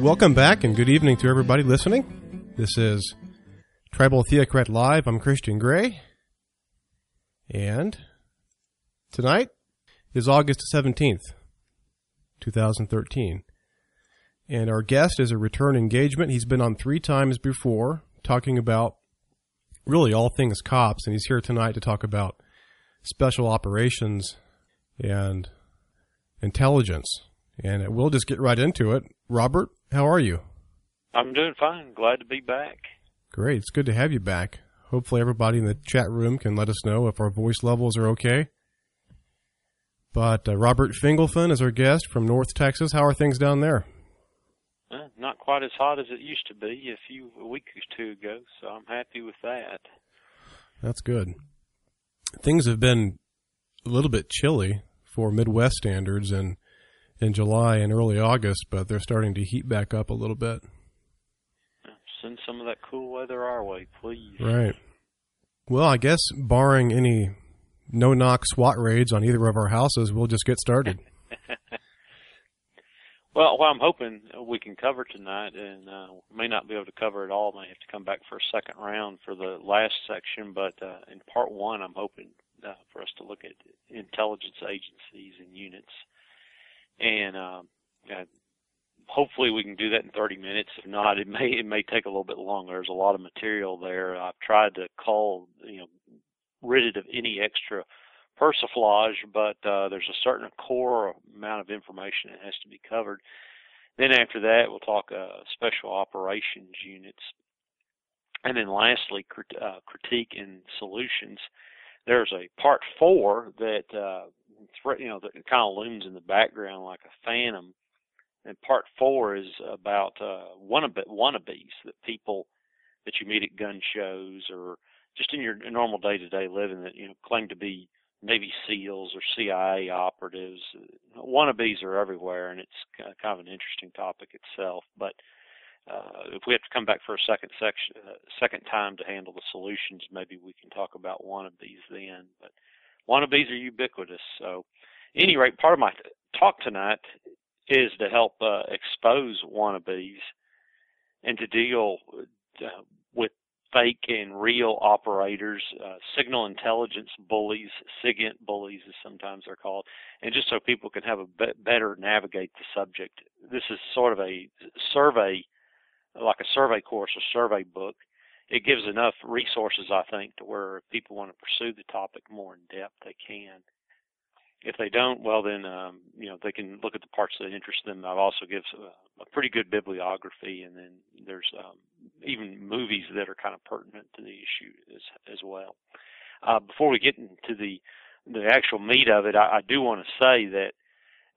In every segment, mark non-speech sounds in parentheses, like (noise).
Welcome back and good evening to everybody listening. This is Tribal Theocrat Live. I'm Christian Gray. And tonight is August 17th, 2013. And our guest is a return engagement. He's been on three times before talking about really all things cops, and he's here tonight to talk about special operations and intelligence. And we'll just get right into it. Robert, how are you? I'm doing fine. Glad to be back. Great. It's good to have you back. Hopefully, everybody in the chat room can let us know if our voice levels are okay. But uh, Robert Fingolfin is our guest from North Texas. How are things down there? Uh, not quite as hot as it used to be a few a week or two ago, so I'm happy with that. That's good. Things have been a little bit chilly for Midwest standards in in July and early August, but they're starting to heat back up a little bit. Send some of that cool weather our way, please. Right. Well, I guess barring any no knock SWAT raids on either of our houses, we'll just get started. (laughs) well, well, I'm hoping we can cover tonight, and uh, may not be able to cover it all. May have to come back for a second round for the last section, but uh, in part one, I'm hoping uh, for us to look at intelligence agencies and units, and um, hopefully we can do that in 30 minutes. If not, it may it may take a little bit longer. There's a lot of material there. I've tried to call you know rid it of any extra persiflage, but uh, there's a certain core amount of information that has to be covered. Then after that, we'll talk uh, special operations units, and then lastly, crit- uh, critique and solutions. There's a part four that uh, you know that kind of looms in the background like a phantom and part four is about uh, wannabe, wannabes that people that you meet at gun shows or just in your normal day-to-day living that you know claim to be Navy SEALs or CIA operatives. Wannabes are everywhere, and it's kind of an interesting topic itself. But uh, if we have to come back for a second section, uh, second time to handle the solutions, maybe we can talk about wannabes then. But wannabes are ubiquitous. So, any rate, part of my talk tonight is to help uh, expose wannabes and to deal uh, with fake and real operators, uh, signal intelligence bullies, SIGINT bullies, as sometimes they're called, and just so people can have a be- better navigate the subject. This is sort of a survey, like a survey course, a survey book. It gives enough resources, I think, to where if people want to pursue the topic more in depth, they can if they don't, well then um, you know they can look at the parts that interest them. I've also gives a, a pretty good bibliography, and then there's um, even movies that are kind of pertinent to the issue as as well. Uh, before we get into the the actual meat of it, I, I do want to say that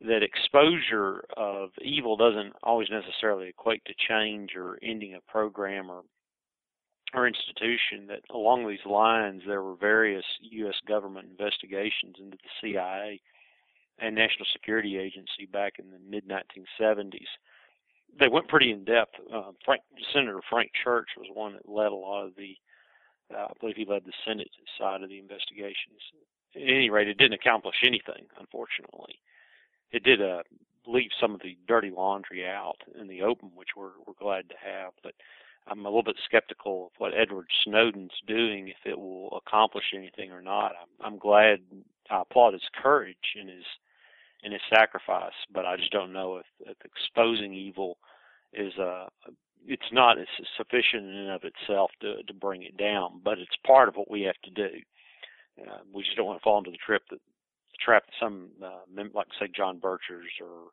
that exposure of evil doesn't always necessarily equate to change or ending a program or our institution that along these lines there were various U.S. government investigations into the CIA and National Security Agency back in the mid 1970s. They went pretty in depth. Uh, Frank, Senator Frank Church was one that led a lot of the, uh, I believe he led the Senate side of the investigations. At any rate, it didn't accomplish anything, unfortunately. It did uh, leave some of the dirty laundry out in the open, which we're, we're glad to have. But I'm a little bit skeptical of what Edward Snowden's doing, if it will accomplish anything or not. I'm, I'm glad I applaud his courage and his and his sacrifice, but I just don't know if, if exposing evil is uh it's not sufficient in and of itself to to bring it down, but it's part of what we have to do. Uh, we just don't want to fall into the trip that the trap that some uh, like say John Birchers or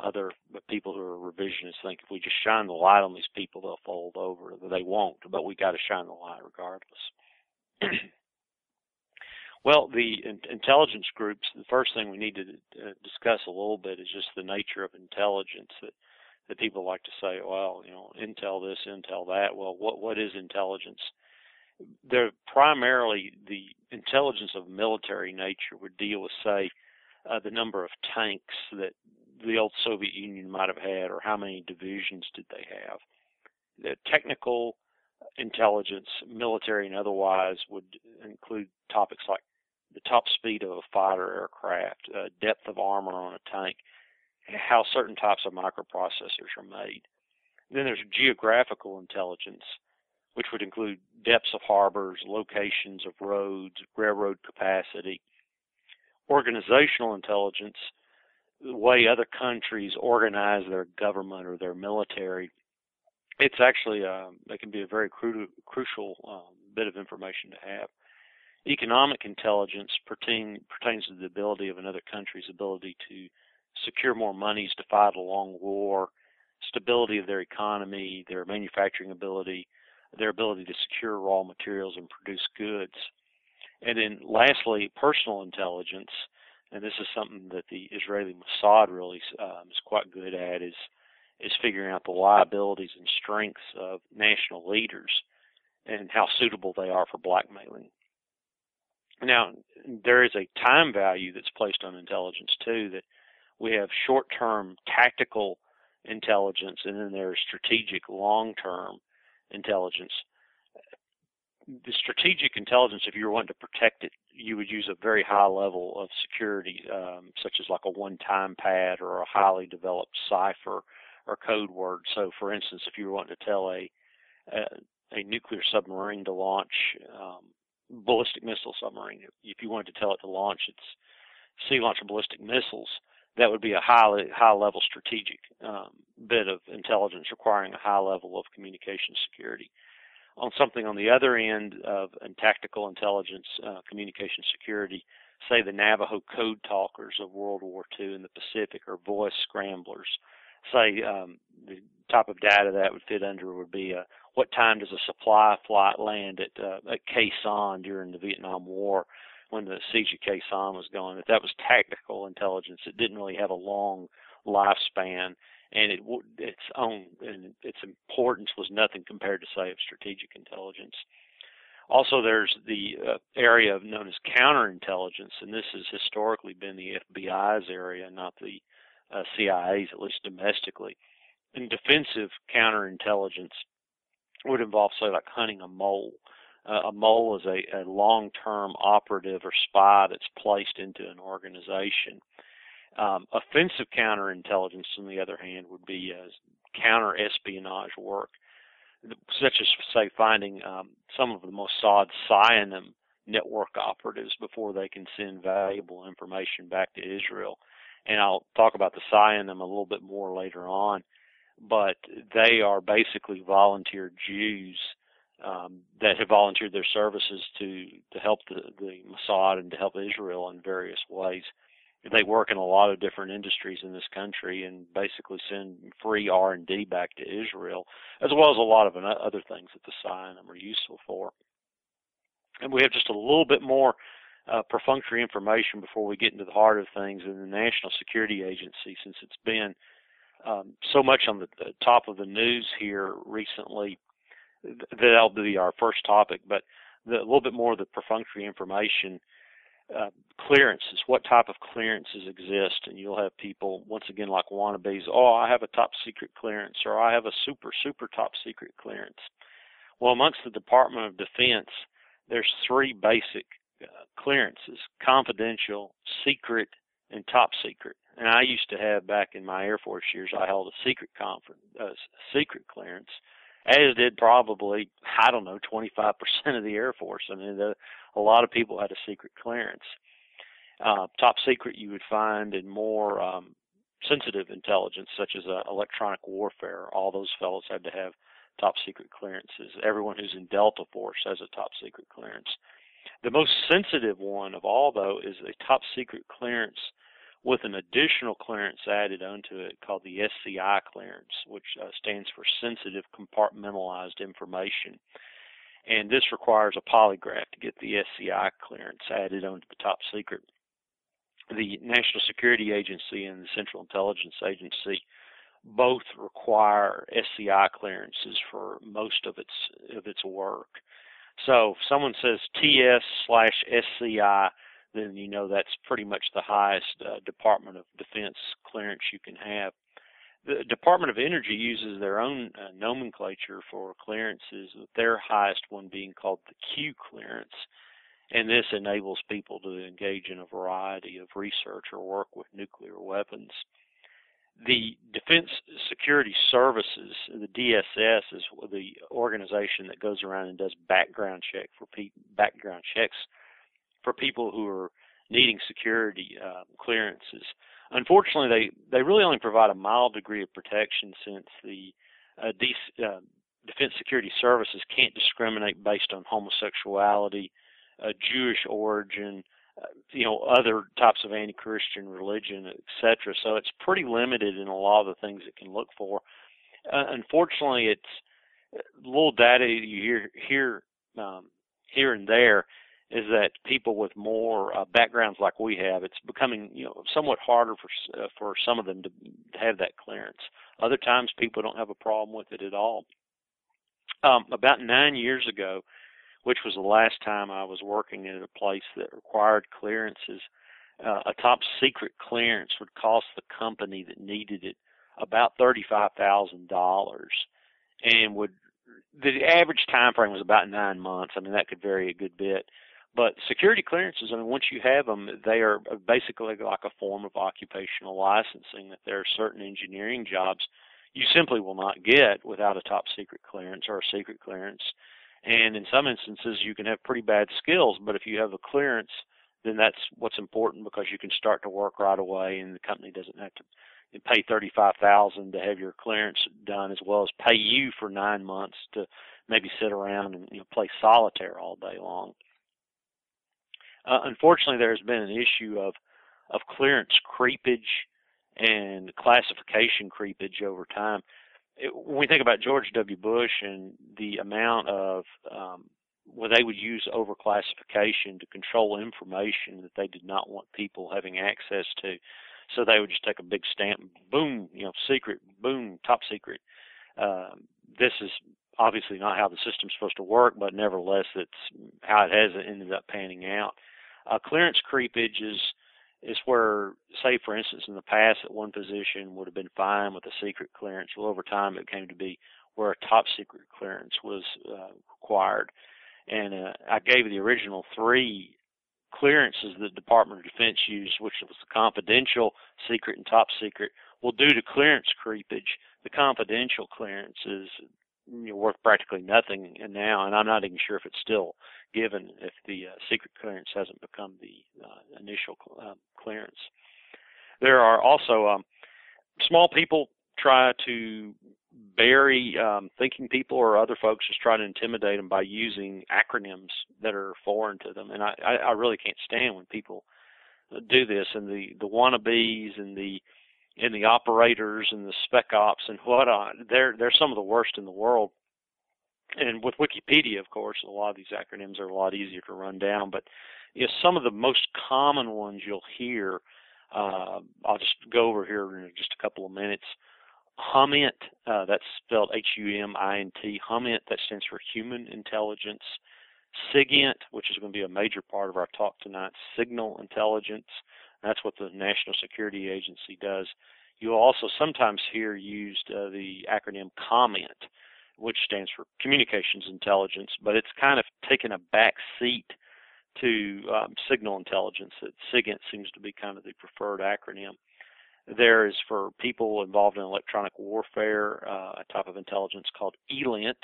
other people who are revisionists think if we just shine the light on these people, they'll fold over. They won't, but we got to shine the light regardless. (clears throat) well, the in- intelligence groups. The first thing we need to uh, discuss a little bit is just the nature of intelligence. That that people like to say, well, you know, intel this, intel that. Well, what what is intelligence? They're primarily the intelligence of military nature would deal with, say, uh, the number of tanks that the old Soviet Union might have had, or how many divisions did they have. The technical intelligence, military and otherwise, would include topics like the top speed of a fighter aircraft, uh, depth of armor on a tank, how certain types of microprocessors are made. Then there's geographical intelligence, which would include depths of harbors, locations of roads, railroad capacity. Organizational intelligence, the way other countries organize their government or their military. It's actually, uh, it can be a very cru- crucial um, bit of information to have. Economic intelligence pertain, pertains to the ability of another country's ability to secure more monies to fight a long war, stability of their economy, their manufacturing ability, their ability to secure raw materials and produce goods. And then lastly, personal intelligence, and this is something that the Israeli Mossad really um, is quite good at, is is figuring out the liabilities and strengths of national leaders and how suitable they are for blackmailing. Now, there is a time value that's placed on intelligence too. That we have short-term tactical intelligence, and then there's strategic long-term intelligence. The strategic intelligence, if you were wanting to protect it, you would use a very high level of security, um, such as like a one-time pad or a highly developed cipher or code word. So, for instance, if you were wanting to tell a a, a nuclear submarine to launch um, ballistic missile submarine, if you wanted to tell it to launch its sea launch ballistic missiles, that would be a highly high level strategic um, bit of intelligence requiring a high level of communication security. On something on the other end of tactical intelligence, uh, communication security, say the Navajo code talkers of World War II in the Pacific or voice scramblers. Say um, the type of data that would fit under would be uh, what time does a supply flight land at uh, at Sanh during the Vietnam War when the siege of Sanh was going. That that was tactical intelligence. It didn't really have a long lifespan, and it its own and its importance was nothing compared to say of strategic intelligence. Also, there's the uh, area known as counterintelligence, and this has historically been the FBI's area, not the uh, CIA's, at least domestically. And defensive counterintelligence would involve, say, like hunting a mole. Uh, a mole is a, a long-term operative or spy that's placed into an organization. Um, offensive counterintelligence, on the other hand, would be uh, counter espionage work, such as, say, finding um, some of the Mossad sayanim network operatives before they can send valuable information back to Israel. And I'll talk about the sayanim a little bit more later on but they are basically volunteer Jews um, that have volunteered their services to to help the, the Mossad and to help Israel in various ways. They work in a lot of different industries in this country and basically send free R and D back to Israel, as well as a lot of other things that the sayanim are useful for. And we have just a little bit more uh, perfunctory information before we get into the heart of things in the National Security Agency, since it's been um, so much on the, the, top of the news here recently. That'll be our first topic, but the, a little bit more of the perfunctory information. Uh, clearances, what type of clearances exist, and you'll have people once again like wannabes. Oh, I have a top secret clearance, or I have a super super top secret clearance. Well, amongst the Department of Defense, there's three basic uh, clearances: confidential, secret, and top secret and I used to have back in my Air Force years, I held a secret conference, uh, secret clearance, as did probably I don't know 25% of the Air Force. I mean, the, a lot of people had a secret clearance. Uh, top secret you would find in more um, sensitive intelligence, such as uh, electronic warfare. All those fellows had to have top secret clearances. Everyone who's in Delta Force has a top secret clearance. The most sensitive one of all, though, is a top secret clearance with an additional clearance added onto it called the SCI clearance, which uh, stands for Sensitive Compartmentalized Information. And this requires a polygraph to get the SCI clearance added onto the top secret. The National Security Agency and the Central Intelligence Agency both require SCI clearances for most of its of its work. So if someone says TS slash SCI, then you know that's pretty much the highest uh, Department of Defense clearance you can have. The Department of Energy uses their own uh, nomenclature for clearances, with their highest one being called the Q clearance. And this enables people to engage in a variety of research or work with nuclear weapons. the Defense Security Services, the DSS, is the organization that goes around and does background check for pe- background checks for people who are needing security uh, clearances. Unfortunately, they they really only provide a mild degree of protection since the uh, De- uh, Defense Security Services can't discriminate based on homosexuality, uh, Jewish origin, uh, you know, other types of anti-Christian religion, etc. So it's pretty limited in a lot of the things it can look for. Uh, unfortunately, it's little data you hear here um, here and there is that people with more uh, backgrounds like we have, it's becoming you know somewhat harder for uh, for some of them to have that clearance. Other times, people don't have a problem with it at all. Um, about nine years ago, which was the last time I was working at a place that required clearances, uh, a top secret clearance would cost the company that needed it about thirty-five thousand dollars, and would the average time frame was about nine months. I mean, that could vary a good bit. But security clearances, I mean, once you have them, they are basically like a form of occupational licensing. That there are certain engineering jobs you simply will not get without a top secret clearance or a secret clearance. And in some instances, you can have pretty bad skills, but if you have a clearance, then that's what's important because you can start to work right away, and the company doesn't have to pay thirty-five thousand to have your clearance done, as well as pay you for nine months to maybe sit around and you know, play solitaire all day long. Uh, unfortunately, there's been an issue of of clearance creepage and classification creepage over time. It, when we think about George W. Bush and the amount of um, where they would use overclassification to control information that they did not want people having access to, so they would just take a big stamp, boom, you know, secret, boom, top secret. Uh, this is obviously not how the system's supposed to work, but nevertheless, it's how it has ended up panning out. Uh, clearance creepage is is where, say, for instance, in the past, that one position would have been fine with a secret clearance. Well, over time, it came to be where a top secret clearance was uh, required. And uh, I gave the original three clearances that the Department of Defense used, which was the confidential, secret, and top secret. Well, due to clearance creepage, the confidential clearance is you know, worth practically nothing now, and I'm not even sure if it's still given if the uh, secret clearance hasn't become the uh, initial uh, clearance. There are also um, small people try to bury um, thinking people or other folks just try to intimidate them by using acronyms that are foreign to them, and I, I, really can't stand when people do this and the the wannabes and the and the operators and the spec ops and whatnot. They're they're some of the worst in the world. And with Wikipedia, of course, a lot of these acronyms are a lot easier to run down. But you know, some of the most common ones you'll hear, uh, I'll just go over here in just a couple of minutes. HUMINT, uh, that's spelled H-U-M-I-N-T. HUMINT, that stands for Human Intelligence. SIGINT, which is going to be a major part of our talk tonight, Signal Intelligence. That's what the National Security Agency does. You'll also sometimes hear used uh, the acronym COMINT, which stands for Communications Intelligence, but it's kind of taken a back seat to um, signal intelligence. That SIGINT seems to be kind of the preferred acronym. There is for people involved in electronic warfare uh, a type of intelligence called ELINT,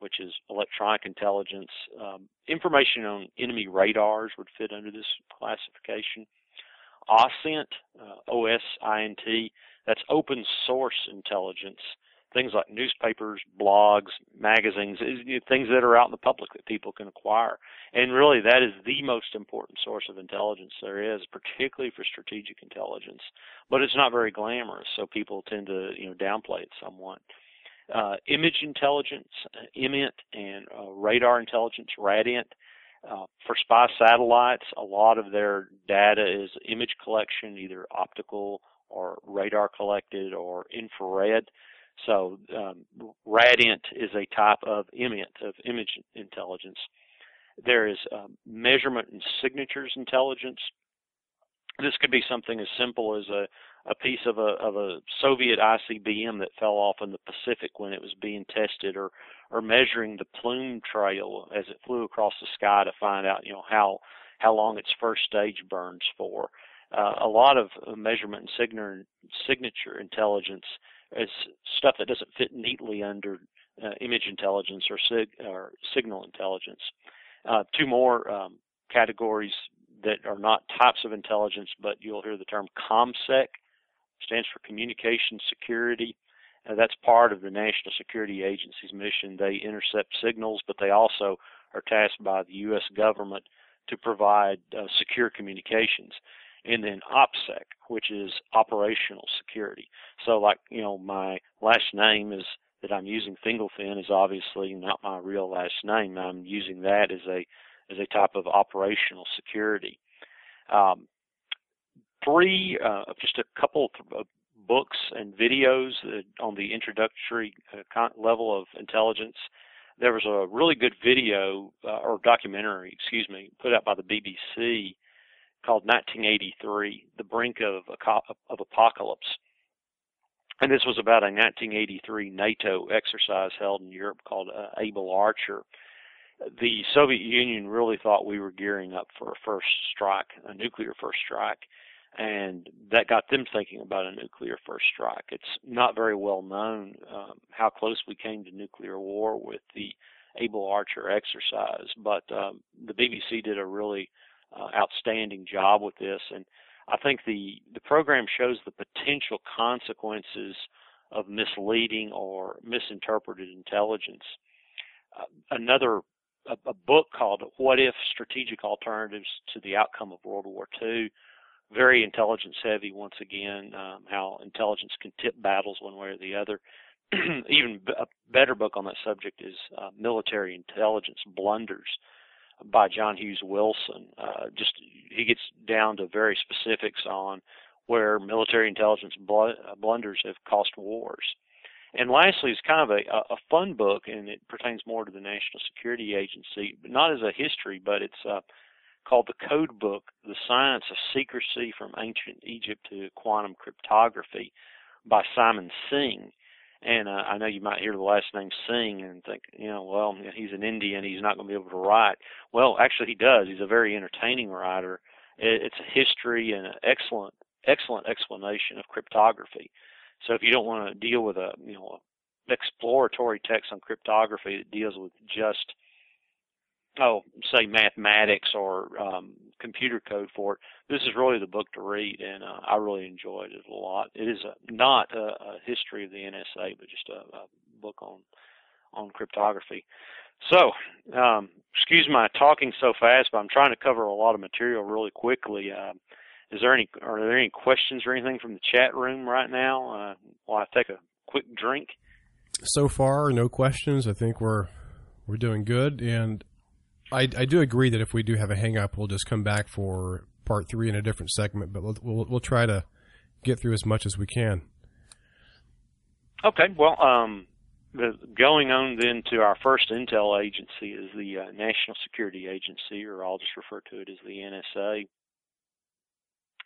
which is electronic intelligence. Um, information on enemy radars would fit under this classification. OSINT, uh, O-S-I-N-T, that's open source intelligence. Things like newspapers, blogs, magazines, things that are out in the public that people can acquire. And really, that is the most important source of intelligence there is, particularly for strategic intelligence. But it's not very glamorous, so people tend to, you know, downplay it somewhat. Uh, image intelligence, IMINT, and uh, radar intelligence, RADINT, uh, for spy satellites, a lot of their data is image collection, either optical or radar collected or infrared. So um, RADINT is a type of IMINT, of image intelligence. There is um, measurement and signatures intelligence. This could be something as simple as a, a piece of a, of a Soviet ICBM that fell off in the Pacific when it was being tested, or or measuring the plume trail as it flew across the sky to find out, you know, how how long its first stage burns for. uh, a lot of measurement and signature, signature intelligence is stuff that doesn't fit neatly under uh, image intelligence or, sig- or signal intelligence. Uh, two more um, categories that are not types of intelligence, but you'll hear the term ComSec, stands for Communication Security. Uh, that's part of the National Security Agency's mission. They intercept signals, but they also are tasked by the U.S. government to provide uh, secure communications. And then OPSEC, which is operational security. So, like, you know, my last name is that I'm using Fingolfin is obviously not my real last name. I'm using that as a as a type of operational security. Um, three, uh, just a couple of books and videos on the introductory uh, level of intelligence. There was a really good video uh, or documentary, excuse me, put out by the BBC called 1983: The Brink of, of Apocalypse. And this was about a 1983 NATO exercise held in Europe called uh, Able Archer. The Soviet Union really thought we were gearing up for a first strike, a nuclear first strike, and that got them thinking about a nuclear first strike. It's not very well known um, how close we came to nuclear war with the Able Archer exercise, but um, the BBC did a really uh, outstanding job with this, and I think the the program shows the potential consequences of misleading or misinterpreted intelligence. Uh, another a, a book called "What If: Strategic Alternatives to the Outcome of World War II." Very intelligence heavy once again, um, how intelligence can tip battles one way or the other. (clears throat) Even a better book on that subject is uh, Military Intelligence Blunders by John Hughes Wilson. Uh, just he gets down to very specifics on where military intelligence bl- uh, blunders have cost wars. And lastly, it's kind of a, a fun book, and it pertains more to the National Security Agency, but not as a history, but it's uh, called The Code Book The Science of Secrecy from Ancient Egypt to Quantum Cryptography by Simon Singh. And uh, I know you might hear the last name Singh and think, you know, well, he's an Indian, he's not going to be able to write. Well, actually, he does. He's a very entertaining writer. It's a history and an excellent, excellent explanation of cryptography. So if you don't want to deal with a, you know, exploratory text on cryptography that deals with just oh, say mathematics or um, computer code for it, this is really the book to read, and uh, I really enjoyed it a lot. It is a, not a, a history of the NSA, but just a, a book on on cryptography. So, um, excuse my talking so fast, but I'm trying to cover a lot of material really quickly. Uh, is there any are there any questions or anything from the chat room right now? Uh, while I take a quick drink. So far, no questions. I think we're we're doing good, and I, I do agree that if we do have a hang up, we'll just come back for part three in a different segment, but we'll, we'll, we'll try to get through as much as we can. Okay. Well, um, the, going on then to our first intel agency is the uh, National Security Agency, or I'll just refer to it as the NSA.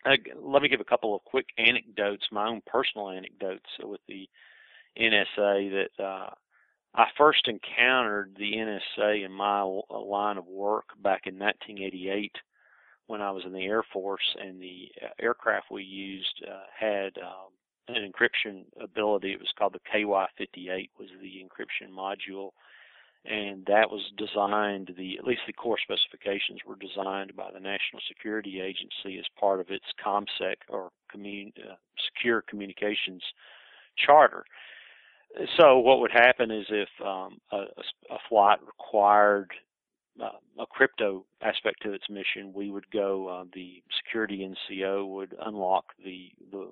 Uh, let me give a couple of quick anecdotes, my own personal anecdotes with the NSA that uh, I first encountered the NSA in my line of work back in 1988 when I was in the Air Force, and the uh, aircraft we used uh, had um, an encryption ability. It was called the KY58 was the encryption module, and that was designed. The at least the core specifications were designed by the National Security Agency as part of its ComSec or commun, uh, Secure Communications Charter so what would happen is if um, a, a, flight required uh, a crypto aspect to its mission, we would go. Uh, the security NCO would unlock the the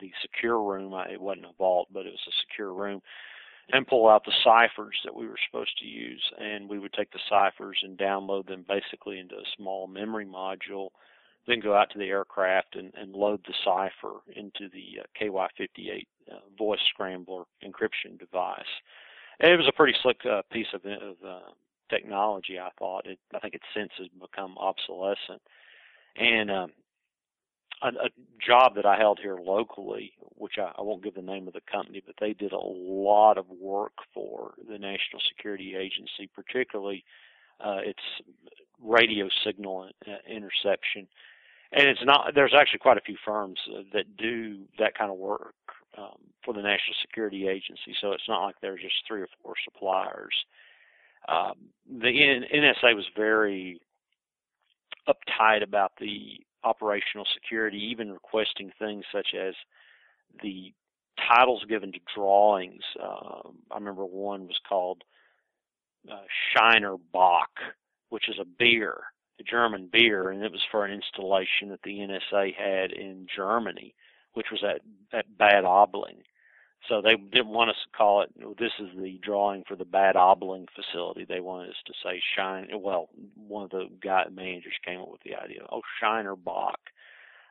the secure room. It wasn't a vault, but it was a secure room, and pull out the ciphers that we were supposed to use. And we would take the ciphers and download them basically into a small memory module then go out to the aircraft and, and load the cipher into the uh, KY58 uh, voice scrambler encryption device. And it was a pretty slick uh, piece of, of technology, I thought. It, I think it since has become obsolescent. And um, a, a job that I held here locally, which I, I won't give the name of the company, but they did a lot of work for the National Security Agency, particularly uh, its radio signal interception and it's not. There's actually quite a few firms that do that kind of work um, for the National Security Agency. So it's not like there's just three or four suppliers. Um, the NSA was very uptight about the operational security, even requesting things such as the titles given to drawings. Um, I remember one was called uh, Shiner Bock, which is a beer, German beer, and it was for an installation that the NSA had in Germany, which was at at Bad Aibling. So they didn't want us to call it. This is the drawing for the Bad Aibling facility. They wanted us to say Shine. Well, one of the guy managers came up with the idea. Oh, Shiner Bock.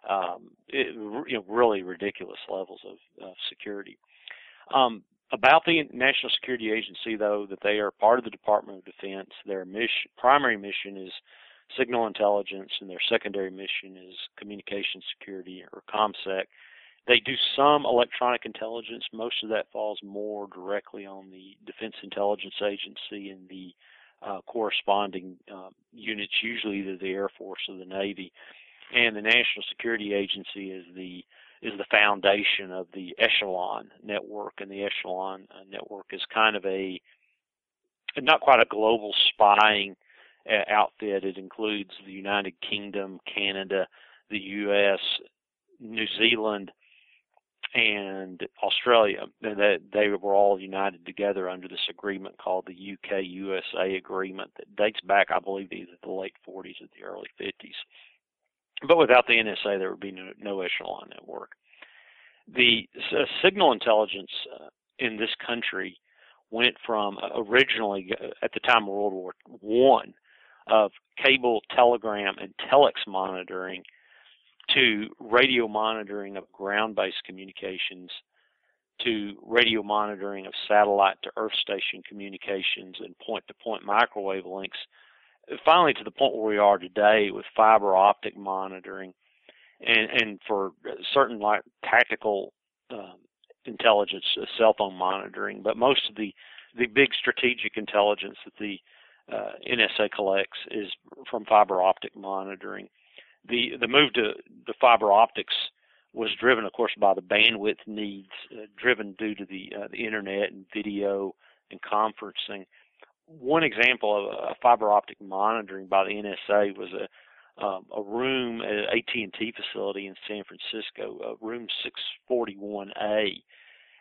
Um, it, you know, really ridiculous levels of, of security. Um, about the National Security Agency, though, that they are part of the Department of Defense. Their mission, primary mission is signal intelligence, and their secondary mission is communication security or ComSec. They do some electronic intelligence. Most of that falls more directly on the Defense Intelligence Agency and the uh, corresponding uh, units, usually either the Air Force or the Navy. And the National Security Agency is the is the foundation of the Echelon network, and the Echelon uh, network is kind of a not quite a global spying outfit. It includes the United Kingdom, Canada, the U.S., New Zealand, and Australia. And that they were all united together under this agreement called the UK USA agreement that dates back, I believe, either the late 40s or the early 50s. But without the NSA, there would be no, no echelon network. The uh, signal intelligence uh, in this country went from uh, originally uh, at the time of World War One of cable, telegram, and telex monitoring to radio monitoring of ground-based communications to radio monitoring of satellite to earth station communications and point-to-point microwave links finally to the point where we are today with fiber optic monitoring and and for certain like tactical um, intelligence uh, cell phone monitoring. But most of the the big strategic intelligence that the uh, NSA collects is from fiber optic monitoring. The the move to the fiber optics was driven of course by the bandwidth needs uh, driven due to the uh, the internet and video and conferencing. One example of a fiber optic monitoring by the NSA was a um, a room at AT&T facility in San Francisco, uh, room 641A,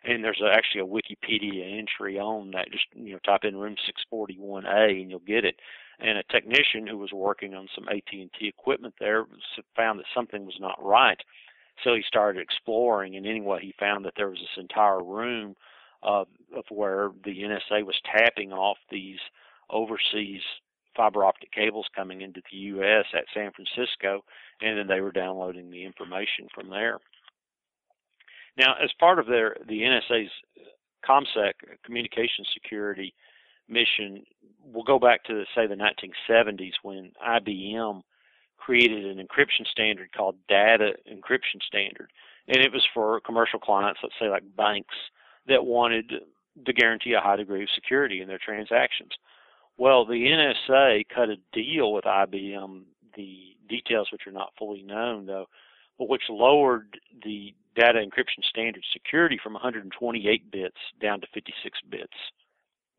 and there's a, actually a Wikipedia entry on that. Just you know, type in room 641A and you'll get it. And a technician who was working on some AT&T equipment there found that something was not right. So he started exploring, and anyway, he found that there was this entire room of, of where the NSA was tapping off these overseas fiber optic cables coming into the U.S. at San Francisco, and then they were downloading the information from there. Now, as part of their the NSA's uh, ComSec communication security mission, we'll go back to say the 1970s when IBM created an encryption standard called Data Encryption Standard, and it was for commercial clients, let's say like banks that wanted to guarantee a high degree of security in their transactions. Well, the NSA cut a deal with IBM, the details which are not fully known though, but which lowered the data encryption standard security from 128 bits down to 56 bits,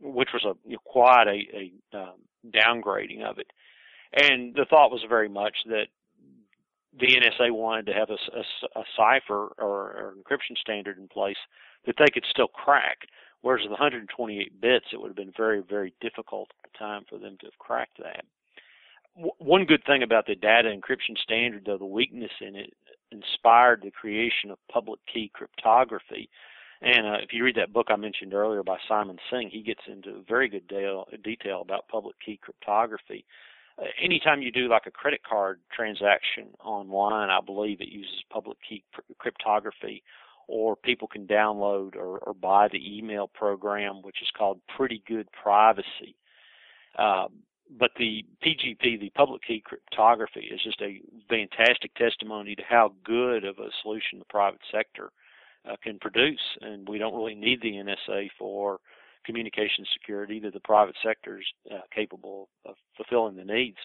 which was a you know, quite a, a um, downgrading of it. And the thought was very much that the NSA wanted to have a, a, a cipher or, or encryption standard in place that they could still crack. Whereas with 128 bits, it would have been very, very difficult at the time for them to have cracked that. W- one good thing about the data encryption standard, though, the weakness in it inspired the creation of public key cryptography. And uh, if you read that book I mentioned earlier by Simon Singh, he gets into very good detail, detail about public key cryptography. Uh, anytime you do like a credit card transaction online, I believe it uses public key cryptography or people can download or, or buy the email program, which is called Pretty Good Privacy. Um, but the PGP, the public key cryptography, is just a fantastic testimony to how good of a solution the private sector uh, can produce. And we don't really need the NSA for communication security that the private sector is uh, capable of fulfilling the needs.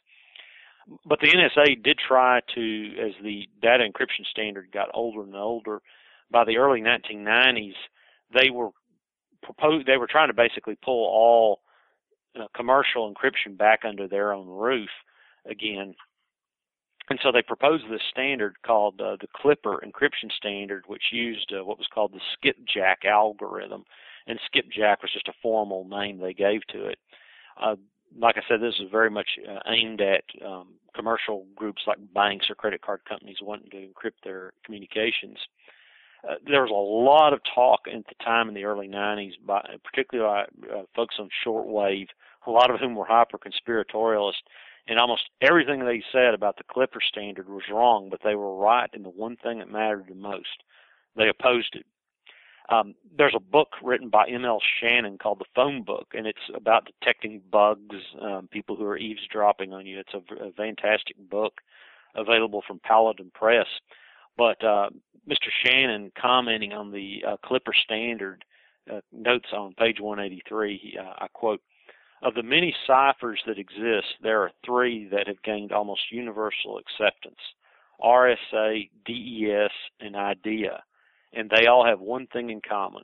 but the NSA did try to, as the data encryption standard got older and older, by the early 1990s, they were proposed. They were trying to basically pull all uh, commercial encryption back under their own roof again. And so they proposed this standard called uh, the Clipper encryption standard, which used uh, what was called the skipjack algorithm. And skipjack was just a formal name they gave to it. Uh, like I said, this is very much uh, aimed at um, commercial groups like banks or credit card companies wanting to encrypt their communications. Uh, there was a lot of talk at the time in the early 90s, by, particularly by uh, folks on shortwave, a lot of whom were hyper conspiratorialists, and almost everything they said about the Clipper standard was wrong, but they were right in the one thing that mattered the most. They opposed it. Um, there's a book written by M.L. Shannon called The Phone Book, and it's about detecting bugs, um, people who are eavesdropping on you. It's a, a fantastic book available from Paladin Press. But uh, Mr. Shannon, commenting on the uh, Clipper standard, uh, notes on page 183, uh, I quote, of the many ciphers that exist, there are three that have gained almost universal acceptance RSA, DES, and IDEA and they all have one thing in common.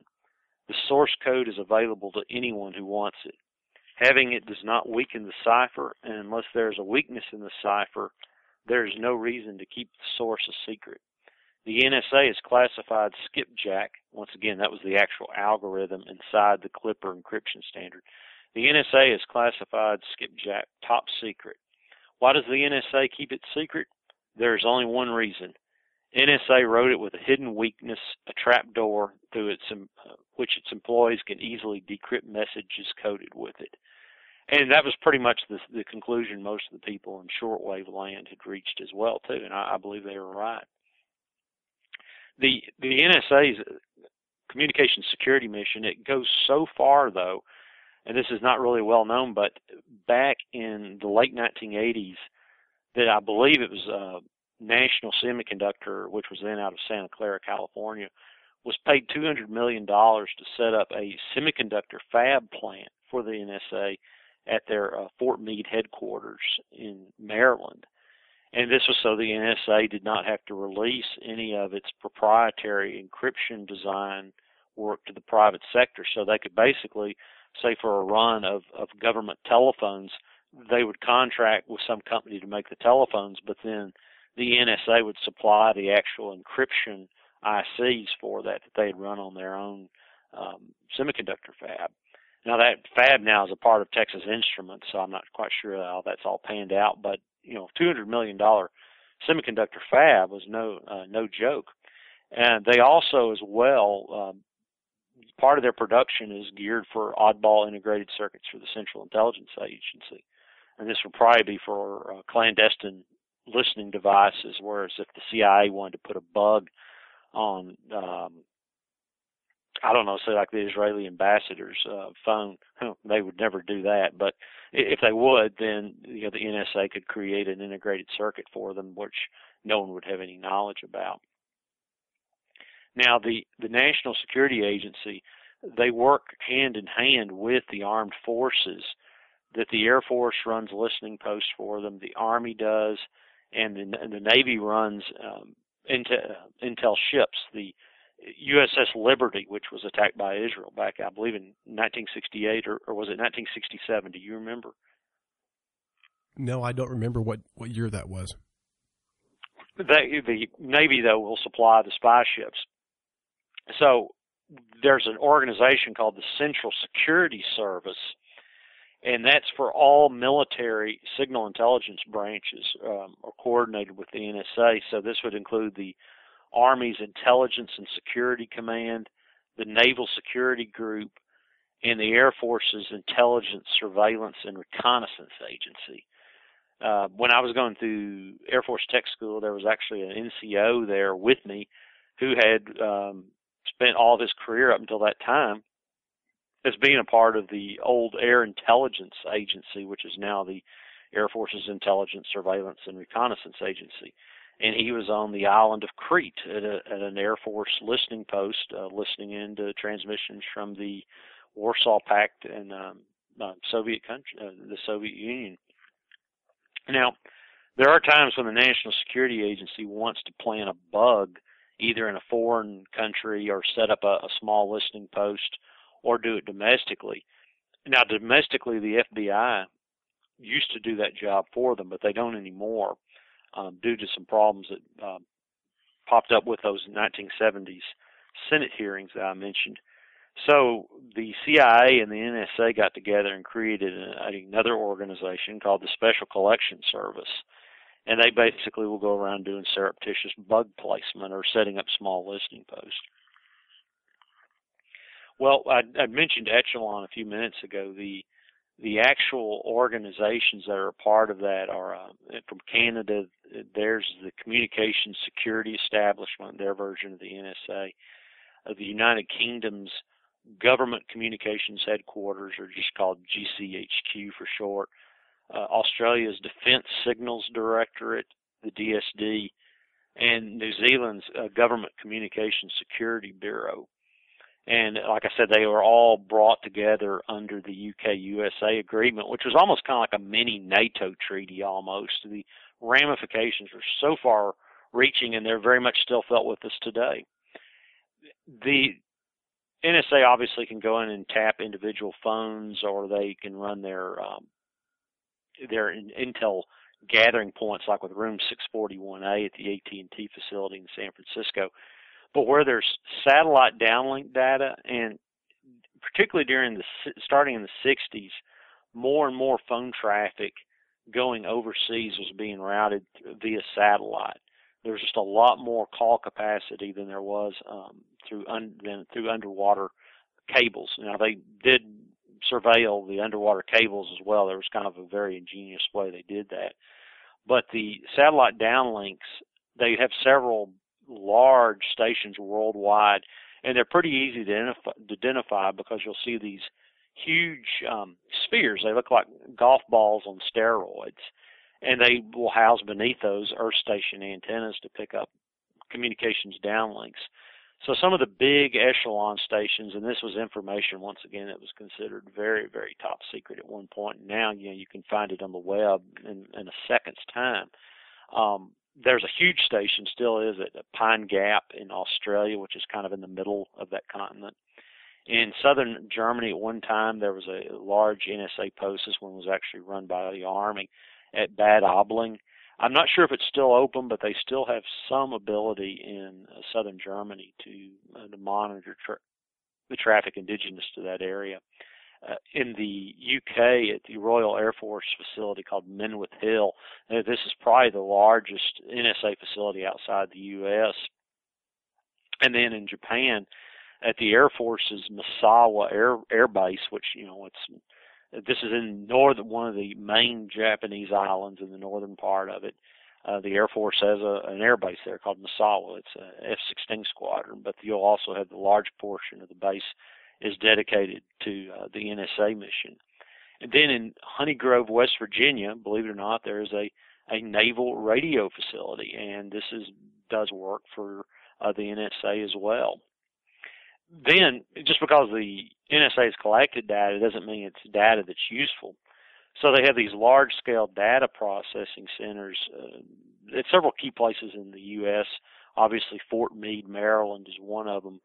The source code is available to anyone who wants it. Having it does not weaken the cipher, and unless there is a weakness in the cipher, there is no reason to keep the source a secret. The NSA has classified skipjack, once again, that was the actual algorithm inside the Clipper encryption standard. The NSA has classified skipjack top secret. Why does the NSA keep it secret? There is only one reason NSA wrote it with a hidden weakness, a trapdoor through its uh, which its employees can easily decrypt messages coded with it. And that was pretty much the, the conclusion most of the people in shortwave land had reached as well too, and I, I believe they were right. The the NSA's communication security mission it goes so far though, and this is not really well known, but back in the late 1980s, that I believe it was uh, National Semiconductor, which was then out of Santa Clara, California, was paid $200 million to set up a semiconductor fab plant for the NSA at their uh, Fort Meade headquarters in Maryland. And this was so the NSA did not have to release any of its proprietary encryption design work to the private sector. So they could basically, say for a run of, of government telephones, they would contract with some company to make the telephones, but then the NSA would supply the actual encryption ICs for that that they'd run on their own um, semiconductor fab. Now that fab now is a part of Texas Instruments, so I'm not quite sure how that's all panned out. But you know, 200 million dollar semiconductor fab was no uh, no joke, and they also as well. Um, part of their production is geared for oddball integrated circuits for the Central Intelligence Agency, and this would probably be for uh, clandestine listening devices, whereas if the CIA wanted to put a bug on, um, I don't know, say like the Israeli ambassador's uh, phone, they would never do that. But if they would, then you know the NSA could create an integrated circuit for them, which no one would have any knowledge about. Now, the the National Security Agency, they work hand in hand with the armed forces. That the Air Force runs listening posts for them, the Army does, and the, and the Navy runs um, intel, intel ships. The USS Liberty, which was attacked by Israel back, I believe, in 1968 or, or was it 1967? Do you remember? No, I don't remember what, what year that was. They, the Navy, though, will supply the spy ships. So there's an organization called the Central Security Service and that's for all military signal intelligence branches um, are coordinated with the NSA. So this would include the Army's Intelligence and Security Command, the Naval Security Group, and the Air Force's Intelligence, Surveillance, and Reconnaissance Agency. Uh, when I was going through Air Force Tech School, there was actually an NCO there with me who had um, spent all of his career up until that time as being a part of the old Air Intelligence Agency, which is now the Air Force's Intelligence, Surveillance, and Reconnaissance Agency. And he was on the island of Crete at, a, at an Air Force listening post, uh, listening into transmissions from the Warsaw Pact and um, uh, Soviet country, uh, the Soviet Union. Now, there are times when the National Security Agency wants to plant a bug either in a foreign country or set up a, a small listening post or do it domestically. Now, domestically, the FBI used to do that job for them, but they don't anymore um, due to some problems that um, popped up with those 1970s Senate hearings that I mentioned. So the CIA and the NSA got together and created another organization called the Special Collection Service. And they basically will go around doing surreptitious bug placement or setting up small listening posts. Well, I, I mentioned Echelon a few minutes ago. The the actual organizations that are a part of that are uh, from Canada. There's the Communications Security Establishment, their version of the NSA. Uh, the United Kingdom's Government Communications Headquarters, or just called GCHQ for short. Uh, Australia's Defence Signals Directorate, the DSD, and New Zealand's uh, Government Communications Security Bureau. And like I said, they were all brought together under the UK USA agreement, which was almost kind of like a mini NATO treaty almost. The ramifications are so far reaching and they're very much still felt with us today. The NSA obviously can go in and tap individual phones or they can run their um, their intel gathering points like with room 641A at the AT&T facility in San Francisco but where there's satellite downlink data, and particularly during the starting in the 60s, more and more phone traffic going overseas was being routed via satellite. There was just a lot more call capacity than there was um, through un, than through underwater cables. Now they did surveil the underwater cables as well. There was kind of a very ingenious way they did that. But the satellite downlinks, they have several large stations worldwide, and they're pretty easy to identify, to identify because you'll see these huge um, spheres. They look like golf balls on steroids, and they will house beneath those earth station antennas to pick up communications downlinks. So some of the big echelon stations, and this was information once again that was considered very, very top secret at one point. Now you know you can find it on the web in, in a second's time. Um, there's a huge station still is at Pine Gap in Australia, which is kind of in the middle of that continent. In southern Germany, at one time there was a large NSA post. This one was actually run by the army at Bad Aibling. I'm not sure if it's still open, but they still have some ability in uh, southern Germany to uh, to monitor tra- the traffic indigenous to that area uh, in the UK at the Royal Air Force facility called Menwith Hill. Uh, this is probably the largest NSA facility outside the US. And then in Japan, at the Air Force's Misawa Air Air Base, which you know it's this is in northern one of the main Japanese islands in the northern part of it. Uh, the Air Force has a, an air base there called Misawa. It's a F-16 squadron, but you'll also have the large portion of the base is dedicated to uh, the NSA mission. And then in Honey Grove, West Virginia, believe it or not, there is a, a naval radio facility, and this is does work for uh, the NSA as well. Then, just because the NSA has collected data doesn't mean it's data that's useful. So they have these large-scale data processing centers uh, at several key places in the U.S. Obviously, Fort Meade, Maryland, is one of them.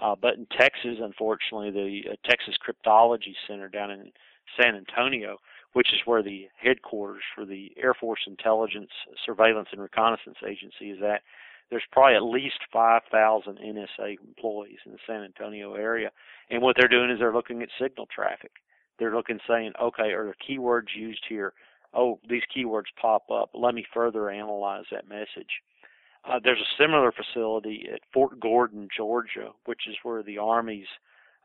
Uh, but in Texas, unfortunately, the uh, Texas Cryptology Center down in San Antonio, which is where the headquarters for the Air Force Intelligence, Surveillance, and Reconnaissance Agency is at, there's probably at least 5,000 NSA employees in the San Antonio area. And what they're doing is they're looking at signal traffic. They're looking, saying, okay, are there keywords used here? Oh, these keywords pop up. Let me further analyze that message. Uh, there's a similar facility at Fort Gordon, Georgia, which is where the Army's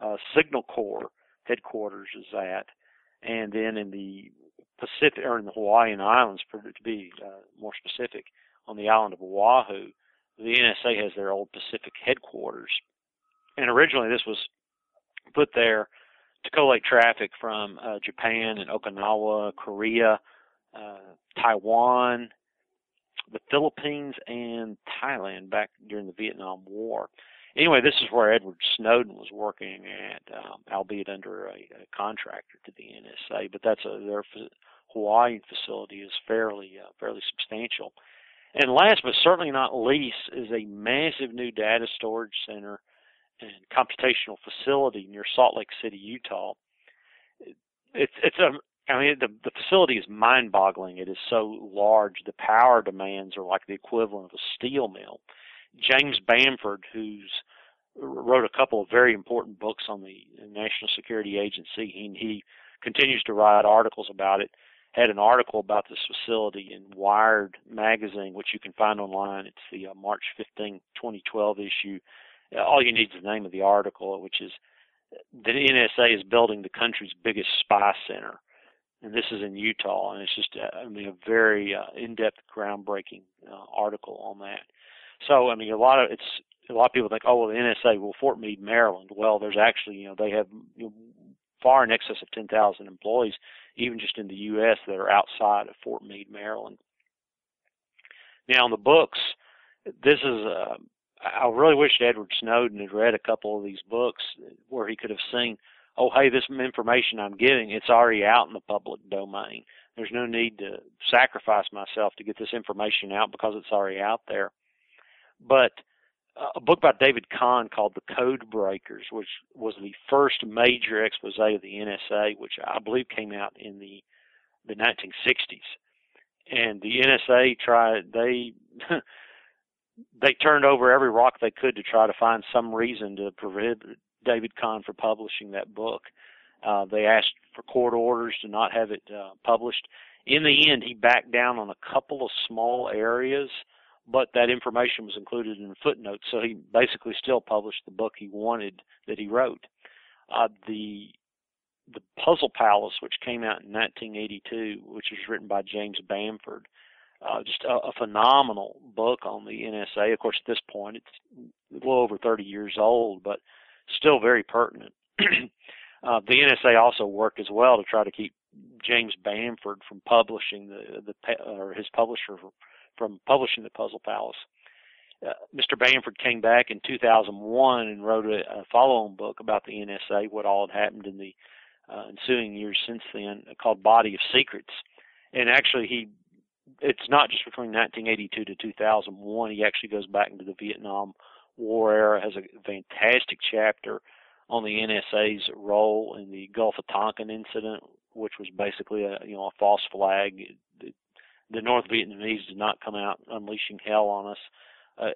uh, Signal Corps headquarters is at, and then in the Pacific or in the Hawaiian Islands, for to be uh, more specific, on the island of Oahu, the NSA has their old Pacific headquarters, and originally this was put there to collate traffic from uh, Japan and Okinawa, Korea, uh, Taiwan, the Philippines and Thailand back during the Vietnam War. Anyway, this is where Edward Snowden was working at, um, albeit under a, a contractor to the NSA. But that's a, their Hawaiian facility is fairly uh, fairly substantial. And last but certainly not least is a massive new data storage center and computational facility near Salt Lake City, Utah. It's it's a I mean the the facility is mind-boggling. It is so large. The power demands are like the equivalent of a steel mill. James Bamford, who's wrote a couple of very important books on the National Security Agency, he, he continues to write articles about it. Had an article about this facility in Wired magazine, which you can find online. It's the uh, March 15, 2012 issue. All you need is the name of the article, which is the NSA is building the country's biggest spy center, and this is in Utah, and it's just uh, I mean a very uh, in-depth, groundbreaking uh, article on that. So I mean a lot of it's a lot of people think, oh well, the NSA, well Fort Meade, Maryland. Well, there's actually you know they have far in excess of 10,000 employees, even just in the U.S. that are outside of Fort Meade, Maryland. Now, in the books, this is uh, I really wish Edward Snowden had read a couple of these books where he could have seen, oh, hey, this information I'm getting, it's already out in the public domain. There's no need to sacrifice myself to get this information out because it's already out there. But uh, a book by David Kahn called The Code Breakers, which was the first major expose of the NSA, which I believe came out in the the 1960s. And the NSA tried they (laughs) they turned over every rock they could to try to find some reason to prohibit David Kahn for publishing that book. Uh, they asked for court orders to not have it uh, published. In the end, he backed down on a couple of small areas, but that information was included in footnotes, so he basically still published the book he wanted that he wrote. Uh, the the Puzzle Palace, which came out in 1982, which was written by James Bamford, uh, just a, a phenomenal book on the NSA. Of course, at this point, it's a little over 30 years old, but still very pertinent. (clears throat) uh, the NSA also worked as well to try to keep James Bamford from publishing the the or his publisher from publishing the Puzzle Palace. Uh, Mr. Bamford came back in 2001 and wrote a, a follow-on book about the NSA, what all had happened in the uh, ensuing years since then, called Body of Secrets. And actually, he it's not just between 1982 to 2001. He actually goes back into the Vietnam War era, has a fantastic chapter on the NSA's role in the Gulf of Tonkin incident, which was basically a you know a false flag. The, the North Vietnamese did not come out unleashing hell on us. Uh,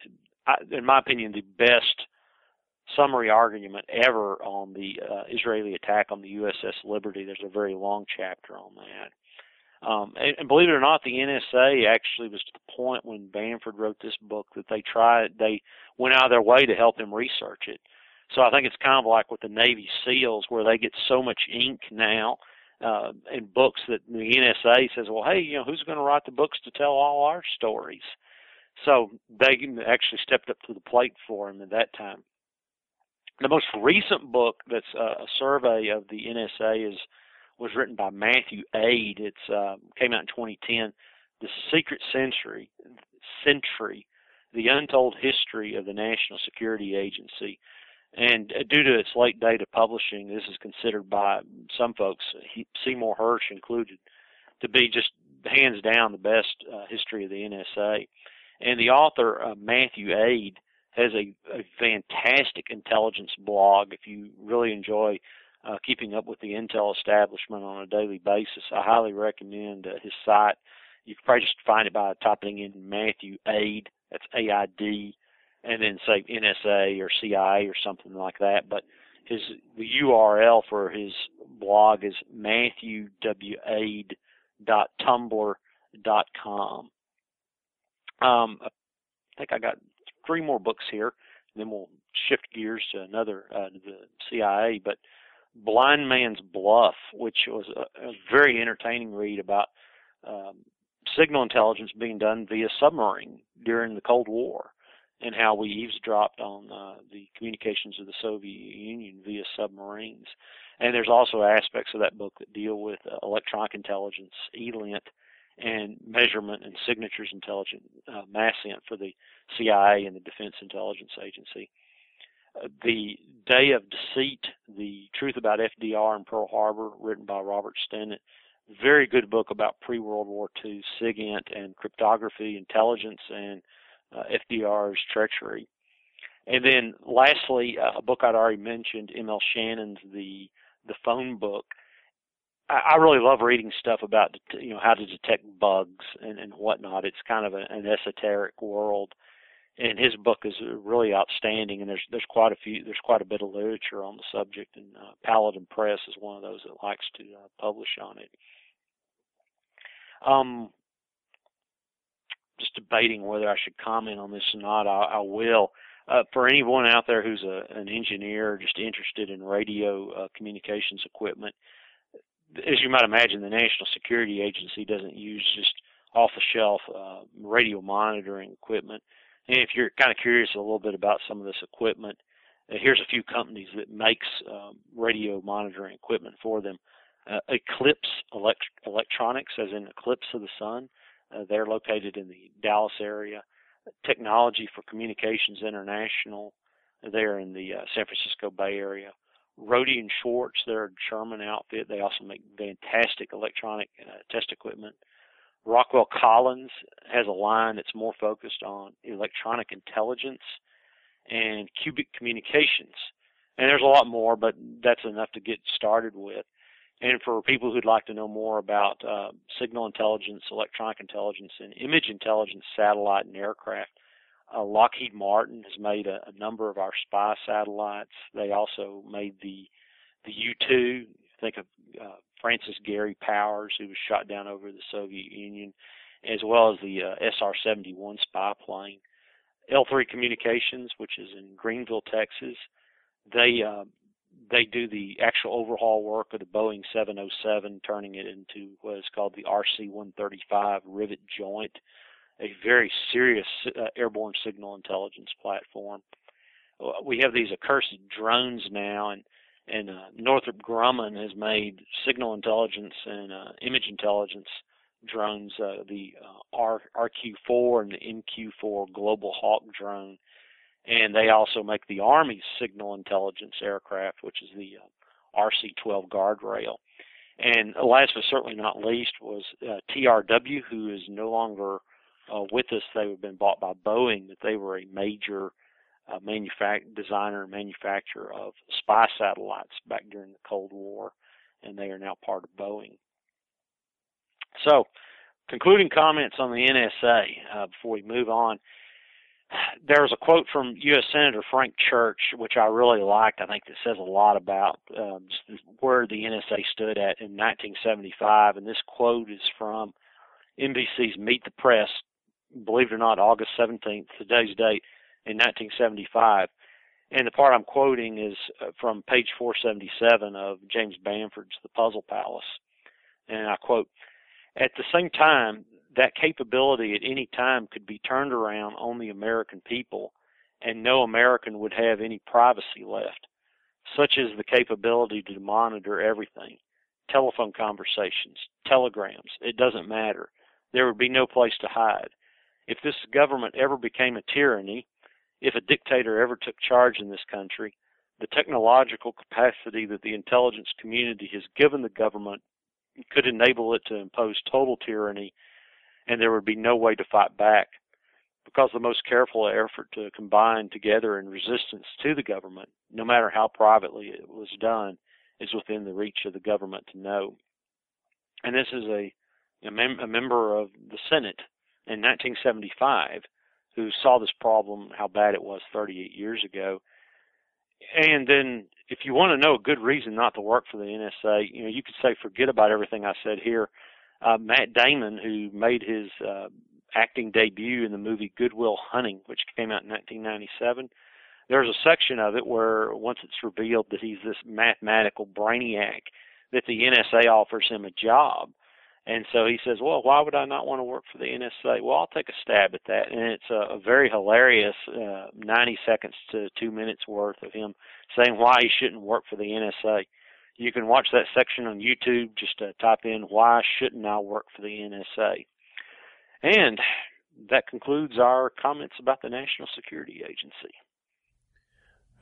I, in my opinion, the best summary argument ever on the uh, Israeli attack on the USS Liberty. There's a very long chapter on that. Um, and, and believe it or not, the NSA actually was to the point when Bamford wrote this book that they tried, they went out of their way to help him research it. So I think it's kind of like with the Navy SEALs, where they get so much ink now uh, in books that the NSA says, "Well, hey, you know, who's going to write the books to tell all our stories?" So they actually stepped up to the plate for him at that time. The most recent book that's uh, a survey of the NSA is was written by Matthew Aid. It's uh, came out in 2010. The Secret Sentry, Sentry, the Untold History of the National Security Agency. And uh, due to its late date of publishing, this is considered by some folks, Seymour Hersh included, to be just hands down the best uh, history of the NSA. And the author, uh, Matthew Aid, has a, a fantastic intelligence blog. If you really enjoy uh, keeping up with the Intel establishment on a daily basis. I highly recommend uh, his site. You can probably just find it by typing in Matthew Aid, that's A-I-D, and then say NSA or CIA or something like that. But his the URL for his blog is matthewaid.tumblr.com. Um, I think I got three more books here, and then we'll shift gears to another uh, the CIA. But Blind Man's Bluff, which was a, a very entertaining read about um, signal intelligence being done via submarine during the Cold War and how we eavesdropped on uh, the communications of the Soviet Union via submarines. And there's also aspects of that book that deal with uh, electronic intelligence, ELINT, and measurement and signatures intelligence, uh, MASINT for the CIA and the Defense Intelligence Agency the Day of Deceit, The Truth About FDR and Pearl Harbor, written by Robert Stinnett, Very good book about pre-World War II SIGINT and cryptography, intelligence, and uh, FDR's treachery. And then lastly, uh, a book I'd already mentioned, M.L. Shannon's The the Phone Book. I, I really love reading stuff about you know how to detect bugs and, and whatnot. It's kind of a, an esoteric world, and his book is really outstanding. And there's there's quite a few there's quite a bit of literature on the subject, and uh, Paladin Press is one of those that likes to uh, publish on it. Um, just debating whether I should comment on this or not. I, I will uh, for anyone out there who's a, an engineer just interested in radio uh, communications equipment, as you might imagine, the National Security Agency doesn't use just off-the-shelf uh, radio monitoring equipment. And if you're kind of curious a little bit about some of this equipment, uh, here's a few companies that makes um, radio monitoring equipment for them. Uh, Eclipse Elect- Electronics, as in Eclipse of the Sun, uh, they're located in the Dallas area. Technology for Communications International there in the uh, San Francisco Bay Area. Rohde and Schwarz, they're a German outfit. They also make fantastic electronic uh, test equipment. Rockwell Collins has a line that's more focused on electronic intelligence and cubic communications. And there's a lot more, but that's enough to get started with. And for people who'd like to know more about uh, signal intelligence, electronic intelligence, and image intelligence, satellite and aircraft, uh, Lockheed Martin has made a, a, number of our spy satellites. They also made the the U-2. Think of uh, Francis Gary Powers, who was shot down over the Soviet Union, as well as the uh, SR-71 spy plane. L3 Communications, which is in Greenville, Texas, they uh, they do the actual overhaul work of the Boeing 707, turning it into what is called the RC-135 rivet joint, a very serious uh, airborne signal intelligence platform. Uh, we have these accursed drones now, and and uh, Northrop Grumman has made signal intelligence and uh, image intelligence drones, uh, the uh, R, RQ-4 and the MQ-4 Global Hawk drone and they also make the Army's signal intelligence aircraft, which is the uh, RC-12 Guardrail. And last but certainly not least was uh, TRW, who is no longer with us. They have been bought by Boeing, but they were a major uh, designer and manufacturer of spy satellites back during the Cold War, and they are now part of Boeing. So, concluding comments on the NSA uh, before we move on there was a quote from U.S. Senator Frank Church, which I really liked. I think that says a lot about um, where the NSA stood at in 1975. And this quote is from NBC's Meet the Press, believe it or not, August 17th, today's date, in 1975. And the part I'm quoting is uh, from page 477 of James Bamford's The Puzzle Palace. And I quote, At the same time, that capability at any time could be turned around on the American people and no American would have any privacy left. Such is the capability to monitor everything. Telephone conversations, telegrams, it doesn't matter. There would be no place to hide. If this government ever became a tyranny, if a dictator ever took charge in this country, the technological capacity that the intelligence community has given the government could enable it to impose total tyranny and there would be no way to fight back because the most careful effort to combine together in resistance to the government, no matter how privately it was done, is within the reach of the government to know. And this is a, a, mem- a member of the Senate in 1975 who saw this problem, how bad it was 38 years ago. And then, if you want to know a good reason not to work for the NSA, you know, you could say, forget about everything I said here uh, Matt Damon, who made his uh, acting debut in the movie Goodwill Hunting, which came out in 1997. There's a section of it where once it's revealed that he's this mathematical brainiac, that the NSA offers him a job. And so he says, "Well, why would I not want to work for the NSA?" Well, I'll take a stab at that, and it's a, a very hilarious uh, 90 seconds to two minutes worth of him saying why he shouldn't work for the NSA. You can watch that section on YouTube. Just uh, type in "Why shouldn't I work for the NSA?" And that concludes our comments about the National Security Agency.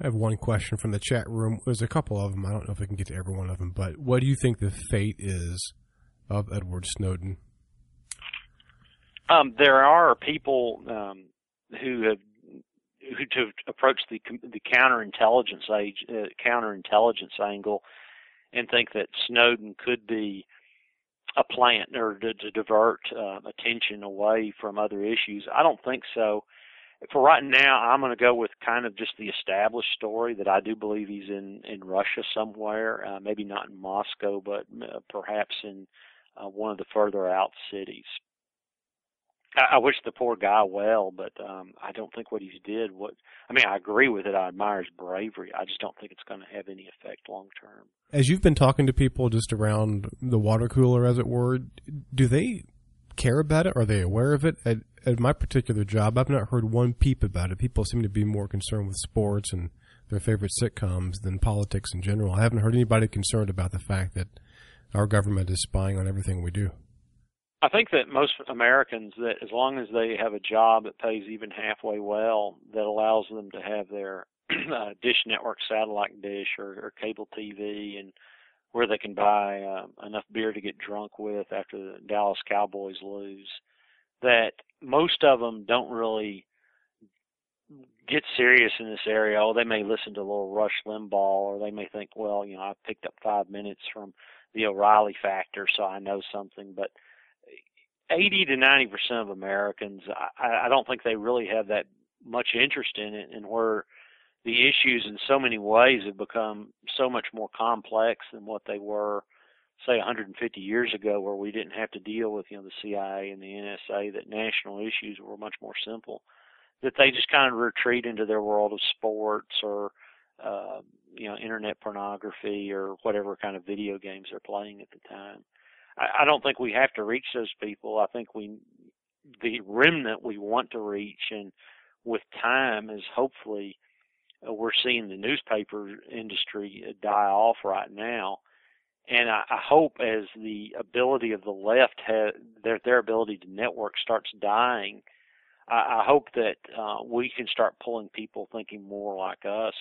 I have one question from the chat room. There's a couple of them. I don't know if I can get to every one of them, but what do you think the fate is of Edward Snowden? Um, there are people um, who have who to approach the the counterintelligence age uh, counterintelligence angle and think that Snowden could be a plant or to, to divert uh, attention away from other issues. I don't think so. For right now, I'm going to go with kind of just the established story that I do believe he's in in Russia somewhere, uh, maybe not in Moscow, but uh, perhaps in uh, one of the further out cities. I, wish the poor guy well, but um, I don't think what he's did. What I mean, I agree with it. I admire his bravery. I just don't think it's going to have any effect long term. As you've been talking to people just around the water cooler, as it were, do they care about it? Are they aware of it? At, at my particular job, I've not heard one peep about it. People seem to be more concerned with sports and their favorite sitcoms than politics in general. I haven't heard anybody concerned about the fact that our government is spying on everything we do. I think that most Americans that as long as they have a job that pays even halfway well, that allows them to have their (clears throat) uh, dish network satellite dish or, or cable TV and where they can buy uh, enough beer to get drunk with after the Dallas Cowboys lose, that most of them don't really get serious in this area. Oh, they may listen to a little Rush Limbaugh, or they may think, well, you know, I picked up five minutes from the O'Reilly factor, so I know something. But 80 to 90 percent of Americans, I, I don't think they really have that much interest in it, and where the issues in so many ways have become so much more complex than what they were, say, 150 years ago, where we didn't have to deal with you know the CIA and the NSA. That national issues were much more simple. That they just kind of retreat into their world of sports or uh, you know internet pornography or whatever kind of video games they're playing at the time. I, I don't think we have to reach those people. I think we, the remnant we want to reach, and with time is hopefully uh, we're seeing the newspaper industry uh, die off right now. And I, I hope as the ability of the left has their their ability to network starts dying, I, I hope that uh, we can start pulling people thinking more like us.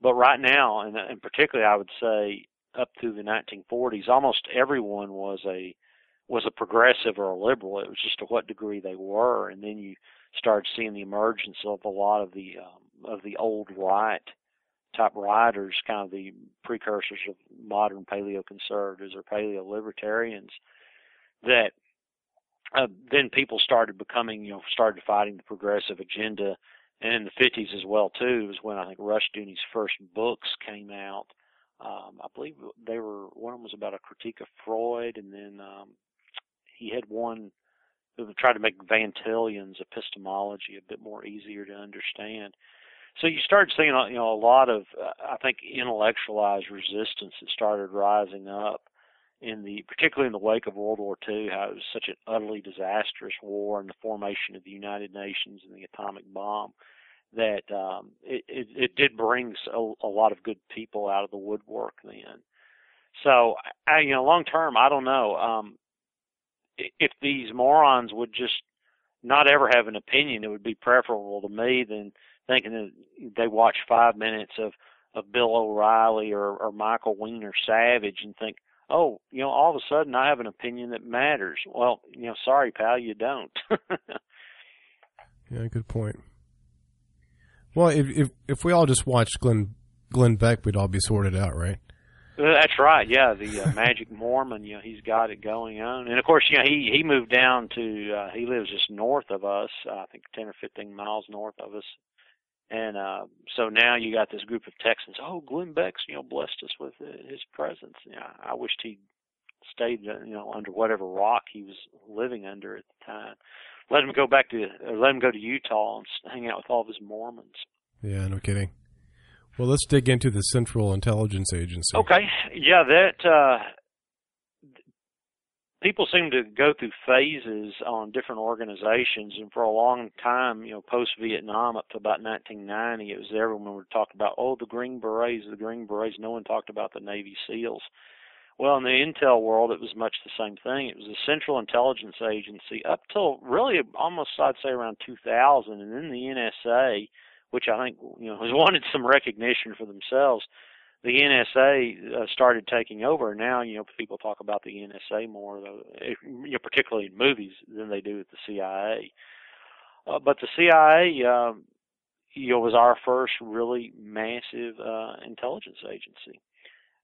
But right now, and, and particularly, I would say up through the 1940s, almost everyone was a was a progressive or a liberal. It was just to what degree they were, and then you started seeing the emergence of a lot of the um, of the old right type writers, kind of the precursors of modern paleo conservatives or paleo libertarians. That uh, then people started becoming, you know, started fighting the progressive agenda, and in the 50s as well too was when I think Rushdoony's first books came out um, I believe they were one of them was about a critique of Freud, and then um, he had one that tried to make Van Til's epistemology a bit more easier to understand. So you started seeing, you know, a lot of, uh, I think, intellectualized resistance that started rising up in the, particularly in the wake of World War II, how it was such an utterly disastrous war and the formation of the United Nations and the atomic bomb that um, it, it, it did bring a, a lot of good people out of the woodwork then. So, I, you know, long term, I don't know. Um, if these morons would just not ever have an opinion, it would be preferable to me than thinking that they watch five minutes of of Bill O'Reilly or, or Michael Weiner Savage and think, oh, you know, all of a sudden I have an opinion that matters. Well, you know, sorry, pal, you don't. (laughs) yeah, good point. Well, if if if we all just watched Glenn Glenn Beck, we'd all be sorted out, right? That's right. Yeah, the uh, Magic Mormon. You know, he's got it going on, and of course, you know, he he moved down to. Uh, he lives just north of us. Uh, I think ten or fifteen miles north of us, and uh, so now you got this group of Texans. Oh, Glenn Beck's you know blessed us with uh, his presence. Yeah, I wished he stayed uh, you know under whatever rock he was living under at the time let him go back to let him go to Utah and hang out with all of his Mormons. Yeah, no kidding. Well, let's dig into the Central Intelligence Agency. Okay, yeah, that uh, people seem to go through phases on different organizations, and for a long time, you know, post Vietnam up to about 1990, it was everyone would talk about, oh, the Green Berets, the Green Berets. No one talked about the Navy SEALs. Well, in the intel world, it was much the same thing. It was a central intelligence agency up till really almost, I'd say, around 2000, and then the NSA, which I think you know has (laughs) wanted some recognition for themselves. The NSA uh, started taking over. Now, you know, people talk about the NSA more, though, if, you know, particularly in movies, than they do with the CIA. Uh, but the CIA, um, you know, was our first really massive uh, intelligence agency.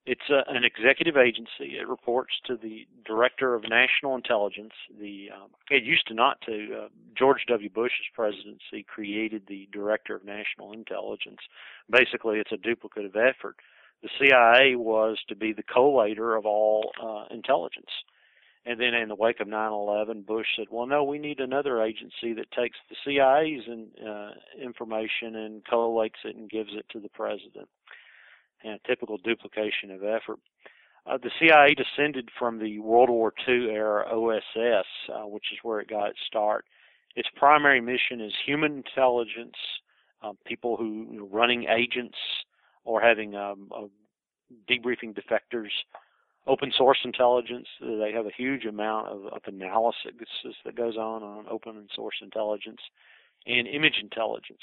It's a, an executive agency. It reports to the Director of National Intelligence. The um, it used to not to. Uh, George W. Bush's presidency created the Director of National Intelligence. Basically, it's a duplicative effort. The CIA was to be the collator of all uh, intelligence. And then in the wake of 9/11, Bush said, "Well, no, we need another agency that takes the CIA's in, uh, information and collates it and gives it to the president." and a typical duplication of effort. Uh, the CIA descended from the World War II era OSS, uh, which is where it got its start. Its primary mission is human intelligence, um, people who you know, running agents or having um, debriefing defectors, open source intelligence. They have a huge amount of, of analysis that goes on on open source intelligence, and image intelligence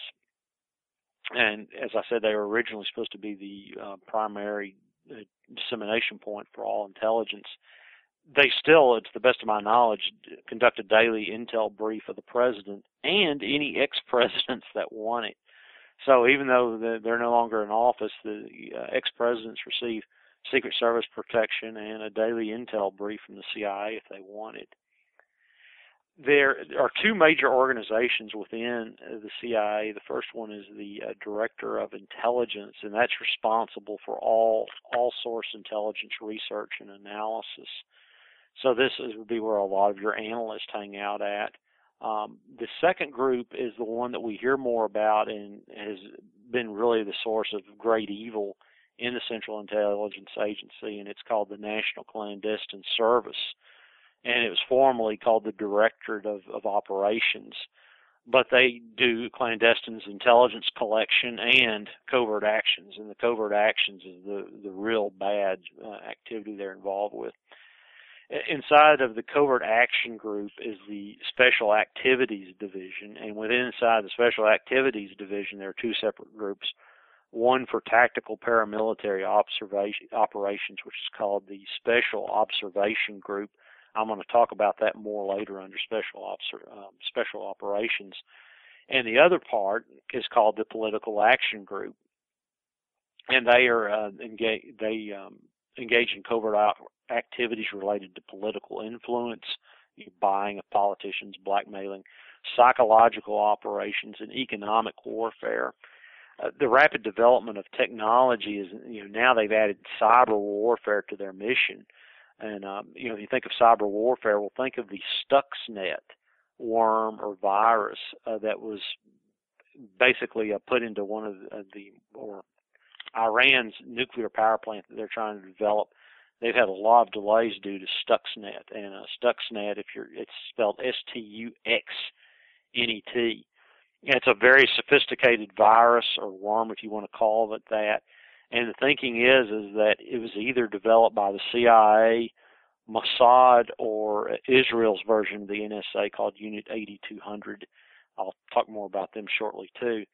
and as I said, they were originally supposed to be the uh, primary uh, dissemination point for all intelligence. They still, to the best of my knowledge, conduct a daily intel brief of the president and any ex-presidents that want it. So even though they're no longer in office, the uh, ex-presidents receive Secret Service protection and a daily intel brief from the CIA if they want it there are two major organizations within the CIA. The first one is the uh, Director of Intelligence, and that's responsible for all all source intelligence research and analysis. So this is, would be where a lot of your analysts hang out at. Um, the second group is the one that we hear more about and has been really the source of great evil in the Central Intelligence Agency, and it's called the National Clandestine Service and it was formerly called the Directorate of, of Operations. But they do clandestine intelligence collection and covert actions, and the covert actions is the the real bad uh, activity they're involved with. Inside of the covert action group is the special activities division, and within inside the special activities division there are two separate groups. One for tactical paramilitary observation operations, which is called the Special Observation Group, I'm going to talk about that more later under special officer, um, special operations. And the other part is called the political action group, and they are uh, they um, engage in covert activities related to political influence, buying of politicians, blackmailing, psychological operations, and economic warfare. Uh, the rapid development of technology is, you know, now they've added cyber warfare to their mission. And um, you know, if you think of cyber warfare, well, think of the Stuxnet worm or virus uh, that was basically uh, put into one of the, uh, the or Iran's nuclear power plant that they're trying to develop. They've had a lot of delays due to Stuxnet, and uh, Stuxnet, if you're, it's spelled S-T-U-X-N-E-T. It's a very sophisticated virus or worm, if you want to call it that and the thinking is is that it was either developed by the CIA, Mossad, or Israel's version of the NSA called Unit 8200. I'll talk more about them shortly too.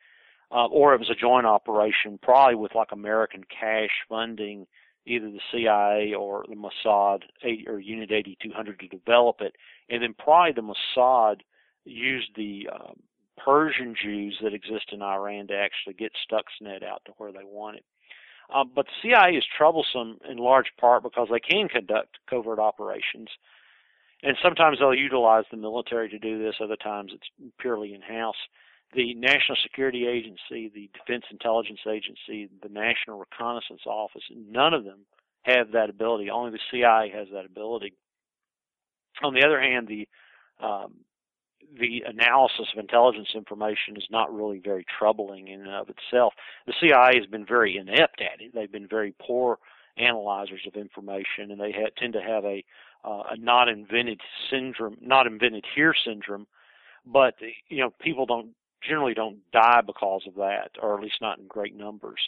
Uh, or it was a joint operation, probably with like American cash funding, either the CIA or the Mossad or Unit 8200 to develop it, and then probably the Mossad used the uh, Persian Jews that exist in Iran to actually get Stuxnet out to where they want it. Uh, but the CIA is troublesome in large part because they can conduct covert operations. And sometimes they'll utilize the military to do this, other times it's purely in house. The National Security Agency, the Defense Intelligence Agency, the National Reconnaissance Office, none of them have that ability. Only the CIA has that ability. On the other hand, the um, the analysis of intelligence information is not really very troubling in and of itself. The CIA has been very inept at it. They've been very poor analyzers of information, and they ha- tend to have a uh, a not invented syndrome, not invented here syndrome. But you know, people don't generally don't die because of that, or at least not in great numbers.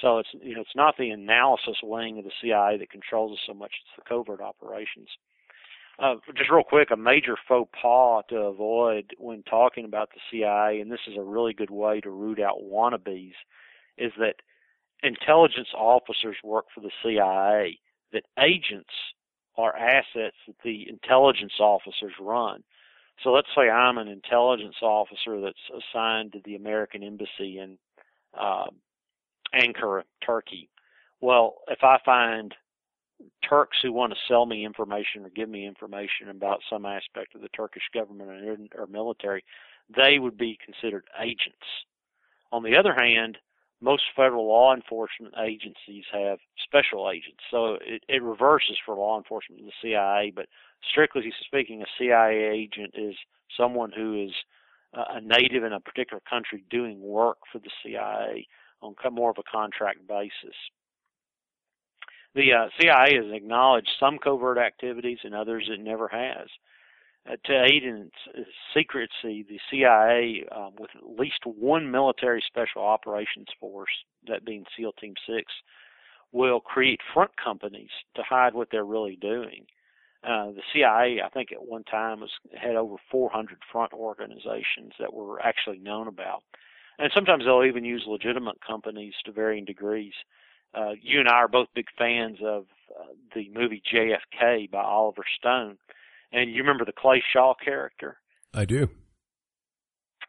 So it's you know it's not the analysis wing of the CIA that controls us so much; it's the covert operations. Uh, just real quick, a major faux pas to avoid when talking about the CIA, and this is a really good way to root out wannabes, is that intelligence officers work for the CIA, that agents are assets that the intelligence officers run. So let's say I'm an intelligence officer that's assigned to the American Embassy in uh, Ankara, Turkey. Well, if I find Turks who want to sell me information or give me information about some aspect of the Turkish government or, or military, they would be considered agents. On the other hand, most federal law enforcement agencies have special agents. So it, it reverses for law enforcement in the CIA, but strictly speaking, a CIA agent is someone who is a native in a particular country doing work for the CIA on more of a contract basis. The uh, CIA has acknowledged some covert activities and others it never has. Uh, to aid in secrecy, the CIA, um, with at least one military special operations force, that being SEAL Team 6, will create front companies to hide what they're really doing. Uh, the CIA, I think, at one time was had over 400 front organizations that were actually known about, and sometimes they'll even use legitimate companies to varying degrees. Uh, you and I are both big fans of uh, the movie JFK by Oliver Stone and you remember the Clay Shaw character? I do.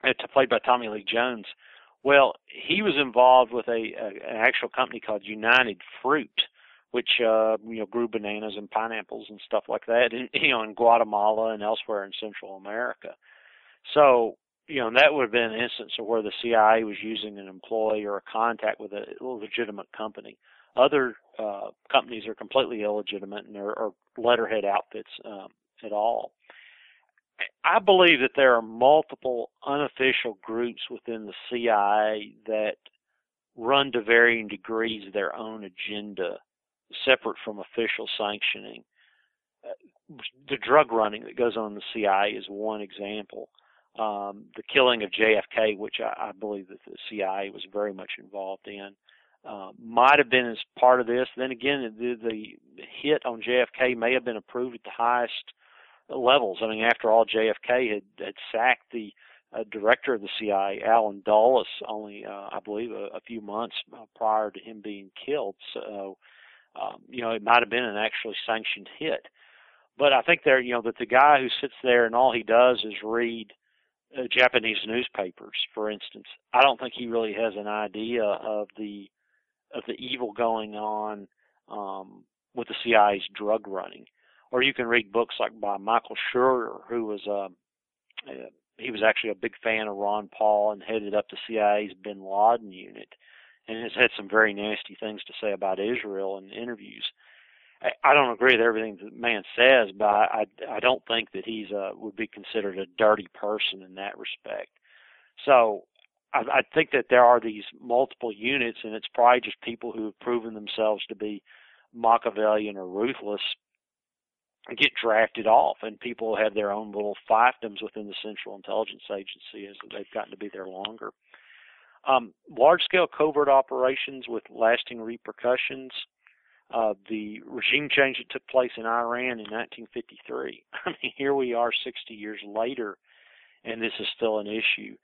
It's played by Tommy Lee Jones. Well, he was involved with a, a an actual company called United Fruit, which uh, you know grew bananas and pineapples and stuff like that, in, you know, in Guatemala and elsewhere in Central America. So, you know, that would have been an instance of where the CIA was using an employee or a contact with a legitimate company. Other uh, companies are completely illegitimate and are, are letterhead outfits um, at all. I believe that there are multiple unofficial groups within the CIA that run to varying degrees their own agenda, separate from official sanctioning. The drug running that goes on in the CIA is one example. Um, the killing of JFK, which I, I believe that the CIA was very much involved in, uh, might have been as part of this. Then again, the, the hit on JFK may have been approved at the highest levels. I mean, after all, JFK had, had sacked the uh, director of the CIA, Allen Dulles, only uh, I believe a, a few months uh, prior to him being killed. So, um, you know, it might have been an actually sanctioned hit. But I think there, you know, that the guy who sits there and all he does is read uh, Japanese newspapers, for instance. I don't think he really has an idea of the of the evil going on um, with the CIA's drug running or you can read books like by Michael Scheuer, who was uh, uh, he was actually a big fan of Ron Paul and headed up the CIA's Bin Laden unit, and has had some very nasty things to say about Israel in interviews. I, I don't agree with everything the man says, but I I don't think that he's uh, would be considered a dirty person in that respect. So I think that there are these multiple units, and it's probably just people who have proven themselves to be Machiavellian or ruthless get drafted off, and people have their own little fiefdoms within the Central Intelligence Agency as they've gotten to be there longer. Um, large-scale covert operations with lasting repercussions. Uh, the regime change that took place in Iran in 1953. (laughs) I mean, here we are 60 years later, and this is still an issue.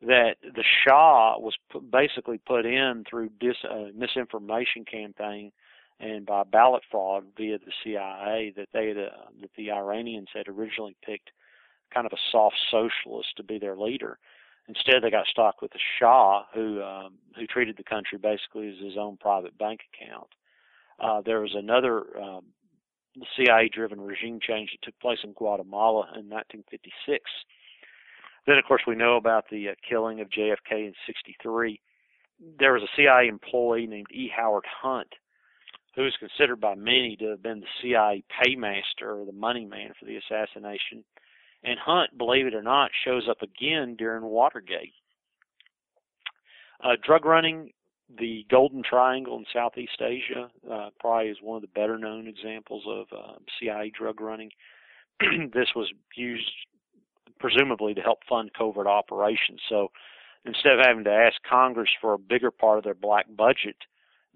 That the Shah was basically put in through dis, uh, misinformation campaign and by ballot fraud via the CIA that they had, uh, that the Iranians had originally picked kind of a soft socialist to be their leader. Instead, they got stuck with the Shah, who um, who treated the country basically as his own private bank account. Uh, there was another um, CIA-driven regime change that took place in Guatemala in 1956. Then, of course, we know about the uh, killing of JFK in '63. There was a CIA employee named E. Howard Hunt who is considered by many to have been the CIA paymaster or the money man for the assassination. And Hunt, believe it or not, shows up again during Watergate. Uh, drug running, the Golden Triangle in Southeast Asia, uh, probably is one of the better known examples of uh, CIA drug running. (clears throat) this was used presumably to help fund covert operations. So instead of having to ask Congress for a bigger part of their black budget,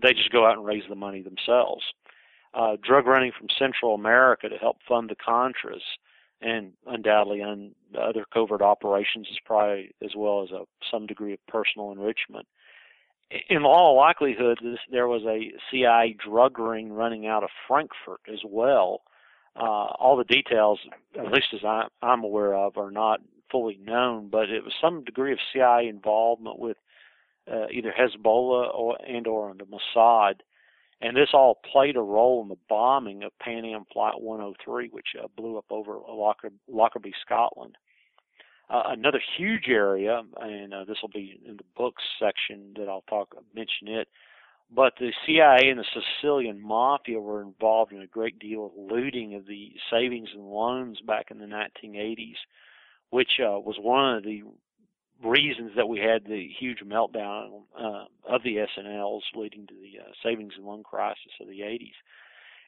they just go out and raise the money themselves. Uh, drug running from Central America to help fund the Contras, and undoubtedly on other covert operations, is probably as well as a, some degree of personal enrichment. in all likelihood, this, there was a CIA drug ring running out of Frankfurt as well. Uh, all the details, at least as I, I'm aware of, are not fully known, but it was some degree of CIA involvement with uh, either Hezbollah or and or the Mossad, and this all played a role in the bombing of Pan Am Flight 103, which uh, blew up over Locker, Lockerbie, Scotland. Uh, another huge area, and uh, this will be in the books section that I'll talk mention it. But the CIA and the Sicilian mafia were involved in a great deal of looting of the savings and loans back in the 1980s, which uh, was one of the reasons that we had the huge meltdown uh, of the S&Ls leading to the uh, savings and loan crisis of the 80s.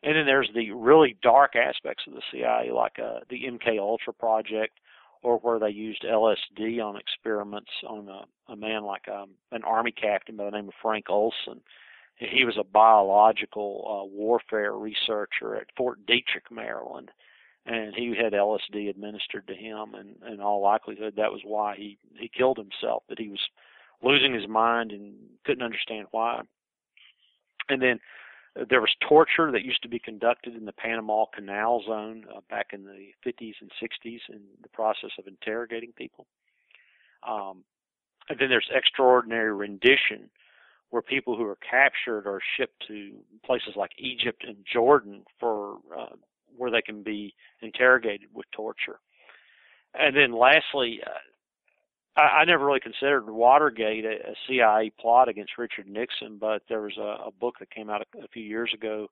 And then there's the really dark aspects of the CIA, like uh, the MK Ultra project, or where they used LSD on experiments on a, a man like um, an army captain by the name of Frank Olson. He was a biological uh, warfare researcher at Fort Detrick, Maryland, and he had LSD administered to him, and in all likelihood, that was why he he killed himself. That he was losing his mind and couldn't understand why. And then there was torture that used to be conducted in the Panama Canal Zone uh, back in the 50s and 60s in the process of interrogating people. Um, and then there's extraordinary rendition, where people who are captured are shipped to places like Egypt and Jordan for uh, where they can be interrogated with torture. And then lastly, uh, I, I never really considered Watergate a, a CIA plot against Richard Nixon, but there was a, a book that came out a, a few years ago,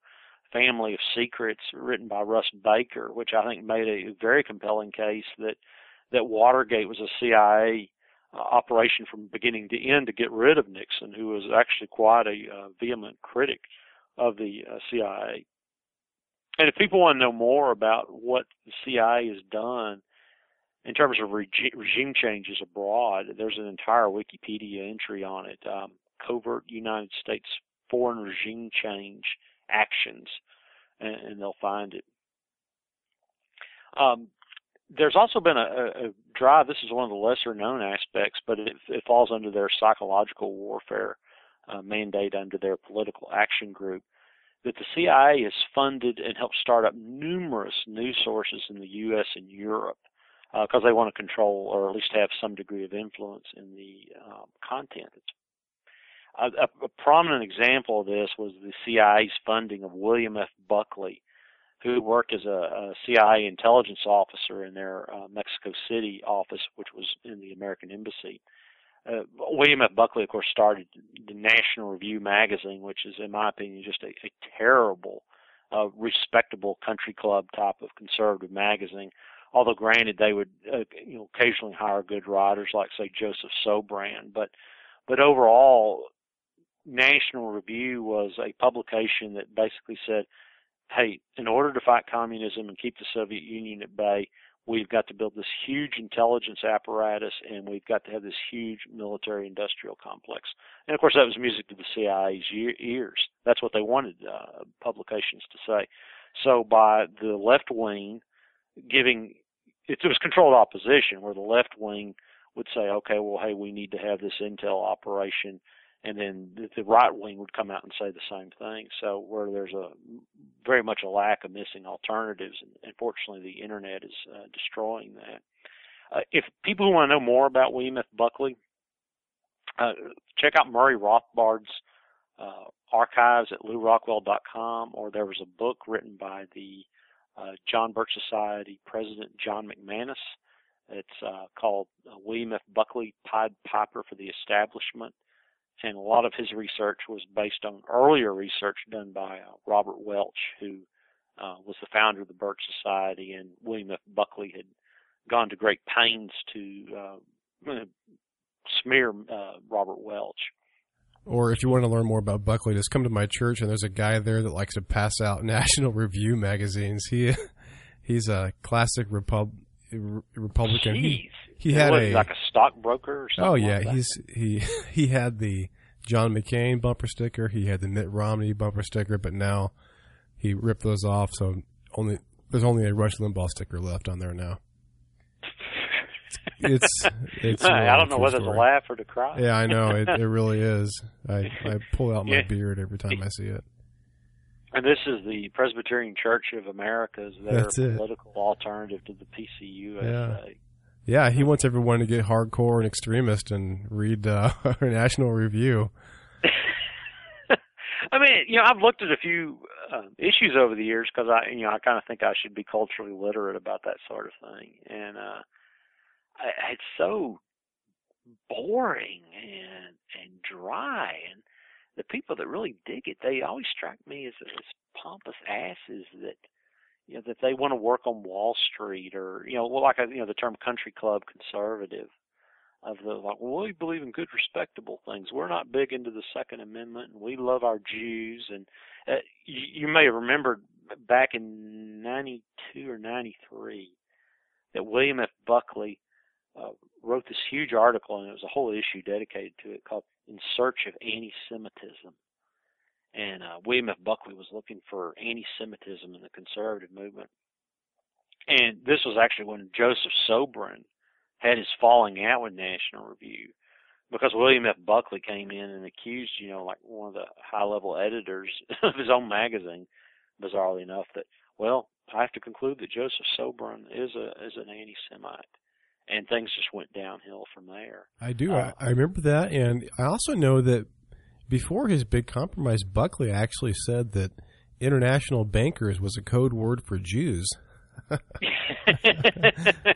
Family of Secrets, written by Russ Baker, which I think made a very compelling case that that Watergate was a CIA uh, operation from beginning to end to get rid of Nixon, who was actually quite a uh, vehement critic of the uh, CIA. And if people want to know more about what the CIA has done in terms of regi- regime changes abroad, there's an entire Wikipedia entry on it. Um, covert United States foreign regime change actions, and, and they'll find it. Um, there's also been a, a, drive. This is one of the lesser known aspects, but it, it falls under their psychological warfare uh, mandate under their political action group. That the CIA has funded and helped start up numerous news sources in the U.S. and Europe because uh, they want to control or at least have some degree of influence in the um, content. A, a, prominent example of this was the CIA's funding of William F. Buckley, who worked as a, a CIA intelligence officer in their uh, Mexico City office, which was in the American Embassy. Uh, William F. Buckley, of course, started the National Review magazine, which is, in my opinion, just a, a terrible, uh, respectable country club type of conservative magazine although granted they would uh, you know occasionally hire good writers like say Joseph Sobran, but but overall National Review was a publication that basically said, hey, in order to fight communism and keep the Soviet Union at bay, we've got to build this huge intelligence apparatus and we've got to have this huge military industrial complex. And of course, that was music to the CIA's ears. That's what they wanted uh, publications to say. So by the left wing giving it was controlled opposition where the left wing would say, okay, well, hey, we need to have this intel operation, and then the right wing would come out and say the same thing. So where there's a very much a lack of missing alternatives, and unfortunately, the internet is uh, destroying that. Uh, if people who want to know more about William F. Buckley, uh, check out Murray Rothbard's uh, archives at lewrockwell.com, or there was a book written by the uh, John Birch Society President John McManus. It's uh, called William F. Buckley Pied Piper for the Establishment. And a lot of his research was based on earlier research done by uh, Robert Welch, who uh, was the founder of the Birch Society, and William F. Buckley had gone to great pains to uh, smear Robert Welch. Or if you want to learn more about Buckley, just come to my church, and there's a guy there that likes to pass out (laughs) National Review magazines. He he's a classic Repub, Republican. Jeez. He, had a like a stockbroker. Or something? Oh yeah, like he's he (laughs) he had the John McCain bumper sticker. He had the Mitt Romney bumper sticker, but now he ripped those off. So only there's only a Rush Limbaugh sticker left on there now. (laughs) it's it's. I don't know whether story. to laugh or to cry. Yeah, I know it. It really (laughs) is. I I pull out my Yeah. beard every time I see it. And this is the Presbyterian Church of America's their political alternative to the PCUSA. Yeah, he wants everyone to get hardcore and extremist and read uh, (laughs) National Review. (laughs) I mean, you know, I've looked at a few uh, issues over the years because I, you know, I kind of think I should be culturally literate about that sort of thing, and uh, I, it's so boring and and dry, and the people that really dig it, they always strike me as as pompous asses that. You know that they want to work on Wall Street, or you know, well, like you know, the term country club conservative of the like, well, we believe in good, respectable things. We're not big into the Second Amendment, and we love our Jews. And uh, you, you may have remembered back in '92 or '93 that William F. Buckley uh, wrote this huge article, and it was a whole issue dedicated to it called "In Search of Anti-Semitism." And uh, William F. Buckley was looking for anti-Semitism in the conservative movement. And this was actually when Joseph Sobran had his falling out with National Review because William F. Buckley came in and accused, you know, like one of the high level editors (laughs) of his own magazine, bizarrely enough, that well, I have to conclude that Joseph Sobran is a is an anti Semite. And things just went downhill from there. I do. Uh, I, I remember that, and I also know that before his big compromise, Buckley actually said that international bankers was a code word for Jews. (laughs)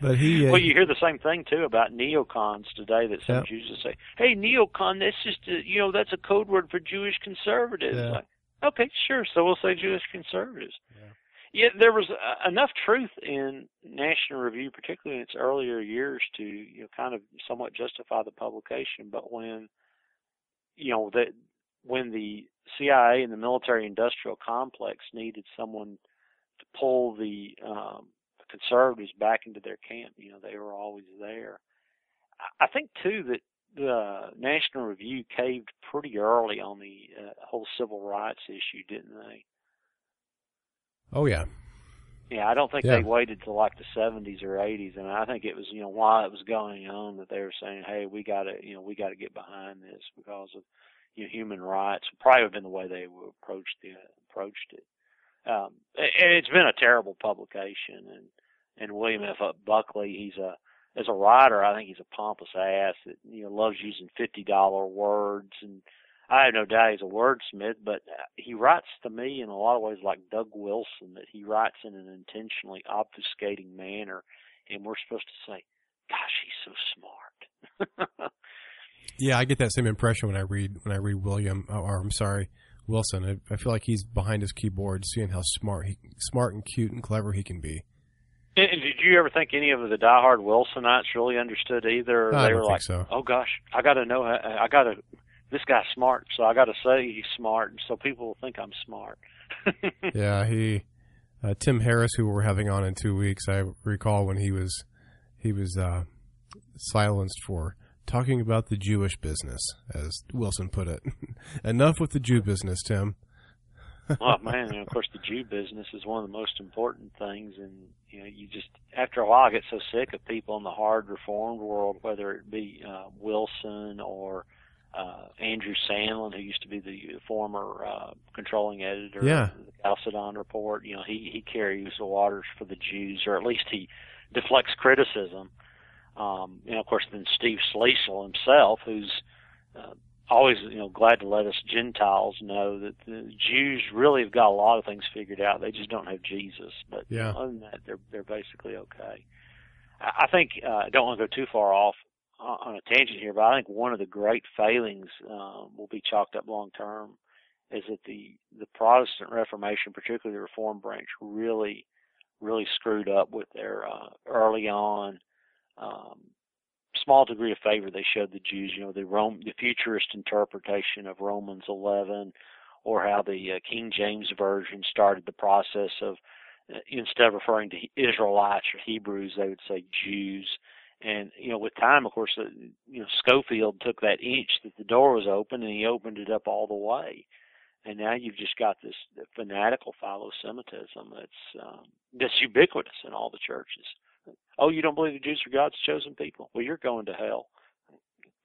But he, uh, well, you hear the same thing too about neocons today. That some Yeah. Jews will say, "Hey, neocon, that's just a, you know that's a code word for Jewish conservatives." Yeah. Like, okay, sure. So we'll say Jewish conservatives. Yeah. Yeah, there was uh, enough truth in National Review, particularly in its earlier years, to you know kind of somewhat justify the publication. But when you know that when the CIA and the military-industrial complex needed someone to pull the um, conservatives back into their camp. You know, they were always there. I- think too that the National Review caved pretty early on the uh, whole civil rights issue, didn't they? oh yeah, Yeah, I don't think Yeah. they waited till like the 70s or 80s, and I think it was you know while it was going on that they were saying, hey, we got to you know we got to get behind this because of human rights. Probably have been the way they would approach the approached it. Um, and it's been a terrible publication, and and William F. Buckley, he's a as a writer, I think he's a pompous ass that you know loves using fifty dollar words, and I have no doubt he's a wordsmith, but uh, he writes to me in a lot of ways like Doug Wilson, that he writes in an intentionally obfuscating manner, and we're supposed to say, "Gosh, he's so smart." (laughs) yeah. I get that same impression when I read when I read William, oh, or I'm sorry, Wilson. I, I feel like he's behind his keyboard, seeing how smart he, smart and cute and clever he can be. And and did you ever think any of the diehard Wilsonites really understood either? I they don't were think like, so. "Oh gosh, I got to know. I got to. This guy's smart, so I got to say he's smart, so people will think I'm smart." (laughs) yeah, he uh, Tim Harris, who we're having on in two weeks. I recall when he was he was uh, silenced for talking about the Jewish business, as Wilson put it. (laughs) Enough with the Jew business, Tim. (laughs) oh man, and of course the Jew business is one of the most important things, and you know, you just after a while get so sick of people in the hard reformed world, whether it be uh, Wilson or uh, Andrew Sandlin, who used to be the former uh, controlling editor Yeah. of the Chalcedon Report. You know, he he carries the waters for the Jews, or at least he deflects criticism. Um, and of course, then Steve Schlissel himself, who's uh, always you know glad to let us Gentiles know that the Jews really have got a lot of things figured out. They just don't have Jesus. But Yeah. other than that, they're they're basically okay. I I think uh, I don't want to go too far off on on a tangent here, but I think one of the great failings um, will be chalked up long term is that the the Protestant Reformation, particularly the Reformed branch, really really screwed up with their uh, early on um, small degree of favor they showed the Jews. You know, the Rome, the futurist interpretation of Romans 11, or how the uh, King James version started the process of uh, instead of referring to Israelites or Hebrews, they would say Jews. And you know, with time, of course, uh, you know Scofield took that inch that the door was open, and he opened it up all the way. And now you've just got this fanatical philo-Semitism that's um, that's ubiquitous in all the churches. Oh, you don't believe the Jews are God's chosen people? Well, you're going to hell.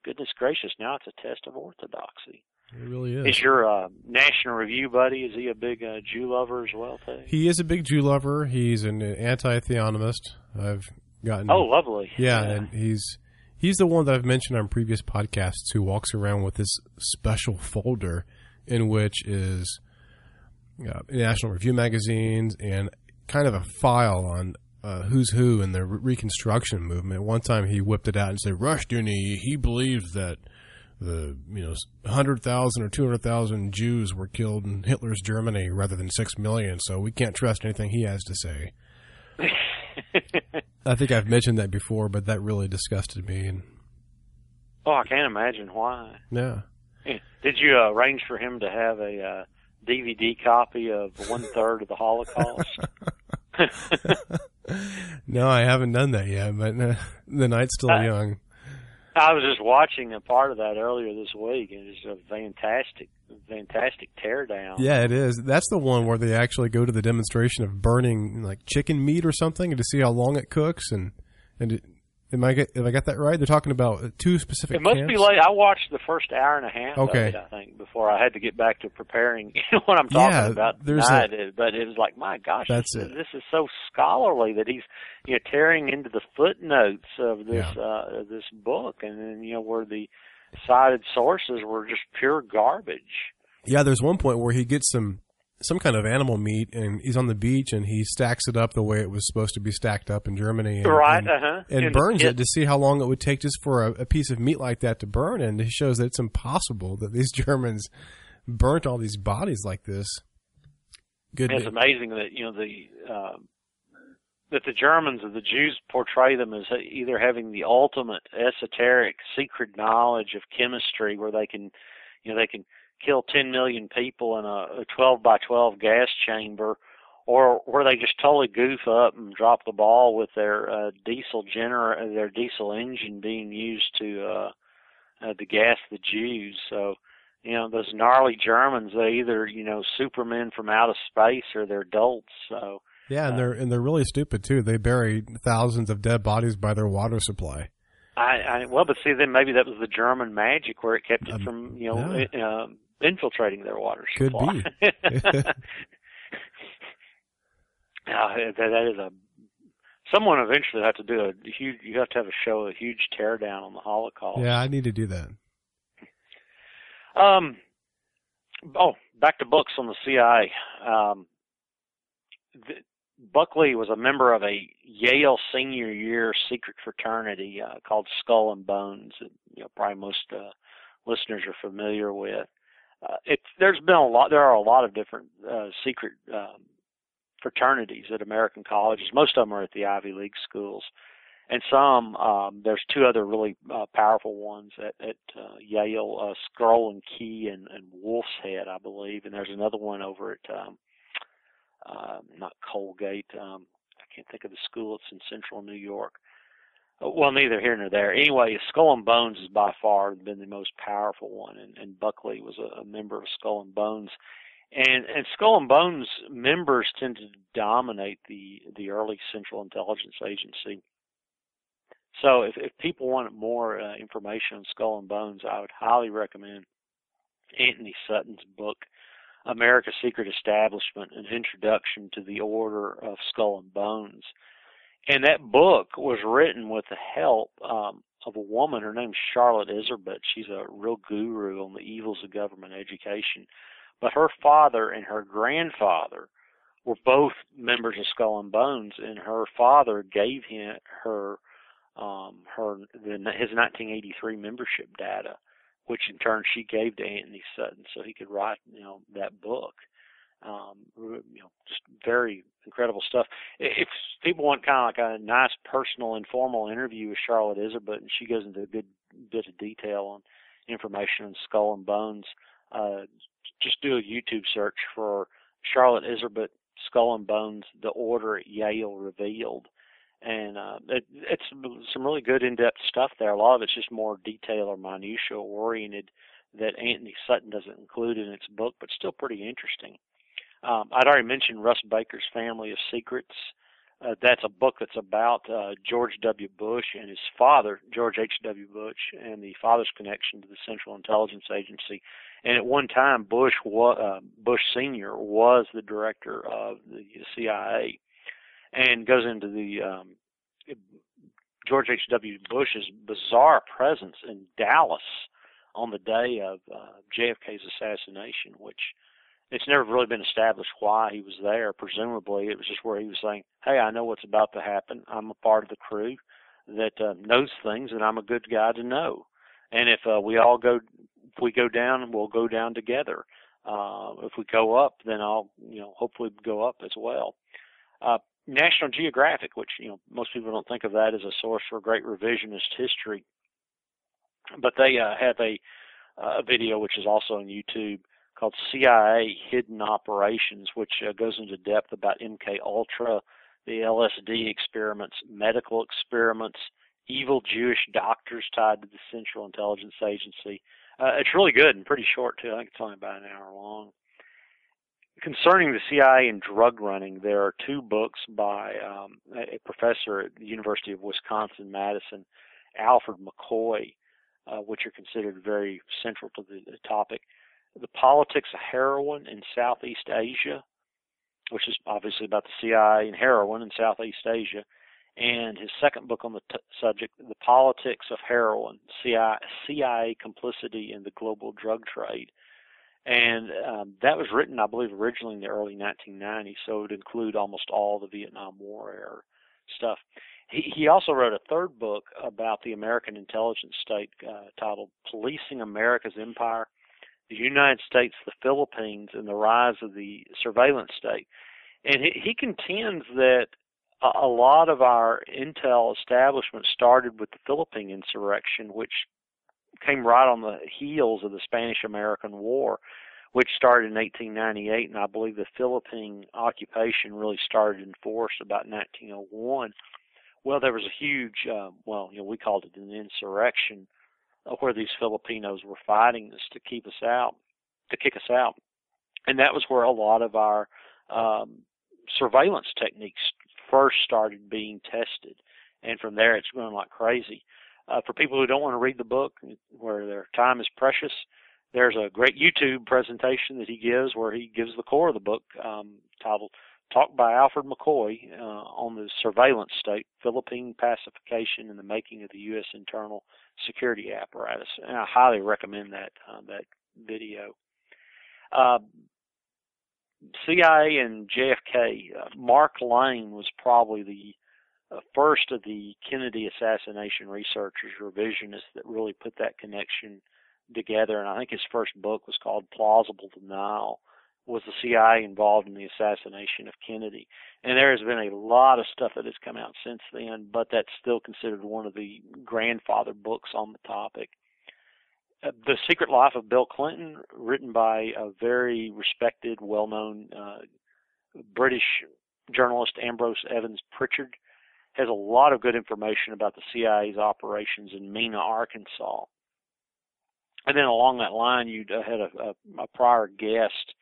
Goodness gracious! Now it's a test of orthodoxy. It really is. Is your uh, National Review buddy? Is he a big uh, Jew lover as well too? He is a big Jew lover. He's an anti-theonomist. I've gotten. Oh, lovely. Yeah, and he's he's the one that I've mentioned on previous podcasts who walks around with this special folder in which is uh, National Review magazines and kind of a file on uh, who's who in the Reconstruction movement. One time he whipped it out and said, Rushdoony, he believes that the you know hundred thousand or two hundred thousand Jews were killed in Hitler's Germany rather than six million. So we can't trust anything he has to say. (laughs) I think I've mentioned that before, but that really disgusted me. And oh, I can't imagine why. Yeah. Did you uh, arrange for him to have a uh, DVD copy of one third of the Holocaust? (laughs) (laughs) (laughs) no, I haven't done that yet, but uh, the night's still uh, young. I was just watching a part of that earlier this week, and it's a fantastic, fantastic teardown. Yeah, it is. That's the one where they actually go to the demonstration of burning like chicken meat or something, and to see how long it cooks, and and it, Am I get, have I got that right? They're talking about two specific. It must camps? be late. I watched the first hour and a half. Okay. It, I think before I had to get back to preparing (laughs) what I'm talking yeah, about tonight. A, but it was like, my gosh, that's this, it. this is so scholarly that he's you know tearing into the footnotes of this Yeah. uh, this book, and then you know where the cited sources were just pure garbage. yeah, there's one point where he gets some some kind of animal meat, and he's on the beach, and he stacks it up the way it was supposed to be stacked up in Germany, and, right? and, uh huh. and burns it to see how long it would take just for a, a piece of meat like that to burn, and it shows that it's impossible that these (laughs) Germans burnt all these bodies like this. Good. It's amazing that you know the uh, that the Germans or the Jews portray them as either having the ultimate esoteric secret knowledge of chemistry, where they can, you know, they can kill 10 million people in a, a 12 by 12 gas chamber, or where they just totally goof up and drop the ball with their uh, diesel gener their diesel engine being used to uh, uh, to gas the Jews. So you know those gnarly Germans, they either you know Supermen from outer space or they're dolts. So yeah, and they're and they're really stupid too. They bury thousands of dead bodies by their water supply. I, I well, but see, then maybe that was the German magic where it kept it Um, from you know yeah. uh, infiltrating their water Could supply. (laughs) (laughs) be. Uh, that, that is a someone eventually have to do a huge. You have to have a show a huge teardown on the Holocaust. Yeah, I need to do that. Um. Oh, back to books on the CIA. Um, the, Buckley was a member of a Yale senior year secret fraternity uh, called Skull and Bones. That, you know, probably most uh, listeners are familiar with. Uh, it's there's been a lot. There are a lot of different uh, secret um, fraternities at American colleges. Most of them are at the Ivy League schools, and some um, there's two other really uh, powerful ones at, at uh, Yale, uh, Scroll and Key and, and Wolf's Head, I believe, and there's another one over at um, uh, not Colgate. Um, I can't think of the school. It's in Central New York. Well, neither here nor there. Anyway, Skull and Bones has by far been the most powerful one, and, and Buckley was a, a member of Skull and Bones and and Skull and Bones members tend to dominate the the early Central Intelligence Agency. So if if people want more uh, information on Skull and Bones, I would highly recommend Antony Sutton's book, America's Secret Establishment: An Introduction to the Order of Skull and Bones. And that book was written with the help um, of a woman. Her name's Charlotte Iserbyt. She's a real guru on the evils of government education but her father and her grandfather were both members of Skull and Bones, and her father gave him her um, her the, his 1983 membership data, which in turn she gave to Antony Sutton so he could write you know that book. Um, you know, just very incredible stuff. If people want kind of like a nice personal informal interview with Charlotte Iserbyt, and she goes into a good bit of detail on information on Skull and Bones. Uh, just do a YouTube search for Charlotte Iserbyt Skull and Bones, The Order at Yale Revealed. And uh, it, it's some really good in-depth stuff there. A lot of it's just more detail or minutia oriented that Antony Sutton doesn't include in its book, but still pretty interesting. Um, I'd already mentioned Russ Baker's Family of Secrets. Uh, that's a book that's about uh, George W. Bush and his father, George H. W. Bush, and the father's connection to the Central Intelligence Agency. And at one time, Bush wa- uh, Bush Senior was the director of the CIA, and goes into the um, George H. W. Bush's bizarre presence in Dallas on the day of uh, JFK's assassination, which it's never really been established why he was there. Presumably, it was just where he was saying, "Hey, I know what's about to happen. I'm a part of the crew that uh, knows things, and I'm a good guy to know. And if uh, we all go, if we go down, we'll go down together. Uh, if we go up, then I'll, you know, hopefully go up as well." Uh, National Geographic, which you know most people don't think of that as a source for great revisionist history, but they uh, have a a video which is also on YouTube called CIA Hidden Operations, which uh, goes into depth about MK Ultra, the LSD experiments, medical experiments, evil Jewish doctors tied to the Central Intelligence Agency. Uh, it's really good and pretty short too. I think it's only about an hour long. Concerning the CIA and drug running, there are two books by um, a professor at the University of Wisconsin Madison, Alfred McCoy, uh, which are considered very central to the, the topic. The Politics of Heroin in Southeast Asia, which is obviously about the CIA and heroin in Southeast Asia, and his second book on the t- subject, The Politics of Heroin, CIA, CIA Complicity in the Global Drug Trade and um, that was written, I believe, originally in the early 1990s, so it would include almost all the Vietnam War era stuff. He, he also wrote a third book about the American intelligence state uh, titled Policing America's Empire, the United States, the Philippines, and the Rise of the Surveillance State. And he, he contends that a, a lot of our intel establishment started with the Philippine insurrection, which came right on the heels of the Spanish American War, which started in 1898, and I believe the Philippine occupation really started in force about 1901. Well, there was a huge, uh, well, you know, we called it an insurrection, where these Filipinos were fighting us to keep us out, to kick us out, and that was where a lot of our um, surveillance techniques first started being tested, and from there it's going like crazy. Uh, for people who don't want to read the book, where their time is precious, there's a great YouTube presentation that he gives where he gives the core of the book um, titled Talk by Alfred McCoy uh, on the surveillance state, Philippine pacification, and the making of the U.S. internal security apparatus. And I highly recommend that uh, that video. Uh, CIA and JFK. Uh, Mark Lane was probably the uh, first of the Kennedy assassination researchers, revisionists, that really put that connection together. And I think his first book was called Plausible Denial. Was the CIA involved in the assassination of Kennedy? And there has been a lot of stuff that has come out since then, but that's still considered one of the grandfather books on the topic. Uh, the Secret Life of Bill Clinton, written by a very respected, well known uh, British journalist Ambrose Evans Pritchard, has a lot of good information about the CIA's operations in Mena, Arkansas. And then along that line, you uh, had a, a, a prior guest,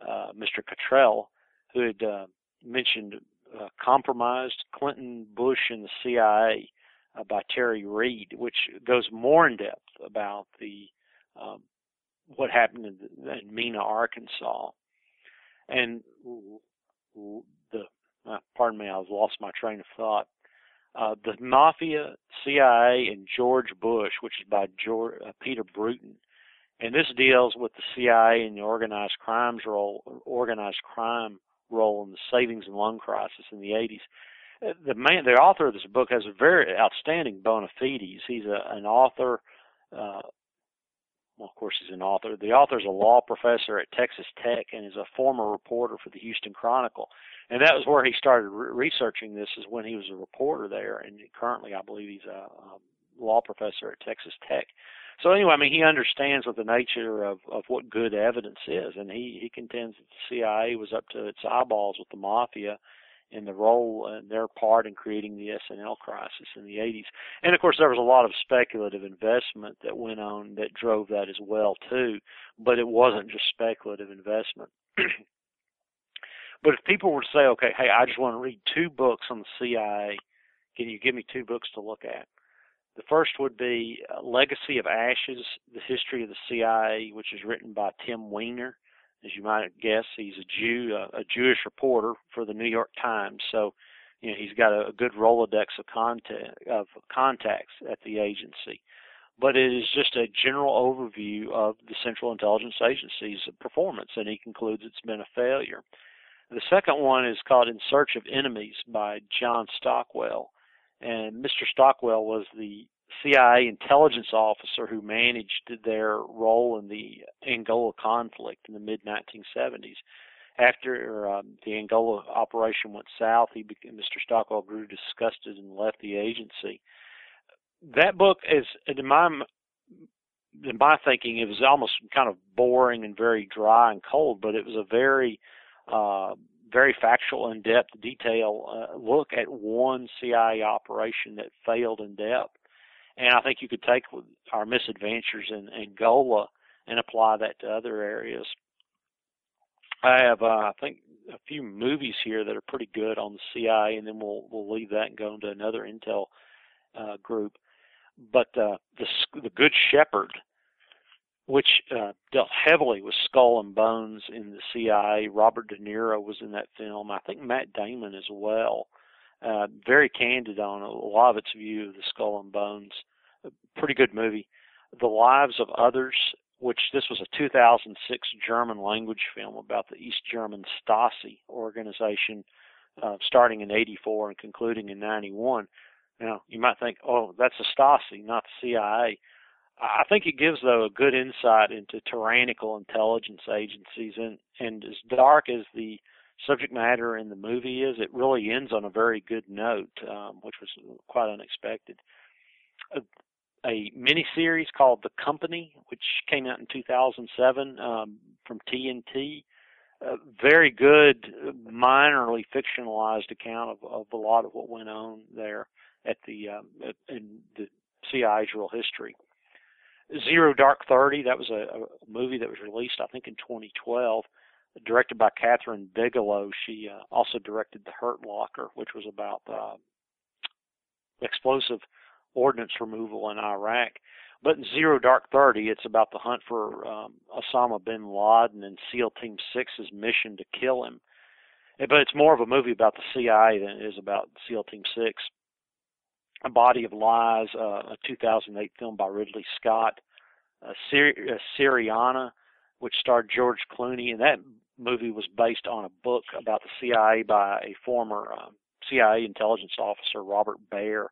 uh, Mr. Cottrell, who had uh, mentioned uh, Compromised Clinton, Bush, and the CIA uh, by Terry Reed, which goes more in depth about the um, what happened in, in Mena, Arkansas. And the uh, pardon me, I've lost my train of thought. Uh, the Mafia, CIA, and George Bush, which is by George, uh, Peter Brewton, and this deals with the CIA and the organized crimes role, organized crime role in the savings and loan crisis in the 80s. Uh, the man, the author of this book has a very outstanding bona fides. He's a, an author. Uh, well, of course, he's an author. The author is a law professor at Texas Tech and is a former reporter for the Houston Chronicle and that was where he started re- researching this is when he was a reporter there and currently i believe he's a, a law professor at texas tech so anyway i mean he understands what the nature of of what good evidence is and he he contends that the cia was up to its eyeballs with the mafia and the role and their part in creating the S&L crisis in the 80s. And of course, there was a lot of speculative investment that went on that drove that as well too. But it wasn't just speculative investment. (clears throat) But if people were to say, okay, hey, I just want to read two books on the CIA, can you give me two books to look at? The first would be uh, Legacy of Ashes, The History of the CIA, which is written by Tim Weiner. As you might guess, he's a Jew, a Jewish reporter for the New York Times. So, you know, he's got a, a good Rolodex of contact, of contacts at the agency. But it is just a general overview of the Central Intelligence Agency's performance, and he concludes it's been a failure. The second one is called In Search of Enemies by John Stockwell and Mr. Stockwell was the CIA intelligence officer who managed their role in the Angola conflict in the mid 1970s. After um, the Angola operation went south, he became, Mr. Stockwell grew disgusted and left the agency. That book is, in my in my thinking, it was almost kind of boring and very dry and cold, but it was a very uh, very factual, in-depth detail uh, look at one CIA operation that failed in depth. And I think you could take our misadventures in Angola and apply that to other areas. I have, uh, I think, a few movies here that are pretty good on the CIA, and then we'll we'll leave that and go into another intel uh, group. But uh, the the Good Shepherd which uh, dealt heavily with Skull and Bones in the CIA. Robert De Niro was in that film. I think Matt Damon as well. Uh, very candid on a lot of its view of the Skull and Bones. A pretty good movie. The Lives of Others, which this was a 2006 German language film about the East German Stasi organization, uh, starting in 84 and concluding in 91. Now, you might think, oh, that's the Stasi, not the CIA. I think it gives though a good insight into tyrannical intelligence agencies and and as dark as the subject matter in the movie is, it really ends on a very good note, um, which was quite unexpected. A, a miniseries called The Company, which came out in 2007 um, from TNT. A very good, minorly fictionalized account of, of a lot of what went on there at the um, at, in the CIA's real history. Zero Dark Thirty. That was a, a movie that was released, I think, in 2012, directed by Kathryn Bigelow. She uh, also directed The Hurt Locker, which was about uh, explosive ordnance removal in Iraq. But in Zero Dark Thirty, it's about the hunt for um, Osama bin Laden and SEAL Team Six's mission to kill him. But it's more of a movie about the CIA than it is about SEAL Team Six. A Body of Lies, uh, a 2008 film by Ridley Scott, uh, Syri- uh, Syriana, which starred George Clooney, and that movie was based on a book about the CIA by a former um, CIA intelligence officer, Robert Baer.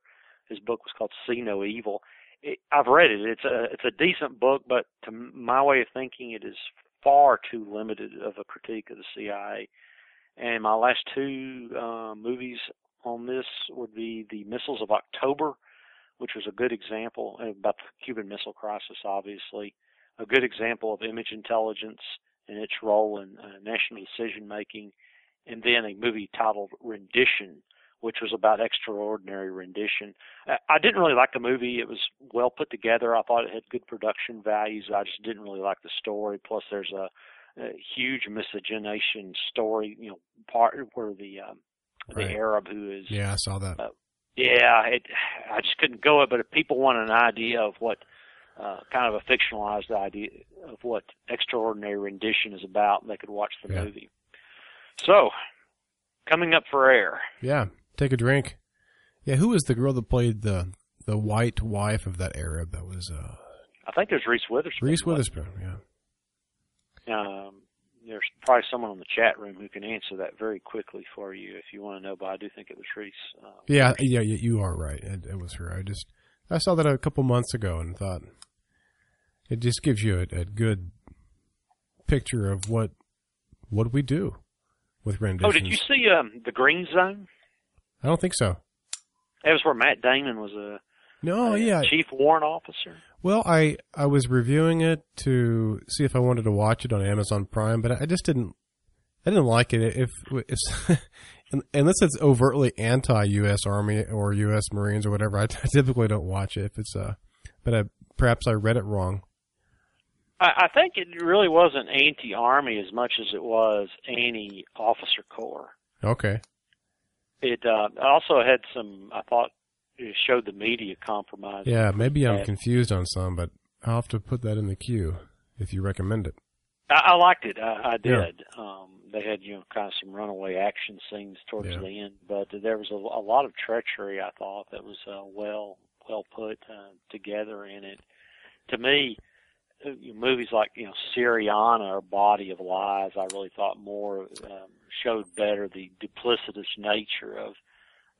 His book was called See No Evil. It, I've read it. It's a it's a decent book, but to my way of thinking, it is far too limited of a critique of the CIA. And my last two uh, movies on this would be the missiles of October, which was a good example about the Cuban Missile Crisis, obviously, a good example of image intelligence and its role in uh, national decision making, and then a movie titled Rendition, which was about extraordinary rendition. I didn't really like the movie. It was well put together. I thought it had good production values. I just didn't really like the story. Plus, there's a, a huge miscegenation story, you know, part where the um, the right. Arab who is. Yeah, I saw that. Uh, yeah, it, I just couldn't go it. But if people want an idea of what uh, kind of a fictionalized idea of what extraordinary rendition is about, they could watch the yeah. movie. So, coming up for air. Yeah, take a drink. Yeah, who was the girl that played the the white wife of that Arab? That was. uh I think there's Reese Witherspoon. Reese Witherspoon, yeah. Um, there's probably someone on the chat room who can answer that very quickly for you if you want to know. But I do think it was Reese. Uh, yeah, yeah, yeah, you are right. It, it, was her. I just I saw that a couple months ago and thought it just gives you a, a good picture of what what we do with renditions. Oh, did you see um, the Green Zone? I don't think so. That was where Matt Damon was a no, yeah, chief warrant officer. Well, I I was reviewing it to see if I wanted to watch it on Amazon Prime, but I just didn't. I didn't like it. If, if (laughs) unless it's overtly anti-U.S. Army or U.S. Marines or whatever, (laughs) I typically don't watch it. If it's uh, but I, perhaps I read it wrong. I, I think it really wasn't anti-army as much as it was anti-officer corps. Okay. It uh, also had some. I thought showed the media compromise. Yeah, maybe I'm bad. confused on some, but I'll have to put that in the queue if you recommend it. I, I liked it. I, I Yeah. did. Um, they had you know kind of some runaway action scenes towards Yeah. the end, but there was a, a lot of treachery. I thought that was uh, well well put uh, together in it. To me, uh, movies like you know Syriana or Body of Lies, I really thought more um, showed better the duplicitous nature of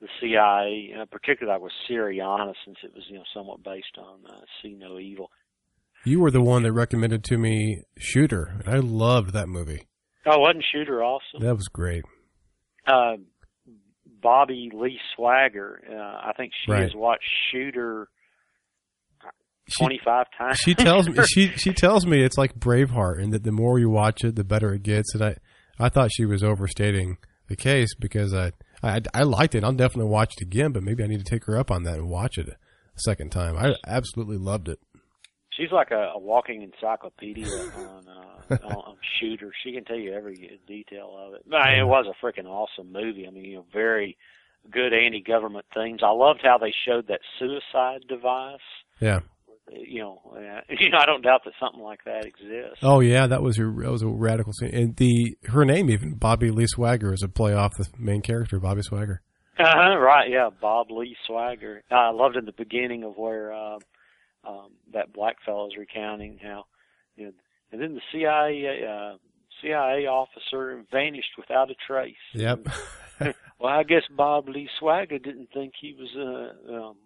the CIA, uh, particularly with Syriana, since it was you know somewhat based on uh, See No Evil. You were the one that recommended to me Shooter, and I loved that movie. Oh, wasn't Shooter awesome? That was great. uh, Bobby Lee Swagger. Uh, I think she Right. has watched Shooter 25 times. she tells me (laughs) she she tells me it's like Braveheart, and that the more you watch it, the better it gets. And I I thought she was overstating the case because I I, I liked it. I'll definitely watch it again, but maybe I need to take her up on that and watch it a second time. I absolutely loved it. She's like a, a walking encyclopedia on, uh, on on Shooter. She can tell you every detail of it. But I mean, it was a freaking awesome movie. I mean, you know, very good anti-government themes. I loved how they showed that suicide device. Yeah. You know, uh, (laughs) you know, I don't doubt that something like that exists. Oh yeah, that was a that was a radical scene. And the her name even Bobby Lee Swagger is a play off the main character Bobby Swagger. Uh-huh, right, yeah, Bob Lee Swagger. I loved in the beginning of where uh, um, that black fellow is recounting how, you know, and then the CIA uh, CIA officer vanished without a trace. Yep. (laughs) Well, I guess Bob Lee Swagger didn't think he was uh, um,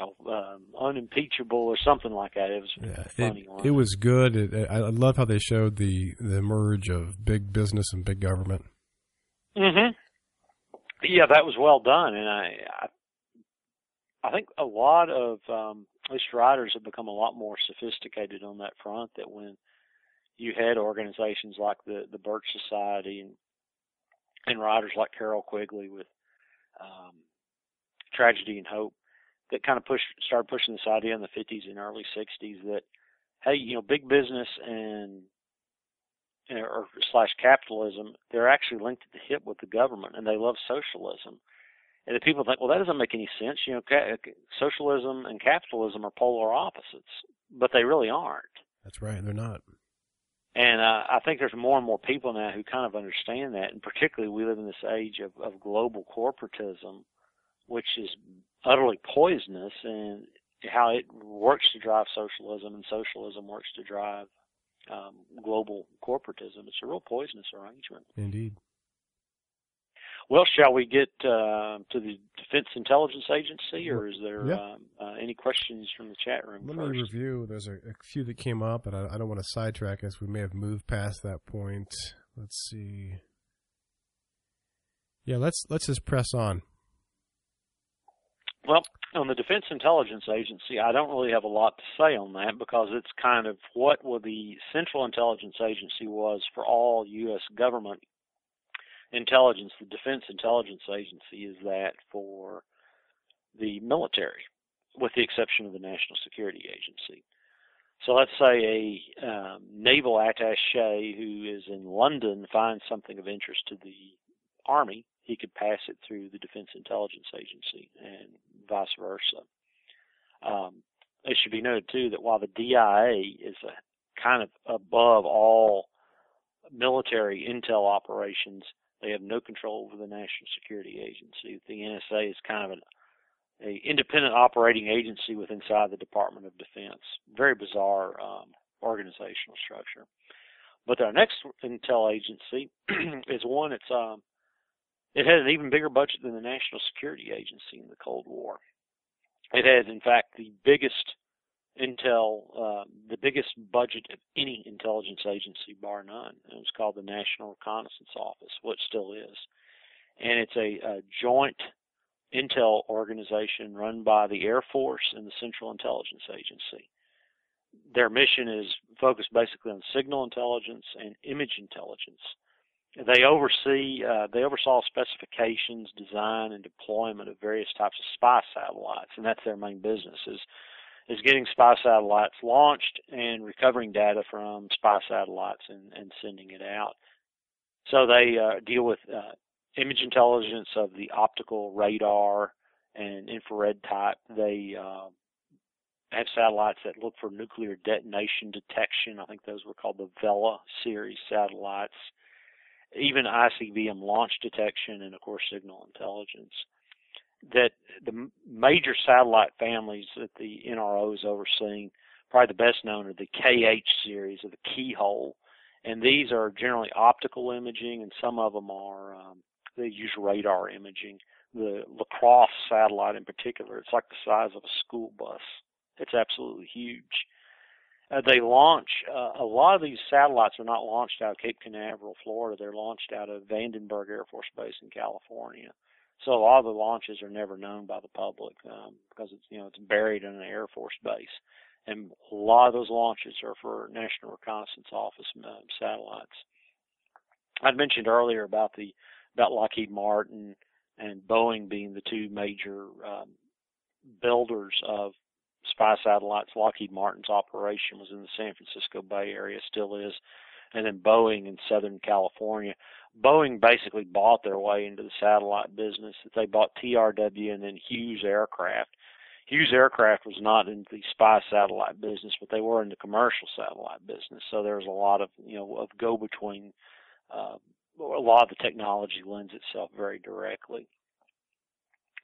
um, unimpeachable or something like that. It was Yeah, funny it, it was good. It, I I love how they showed the the merge of big business and big government. hmm Yeah, that was well done, and I, I, I think a lot of um, at least writers have become a lot more sophisticated on that front. That when you had organizations like the the Birch Society and and writers like Carroll Quigley with um, Tragedy and Hope that kind of pushed started pushing this idea in the 50s and early 60s that hey, you know, big business and or slash capitalism, they're actually linked at the hip with the government, and they love socialism. And the people think, well, that doesn't make any sense. You know, ca- socialism and capitalism are polar opposites, but they really aren't. That's right. They're not. And uh, I think there's more and more people now who kind of understand that, and particularly we live in this age of, of global corporatism, which is utterly poisonous, and how it works to drive socialism, and socialism works to drive um, global corporatism. It's a real poisonous arrangement. Indeed. Well, shall we get uh, to the Defense Intelligence Agency, or is there Yeah. um, uh, any questions from the chat room Let first? me review. There's a, a few that came up, but I, I don't want to sidetrack us. We may have moved past that point. Let's see. Yeah, let's let's just press on. Well, on the Defense Intelligence Agency, I don't really have a lot to say on that because it's kind of what the Central Intelligence Agency was for all U.S. government intelligence. The Defense Intelligence Agency is that for the military, with the exception of the National Security Agency. So let's say a um, naval attaché who is in London finds something of interest to the Army, he could pass it through the Defense Intelligence Agency and vice versa. Um, it should be noted too that while the DIA is a kind of above all military intel operations, they have no control over the National Security Agency. The NSA is kind of an a independent operating agency with inside the Department of Defense. Very bizarre um, organizational structure. But our next intel agency (clears throat) is one that's um, it had an even bigger budget than the National Security Agency in the Cold War. It had, in fact, the biggest intel, uh, the biggest budget of any intelligence agency, bar none. It was called the National Reconnaissance Office, what still is. And it's a, a joint intel organization run by the Air Force and the Central Intelligence Agency. Their mission is focused basically on signal intelligence and image intelligence. They oversee, uh, they oversaw specifications, design, and deployment of various types of spy satellites, and that's their main business is is getting spy satellites launched and recovering data from spy satellites and, and sending it out. So they uh, deal with uh, image intelligence of the optical radar and infrared type. They uh, have satellites that look for nuclear detonation detection. I think those were called the Vela series satellites. Even ICBM launch detection and, of course, signal intelligence. That the major satellite families that the NRO is overseeing, probably the best known are the KH series or the Keyhole. And these are generally optical imaging, and some of them are, um, they use radar imaging. The LaCrosse satellite in particular, it's like the size of a school bus it's absolutely huge. Uh, they launch uh, a lot of these satellites are not launched out of Cape Canaveral, Florida. They're launched out of Vandenberg Air Force Base in California. So a lot of the launches are never known by the public um, because it's you know it's buried in an Air Force base, and a lot of those launches are for National Reconnaissance Office uh, satellites. I'd mentioned earlier about the about Lockheed Martin and Boeing being the two major um, builders of spy satellites. Lockheed Martin's operation was in the San Francisco Bay Area, still is, and then Boeing in Southern California. Boeing basically bought their way into the satellite business. They bought TRW and then Hughes Aircraft. Hughes Aircraft was not in the spy satellite business, but they were in the commercial satellite business. So there was a lot of you know of go between. Uh, a lot of the technology lends itself very directly.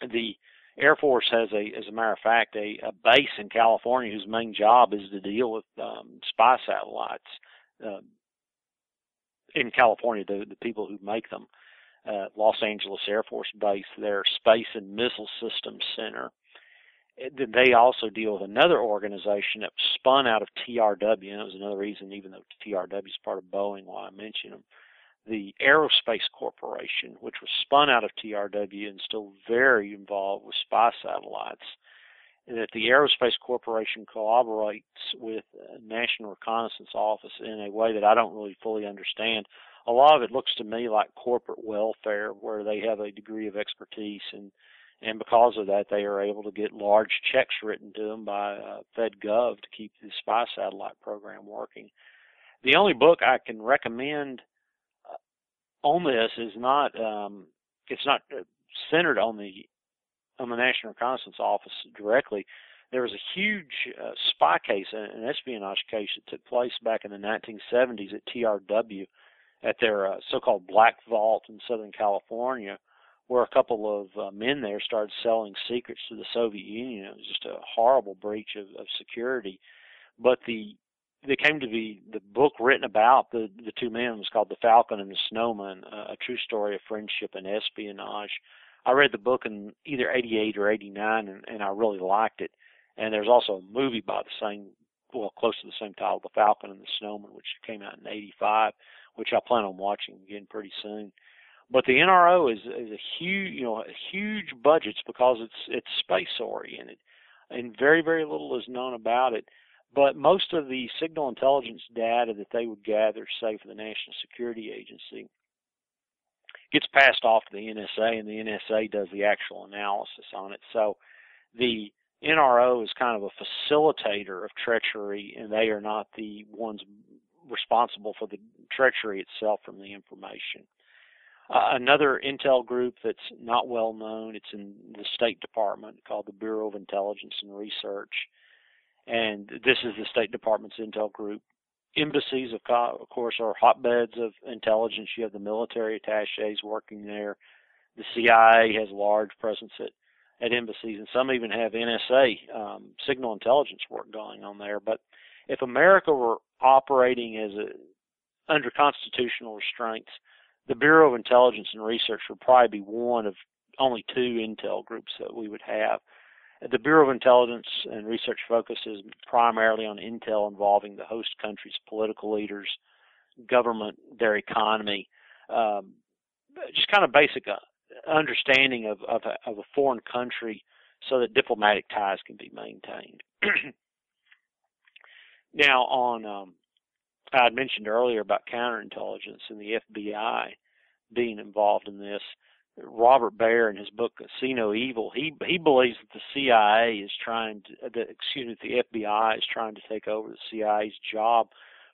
The Air Force has a, as a matter of fact, a, a base in California whose main job is to deal with um, spy satellites uh, in California. The, the people who make them, uh, Los Angeles Air Force Base, their Space and Missile Systems Center. Then they also deal with another organization that spun out of TRW, and it was another reason, even though TRW is part of Boeing, why I mention them the Aerospace Corporation, which was spun out of TRW and still very involved with spy satellites, and that the Aerospace Corporation collaborates with National Reconnaissance Office in a way that I don't really fully understand. A lot of it looks to me like corporate welfare, where they have a degree of expertise and and because of that, they are able to get large checks written to them by uh, FedGov to keep the spy satellite program working. The only book I can recommend on this is not um, it's not uh, centered on the on the National Reconnaissance Office directly. There was a huge uh, spy case, an espionage case that took place back in the 1970s at TRW, at their uh, so-called Black Vault in Southern California, where a couple of uh, men there started selling secrets to the Soviet Union. It was just a horrible breach of, of security. But the they came to be the book written about the the two men was called The Falcon and the Snowman, uh, a true story of friendship and espionage. I read the book in either 88 or 89 and, and I really liked it. And there's also a movie by the same, well, close to the same title, The Falcon and the Snowman, which came out in 85, which I plan on watching again pretty soon. But the NRO is, is a huge, you know, huge budgets because it's, it's space oriented and very, very little is known about it. But most of the signal intelligence data that they would gather, say for the National Security Agency, gets passed off to the NSA, and the NSA does the actual analysis on it. So the NRO is kind of a facilitator of treachery, and they are not the ones responsible for the treachery itself from the information. Uh, another intel group that's not well known, it's in the State Department called the Bureau of Intelligence and Research and this is the State Department's intel group. Embassies, of, of course, are hotbeds of intelligence. You have the military attaches working there. The CIA has a large presence at, at embassies, and some even have NSA um, signal intelligence work going on there. But if America were operating as a, under constitutional restraints, the Bureau of Intelligence and Research would probably be one of only two intel groups that we would have. The Bureau of Intelligence and Research focuses primarily on intel involving the host country's political leaders, government, their economy, um, just kind of basic uh, understanding of, of, a, of a foreign country so that diplomatic ties can be maintained. (clears throat) now, on um, I had mentioned earlier about counterintelligence and the FBI being involved in this. Robert Baer in his book See No Evil, he he believes that the CIA is trying to, the, excuse me, the FBI is trying to take over the CIA's job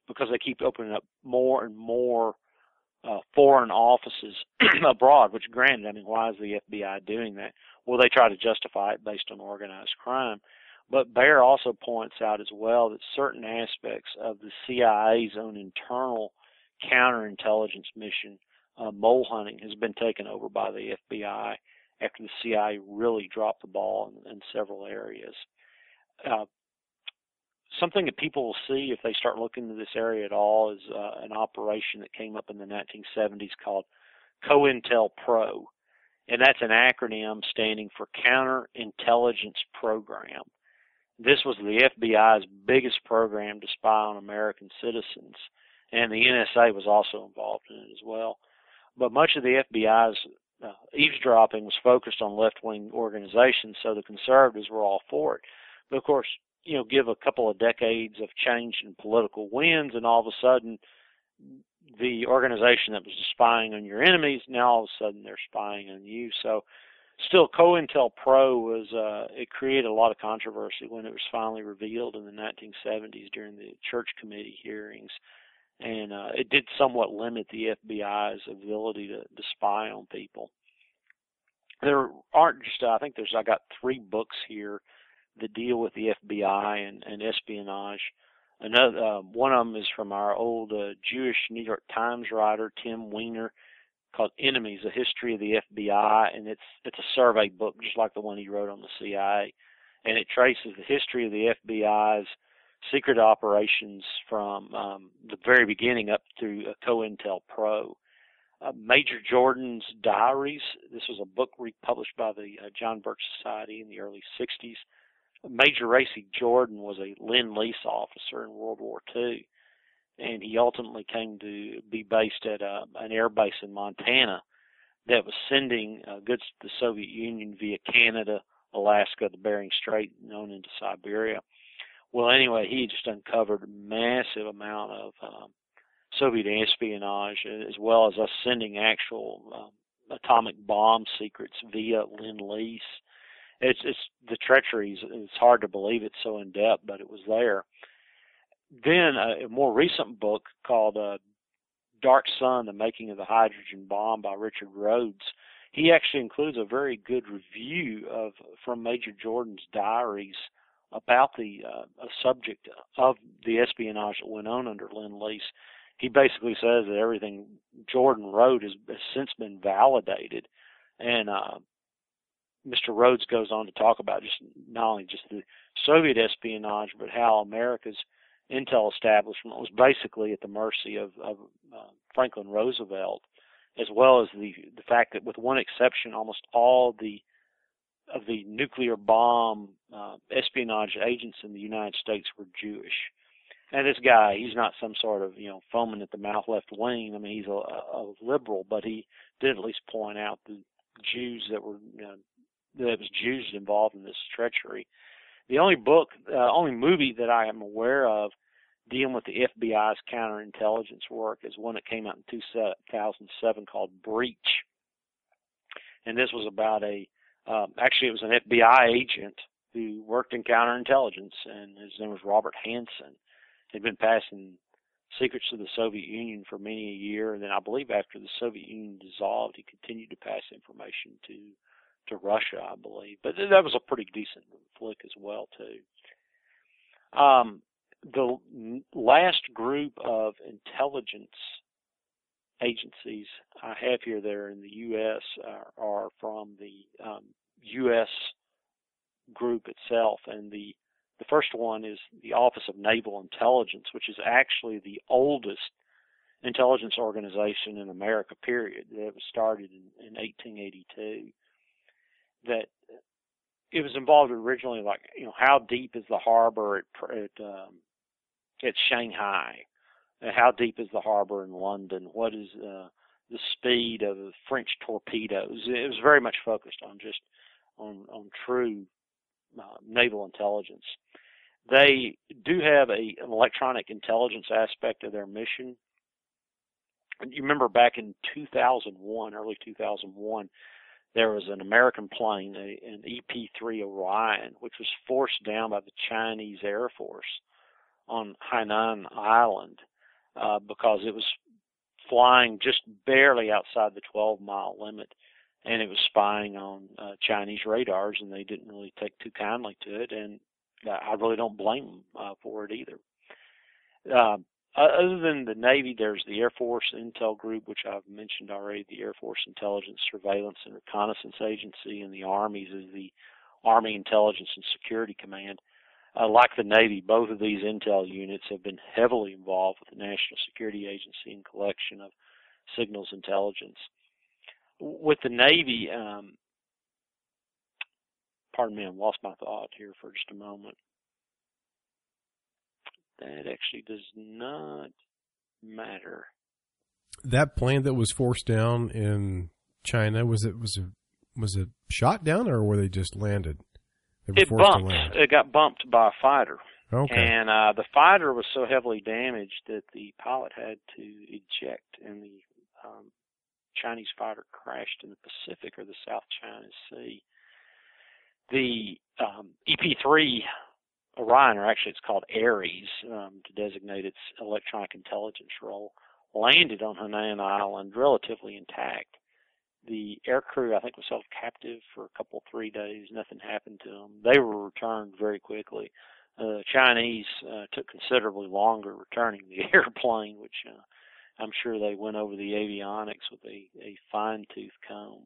because they keep opening up more and more uh, foreign offices (clears throat) abroad. Which, granted, I mean, why is the FBI doing that? Well, they try to justify it based on organized crime. But Baer also points out as well that certain aspects of the CIA's own internal counterintelligence mission uh, mole hunting has been taken over by the FBI after the CIA really dropped the ball in, in several areas. Uh, something that people will see if they start looking into this area at all is uh, an operation that came up in the 1970s called COINTELPRO, and that's an acronym standing for Counterintelligence Program. This was the FBI's biggest program to spy on American citizens, and the NSA was also involved in it as well. But much of the FBI's uh, eavesdropping was focused on left-wing organizations, so the conservatives were all for it. But of course, you know, give a couple of decades of change in political winds, and all of a sudden, the organization that was spying on your enemies now all of a sudden they're spying on you. So, still, COINTELPRO was uh, it created a lot of controversy when it was finally revealed in the 1970s during the Church Committee hearings and uh, it did somewhat limit the FBI's ability to, to spy on people. There aren't just I think there's I got three books here that deal with the FBI and, and espionage. Another uh, one of them is from our old uh, Jewish New York Times writer Tim Weiner called Enemies: A History of the FBI, and it's it's a survey book just like the one he wrote on the CIA, and it traces the history of the FBI's secret operations from um, the very beginning up through uh, COINTELPRO. Uh, Major Jordan's Diaries. This was a book republished by the uh, John Birch Society in the early 60s. Major Racey Jordan was a Lend Lease officer in World War II, and he ultimately came to be based at uh, an air base in Montana that was sending uh, goods to the Soviet Union via Canada, Alaska, the Bering Strait, known into Siberia. Well, anyway, he just uncovered a massive amount of um, Soviet espionage, as well as us sending actual um, atomic bomb secrets via Lend Lease. It's it's the treachery. Is, it's hard to believe it's so in depth, but it was there. Then a, a more recent book called uh, Dark Sun: The Making of the Hydrogen Bomb by Richard Rhodes. He actually includes a very good review of from Major Jordan's diaries about the uh, subject of the espionage that went on under Lend Lease. He basically says that everything Jordan wrote has, has since been validated, and uh, Mr. Rhodes goes on to talk about just not only just the Soviet espionage, but how America's intel establishment was basically at the mercy of, of uh, Franklin Roosevelt, as well as the the fact that, with one exception, almost all the of the nuclear bomb uh, espionage agents in the United States were Jewish. And this guy, he's not some sort of you know foaming at the mouth left wing. I mean, he's a, a liberal, but he did at least point out the Jews that were you know, that was Jews involved in this treachery. The only book, uh, only movie that I am aware of dealing with the FBI's counterintelligence work is one that came out in 2007 called Breach, and this was about a um, actually, it was an FBI agent who worked in counterintelligence, and his name was Robert Hanssen. He'd been passing secrets to the Soviet Union for many a year, and then I believe after the Soviet Union dissolved, he continued to pass information to to Russia, I believe. But that was a pretty decent flick as well too. Um, the last group of intelligence agencies I have here there in the U.S. are, are from the um, U.S. group itself, and the the first one is the Office of Naval Intelligence, which is actually the oldest intelligence organization in America. Period. That was started in, in 1882. That it was involved originally, like you know, how deep is the harbor at at, um, at Shanghai? How deep is the harbor in London? What is uh, the speed of French torpedoes? It was very much focused on just on on true uh, naval intelligence. They do have a, an electronic intelligence aspect of their mission, you remember back in 2001, early 2001, there was an American plane, a, an EP-3 Orion, which was forced down by the Chinese Air Force on Hainan Island uh, because it was flying just barely outside the 12 mile limit and it was spying on uh, Chinese radars and they didn't really take too kindly to it and I really don't blame them uh, for it either. Uh, other than the Navy, there's the Air Force Intel Group, which I've mentioned already, the Air Force Intelligence, Surveillance, and Reconnaissance Agency, and the Army's is the Army Intelligence and Security Command. Uh, like the Navy, both of these intel units have been heavily involved with the National Security Agency in collection of signals intelligence. With the Navy, um, pardon me, I lost my thought here for just a moment. That actually does not matter. That plane that was forced down in China was it was it was it shot down or were they just landed? They it bumped. It got bumped by a fighter. Okay. And uh, the fighter was so heavily damaged that the pilot had to eject, and the um, Chinese fighter crashed in the Pacific or the South China Sea. The um, EP-3 Orion, or actually it's called Aries um, to designate its electronic intelligence role, landed on Hainan Island relatively intact. The aircrew, I think, was held captive for a couple, three days. Nothing happened to them. They were returned very quickly. Uh, Chinese uh, took considerably longer returning the (laughs) airplane, which uh, I'm sure they went over the avionics with a, a fine tooth comb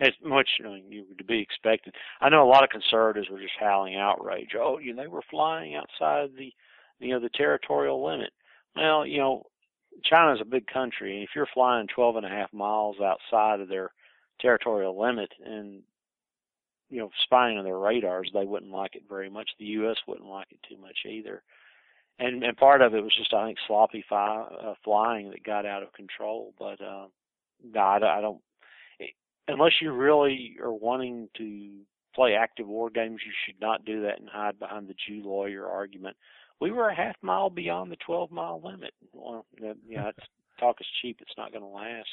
as much you know you to be expected. I know a lot of conservatives were just howling outrage. Oh, you know, they were flying outside the you know the territorial limit. Well, you know, China's a big country, and if you're flying 12 and a half miles outside of their territorial limit and you know spying on their radars, they wouldn't like it very much. The U.S. wouldn't like it too much either. And and part of it was just I think sloppy fi- uh, flying that got out of control. But uh, no, I, I don't unless you really are wanting to play active war games, you should not do that and hide behind the Jew lawyer argument. We were a half mile beyond the 12 mile limit. Well, you know, it's, (laughs) talk is cheap. It's not going to last.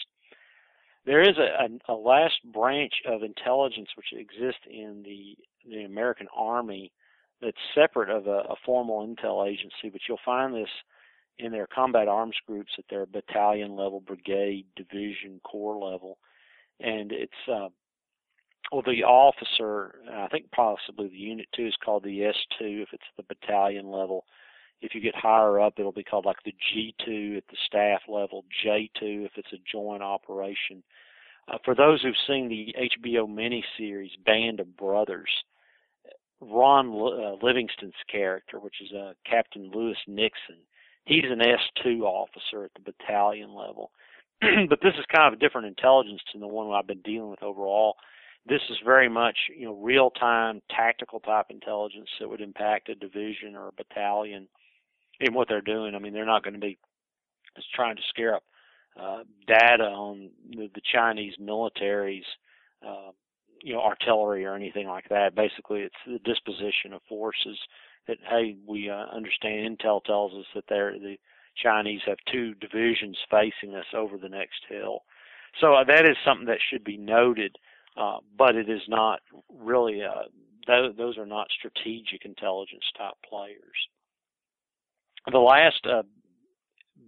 There is a, a, a last branch of intelligence which exists in the the American Army that's separate of a, a formal intel agency, but you'll find this in their combat arms groups at their battalion level, brigade, division, corps level and it's uh, well the officer I think possibly the unit two is called the S2 if it's the battalion level. If you get higher up, it'll be called like the G2 at the staff level, J2 if it's a joint operation. Uh, for those who've seen the HBO miniseries Band of Brothers, Ron uh, Livingston's character, which is uh, Captain Lewis Nixon, he's an S2 officer at the battalion level. (clears throat) but this is kind of a different intelligence than the one I've been dealing with overall. This is very much, you know, real-time tactical type intelligence that would impact a division or a battalion in what they're doing. I mean, they're not going to be just trying to scare up uh, data on the, the Chinese military's, uh, you know, artillery or anything like that. Basically, it's the disposition of forces that hey, we uh, understand. Intel tells us that they're the Chinese have two divisions facing us over the next hill. So uh, that is something that should be noted, uh, but it is not really, uh, th- those are not strategic intelligence type players. The last uh,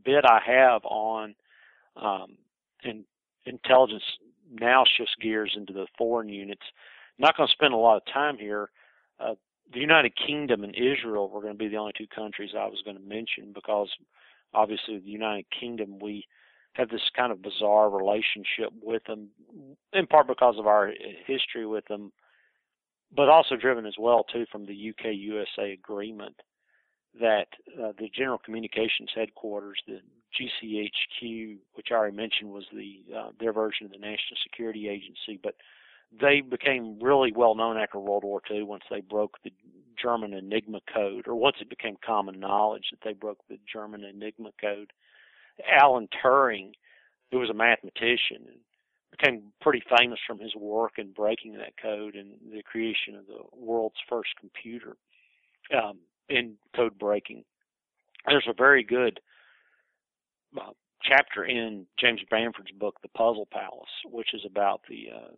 bit I have on um, in, intelligence now shifts gears into the foreign units. I'm not going to spend a lot of time here. Uh, the United Kingdom and Israel were going to be the only two countries I was going to mention because obviously the United Kingdom, we have this kind of bizarre relationship with them, in part because of our history with them, but also driven as well too from the UK USA agreement that uh, the General Communications Headquarters, the GCHQ, which I already mentioned was the uh, their version of the National Security Agency, but they became really well known after World War II once they broke the German Enigma code, or once it became common knowledge that they broke the German Enigma code. Alan Turing, who was a mathematician, became pretty famous from his work in breaking that code and the creation of the world's first computer um, in code breaking. There's a very good uh, chapter in James Bamford's book, The Puzzle Palace, which is about the uh,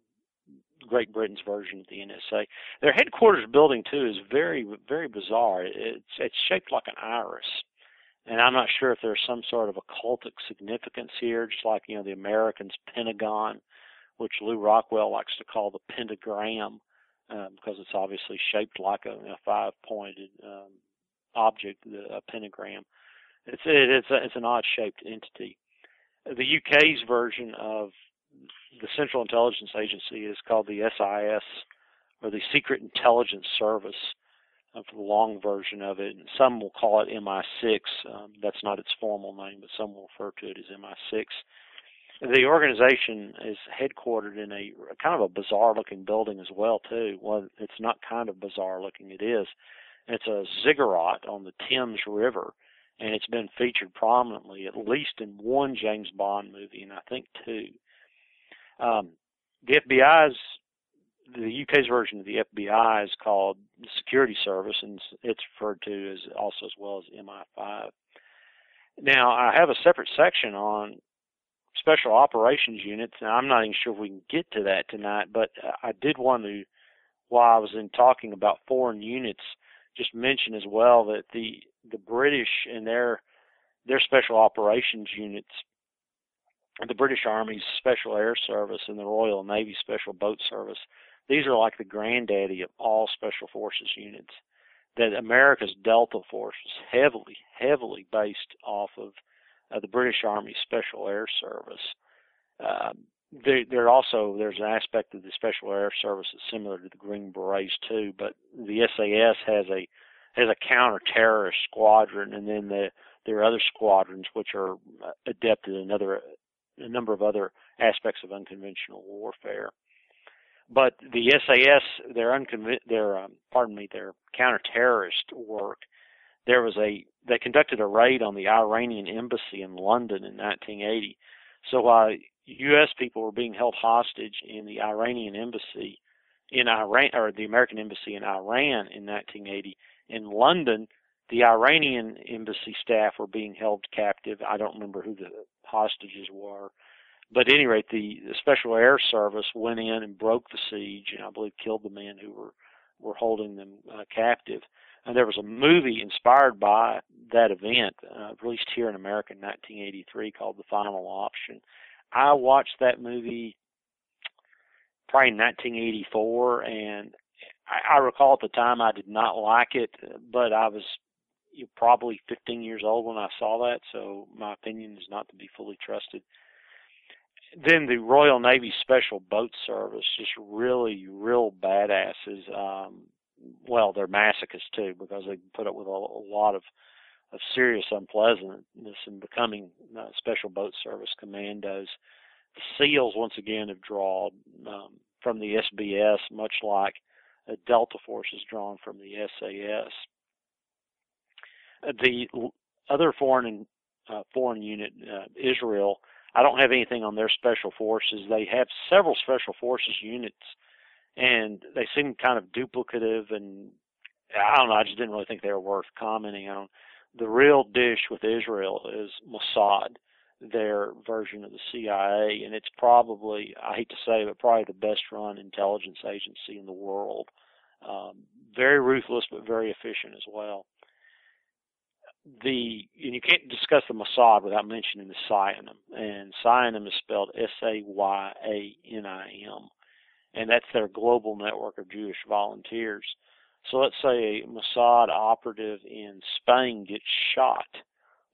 Great Britain's version of the NSA. Their headquarters building too is very very bizarre. It's it's shaped like an iris, and I'm not sure if there's some sort of occultic significance here, just like you know the Americans' Pentagon, which Lew Rockwell likes to call the pentagram, um, because it's obviously shaped like a, a five-pointed um, object, the, a pentagram. It's it, it's a, it's an odd-shaped entity. The UK's version of the Central Intelligence Agency is called the SIS, or the Secret Intelligence Service, uh, for the long version of it. And some will call it MI6. Um, that's not its formal name, but some will refer to it as MI6. The organization is headquartered in a kind of a bizarre-looking building as well, too. Well, it's not kind of bizarre-looking; it is. It's a ziggurat on the Thames River, and it's been featured prominently, at least in one James Bond movie, and I think two. Um, the FBI's the UK's version of the FBI is called the Security Service, and it's referred to as also as well as MI5. Now, I have a separate section on special operations units, and I'm not even sure if we can get to that tonight, but I did want to, while I was in talking about foreign units, just mention as well that the the British and their their special operations units the British Army's Special Air Service and the Royal Navy Special Boat Service. These are like the granddaddy of all special forces units. That America's Delta Force is heavily, heavily based off of uh, the British Army Special Air Service. Um, also there's an aspect of the Special Air Service that's similar to the Green Berets too, but the SAS has a has a counter-terrorist squadron, and then the, there are other squadrons which are uh, adept in another a number of other aspects of unconventional warfare. But the SAS, their unconven- their um, pardon me, their counter-terrorist work, there was a they conducted a raid on the Iranian embassy in London in 1980. So while U.S. people were being held hostage in the Iranian embassy in Iran or the American embassy in Iran in 1980, in London the Iranian embassy staff were being held captive. I don't remember who the hostages were. But at any rate, the, the Special Air Service went in and broke the siege, and I believe killed the men who were were holding them uh, captive. And there was a movie inspired by that event, uh, released here in America in 1983, called The Final Option. I watched that movie probably in 1984, and I, I recall at the time I did not like it, but I was probably 15 years old when I saw that, so my opinion is not to be fully trusted. Then the Royal Navy Special Boat Service, just really, real badasses. Um, well, they're masochists too because they put up with a, a lot of of serious unpleasantness in becoming uh, Special Boat Service commandos. The SEALs once again have drawn um, from the SBS, much like a Delta Force is drawn from the SAS the other foreign uh, foreign unit, uh, Israel, I don't have anything on their special forces. They have several special forces units, and they seem kind of duplicative. And I don't know. I just didn't really think they were worth commenting on. The real dish with Israel is Mossad, their version of the CIA, and it's probably I hate to say, but probably the best run intelligence agency in the world. Um, very ruthless, but very efficient as well the and you can't discuss the Mossad without mentioning the Sayanim, and Sayanim is spelled S-A-Y-A-N-I-M, and that's their global network of Jewish volunteers. So let's say a Mossad operative in Spain gets shot.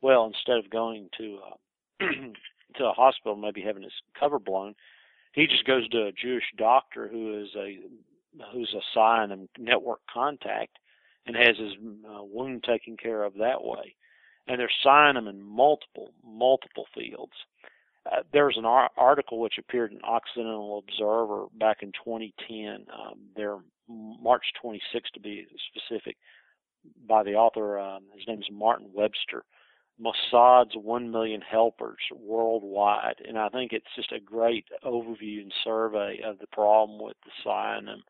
Well, instead of going to a, (clears throat) to a hospital, maybe having his cover blown, he just goes to a Jewish doctor who is a who's a Sayanim network contact and has his uh, wound taken care of that way. And they're signing them in multiple, multiple fields. Uh, there's an ar- article which appeared in Occidental Observer back in 2010. Um, they're March 26 to be specific, by the author. Um, his name is Martin Webster. Mossad's 1 million helpers worldwide. And I think it's just a great overview and survey of the problem with the Zionism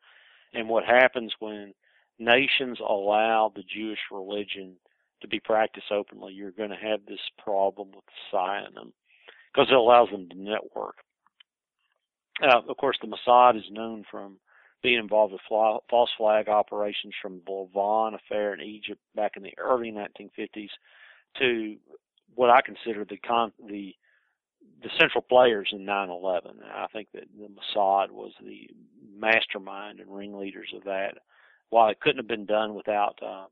and what happens when nations allow the Jewish religion to be practiced openly, you're going to have this problem with Zionism. Because it allows them to network. Uh, of course, the Mossad is known from being involved with false flag operations from the Lavon affair in Egypt back in the early 1950s to what I consider the con- the the central players in 9/11. I think that the Mossad was the mastermind and ringleaders of that. While it couldn't have been done without uh,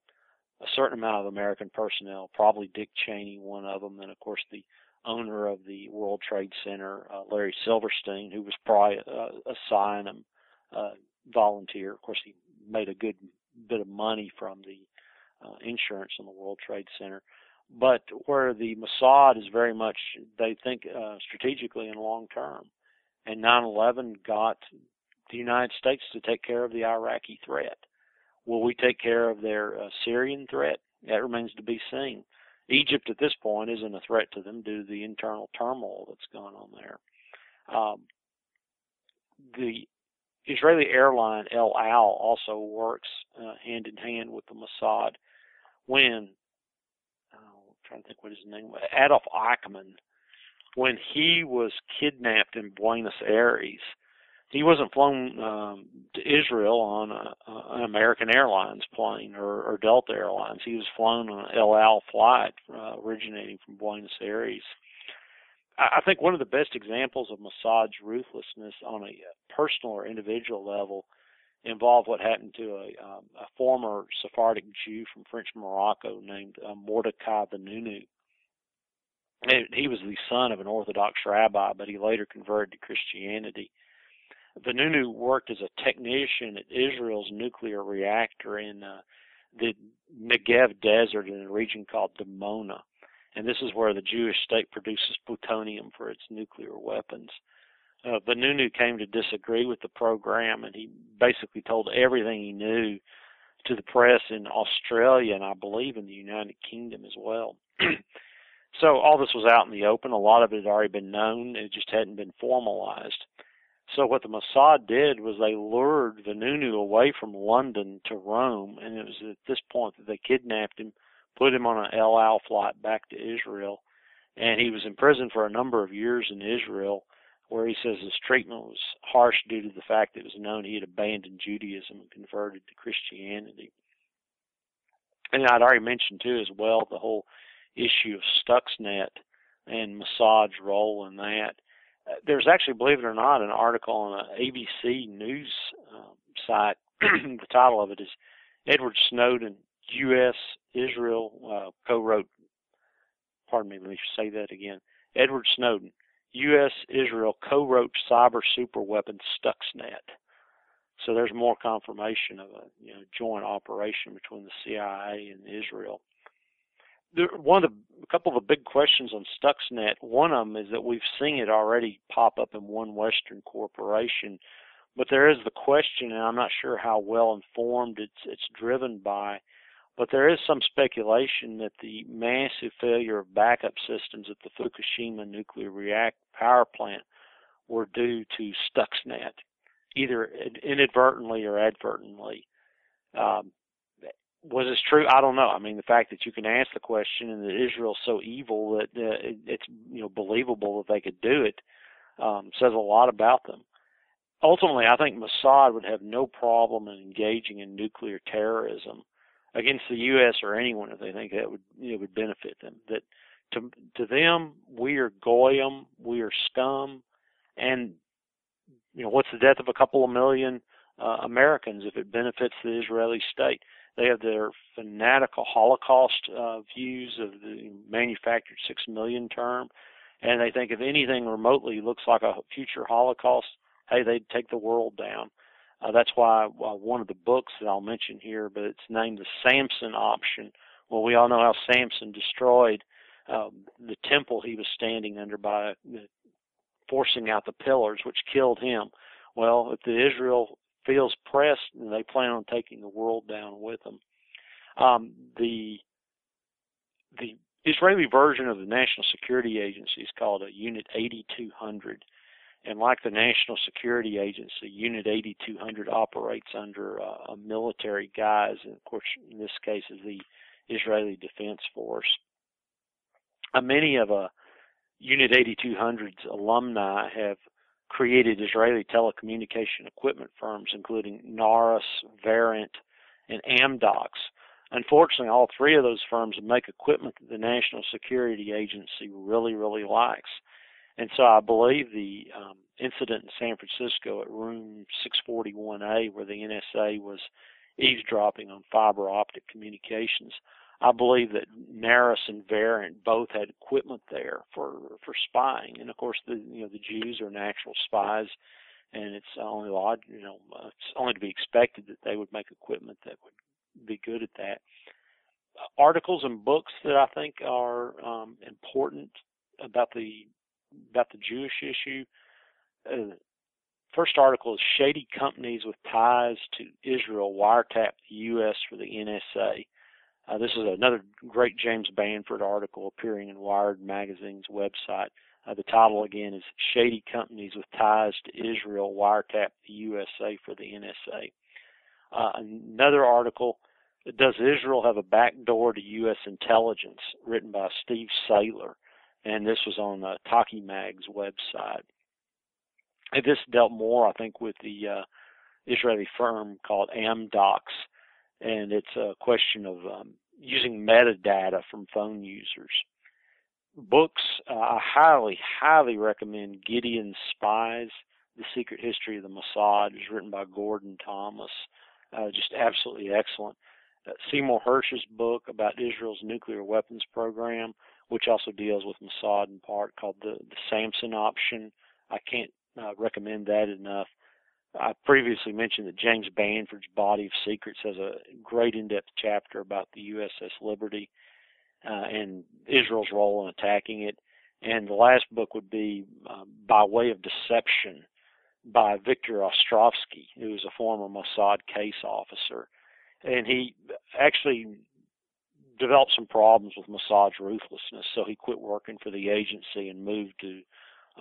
a certain amount of American personnel, probably Dick Cheney, one of them, and of course the owner of the World Trade Center, uh, Larry Silverstein, who was probably uh, a Sayanim uh, volunteer. Of course, he made a good bit of money from the uh, insurance on the World Trade Center. But where the Mossad is very much, they think uh, strategically and long term. And 9/11 got the United States to take care of the Iraqi threat. Will we take care of their uh, Syrian threat? That remains to be seen. Egypt at this point isn't a threat to them due to the internal turmoil that's gone on there. Um, the Israeli airline El Al also works uh, hand in hand with the Mossad when oh, I'm trying to think what his name was Adolf Eichmann when he was kidnapped in Buenos Aires he wasn't flown um, to Israel on a, an American Airlines plane or, or Delta Airlines. He was flown on an El Al flight uh, originating from Buenos Aires. I, I think one of the best examples of Mossad's ruthlessness on a personal or individual level involved what happened to a, um, a former Sephardic Jew from French Morocco named uh, Mordecai Vanunu. He was the son of an Orthodox rabbi, but he later converted to Christianity Vanunu worked as a technician at Israel's nuclear reactor in uh, the Negev Desert in a region called Dimona. And this is where the Jewish state produces plutonium for its nuclear weapons. Uh, Vanunu came to disagree with the program, and he basically told everything he knew to the press in Australia and I believe in the United Kingdom as well. (clears throat) so all this was out in the open. A lot of it had already been known. It just hadn't been formalized. So what the Mossad did was they lured Vanunu away from London to Rome, and it was at this point that they kidnapped him, put him on an El Al flight back to Israel, and he was imprisoned for a number of years in Israel, where he says his treatment was harsh due to the fact that it was known he had abandoned Judaism and converted to Christianity. And I'd already mentioned too as well the whole issue of Stuxnet and Mossad's role in that there's actually, believe it or not, an article on an ABC news um, site. (clears throat) the title of it is Edward Snowden, U.S. Israel uh, co-wrote. Pardon me, let me say that again. Edward Snowden, U.S. Israel co-wrote cyber super weapon Stuxnet. So there's more confirmation of a you know, joint operation between the CIA and Israel one of the a couple of the big questions on Stuxnet. One of them is that we've seen it already pop up in one Western corporation, but there is the question, and I'm not sure how well informed it's it's driven by. But there is some speculation that the massive failure of backup systems at the Fukushima nuclear reactor power plant were due to Stuxnet, either inadvertently or advertently. Um, was this true? I don't know. I mean, the fact that you can ask the question and that Israel's so evil that uh, it, it's you know believable that they could do it um, says a lot about them. Ultimately, I think Mossad would have no problem in engaging in nuclear terrorism against the U.S. or anyone if they think that would know, would benefit them. That to to them, we are goyim, we are scum, and you know what's the death of a couple of million uh, Americans if it benefits the Israeli state? They have their fanatical Holocaust uh, views of the manufactured six million term, and they think if anything remotely looks like a future Holocaust, hey, they'd take the world down. Uh, that's why uh, one of the books that I'll mention here, but it's named the Samson option. Well, we all know how Samson destroyed um, the temple he was standing under by uh, forcing out the pillars, which killed him. Well, if the Israel feels pressed, and they plan on taking the world down with them. Um, the the Israeli version of the National Security Agency is called a Unit 8200, and like the National Security Agency, Unit 8200 operates under uh, a military guise, and of course, in this case, is the Israeli Defense Force. Uh, many of uh, Unit 8200's alumni have created Israeli telecommunication equipment firms, including Narus, Verint, and Amdocs. Unfortunately, all three of those firms make equipment that the National Security Agency really, really likes. And so I believe the um, incident in San Francisco at room 641A, where the NSA was eavesdropping on fiber optic communications, I believe that Narus and Verint both had equipment there for for spying, and of course the you know the Jews are natural spies, and it's only odd you know it's only to be expected that they would make equipment that would be good at that. Articles and books that I think are um, important about the about the Jewish issue. Uh, first article is shady companies with ties to Israel wiretap the U.S. for the NSA. Uh, this is another great James Bamford article appearing in Wired Magazine's website. Uh, the title again is Shady Companies with Ties to Israel Wiretap the USA for the NSA. Uh, another article, Does Israel Have a Back Door to U.S. Intelligence, written by Steve Sailer, and this was on uh, Taki Mag's website. And this dealt more, I think, with the uh, Israeli firm called Amdocs, and it's a question of um, using metadata from phone users. Books, uh, I highly, highly recommend Gideon's Spies, The Secret History of the Mossad. It's written by Gordon Thomas. Uh, just absolutely excellent. Uh, Seymour Hersh's book about Israel's nuclear weapons program, which also deals with Mossad in part, called The, the Samson Option. I can't uh, recommend that enough. I previously mentioned that James Bamford's Body of Secrets has a great in-depth chapter about the USS Liberty uh, and Israel's role in attacking it. And the last book would be uh, By Way of Deception by Victor Ostrovsky, who was a former Mossad case officer. And he actually developed some problems with Mossad's ruthlessness, so he quit working for the agency and moved to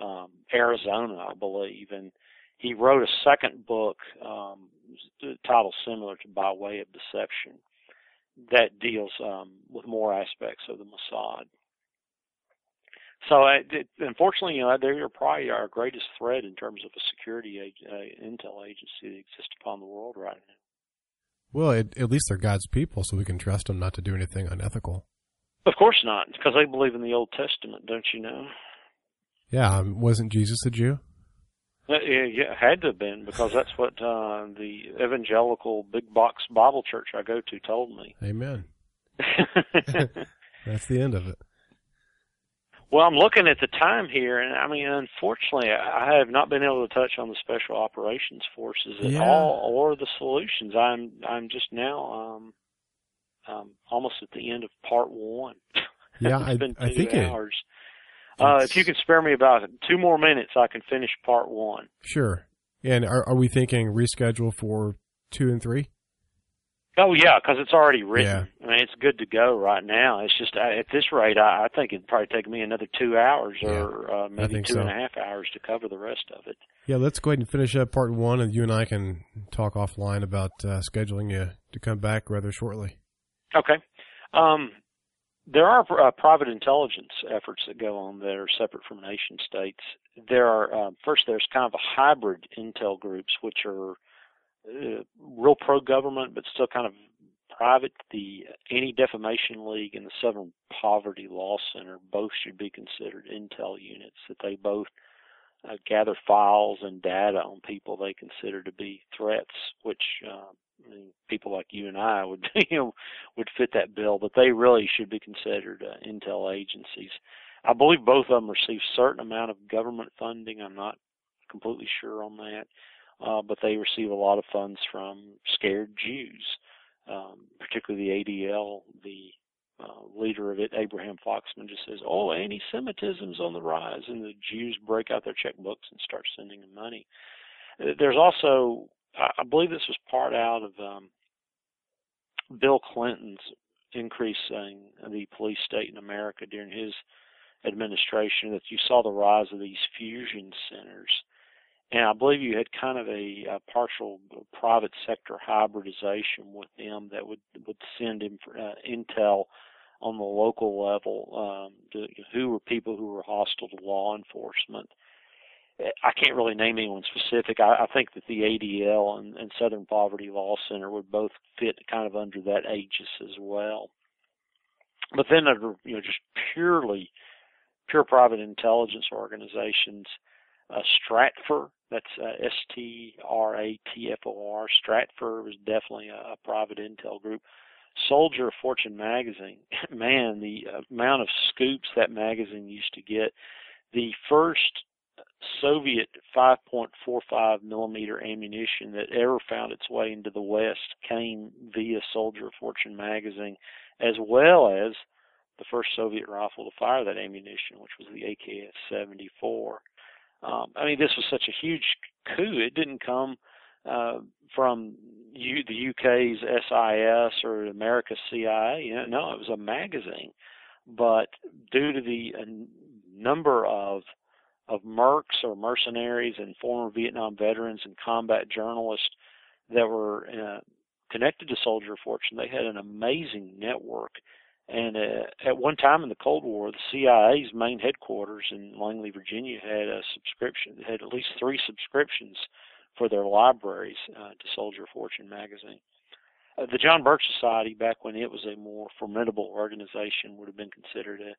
um, Arizona, I believe. And he wrote a second book, um, title similar to By Way of Deception, that deals um, with more aspects of the Mossad. So, uh, it, unfortunately, you know, they're probably our greatest threat in terms of a security ag- uh, intel agency that exists upon the world right now. Well, it, at least they're God's people, so we can trust them not to do anything unethical. Of course not, because they believe in the Old Testament, don't you know? Yeah, um, wasn't Jesus a Jew? Uh, yeah, yeah, had to have been because that's what uh, the evangelical big box Bible church I go to told me. Amen. (laughs) that's the end of it. Well, I'm looking at the time here, and I mean, unfortunately, I have not been able to touch on the special operations forces at Yeah. all, or the solutions. I'm I'm just now um, um, almost at the end of part one. (laughs) Yeah, it's I, been two I think it, hours. Uh, if you can spare me about two more minutes, I can finish part one. Sure. And are, are we thinking reschedule for two and three? Oh yeah, because it's already written. Yeah. I mean, it's good to go right now. It's just uh, at this rate, I, I think it'd probably take me another two hours or uh, maybe two so. and a half hours to cover the rest of it. Yeah, let's go ahead and finish up part one, and you and I can talk offline about uh, scheduling you to come back rather shortly. Okay. Um, there are uh, private intelligence efforts that go on that are separate from nation states. There are um, first there's kind of a hybrid intel groups which are uh, real pro-government but still kind of private. The Anti-Defamation League and the Southern Poverty Law Center both should be considered intel units. That they both uh, gather files and data on people they consider to be threats, which uh, I mean, people like you and I would (laughs) you know would fit that bill, but they really should be considered uh, intel agencies. I believe both of them receive certain amount of government funding. I'm not completely sure on that, uh, but they receive a lot of funds from scared Jews, um, particularly the ADL. The uh, leader of it, Abraham Foxman, just says, "Oh, anti-Semitism's on the rise," and the Jews break out their checkbooks and start sending them money. Uh, There's also I believe this was part out of um, Bill Clinton's increasing the police state in America during his administration. That you saw the rise of these fusion centers, and I believe you had kind of a, a partial private sector hybridization with them that would would send inf- uh, intel on the local level, um, to, who were people who were hostile to law enforcement. I can't really name anyone specific. I, I think that the ADL and, and Southern Poverty Law Center would both fit kind of under that aegis as well. But then under you know just purely pure private intelligence organizations, uh, Stratfor, that's uh, S-T-R-A-T-F-O-R, Stratfor was definitely a, a private intel group. Soldier of Fortune magazine, (laughs) man, the amount of scoops that magazine used to get. The first Soviet 5.45 millimeter ammunition that ever found its way into the West came via Soldier of Fortune magazine, as well as the first Soviet rifle to fire that ammunition, which was the AKS-74. Um, I mean, this was such a huge coup. It didn't come uh, from U- the UK's SIS or America's CIA. You know, no, it was a magazine. But due to the uh, number of of mercs or mercenaries and former Vietnam veterans and combat journalists that were uh, connected to Soldier of Fortune. They had an amazing network. And uh, at one time in the Cold War, the CIA's main headquarters in Langley, Virginia, had a subscription, had at least three subscriptions for their libraries uh, to Soldier Fortune magazine. Uh, the John Birch Society, back when it was a more formidable organization, would have been considered a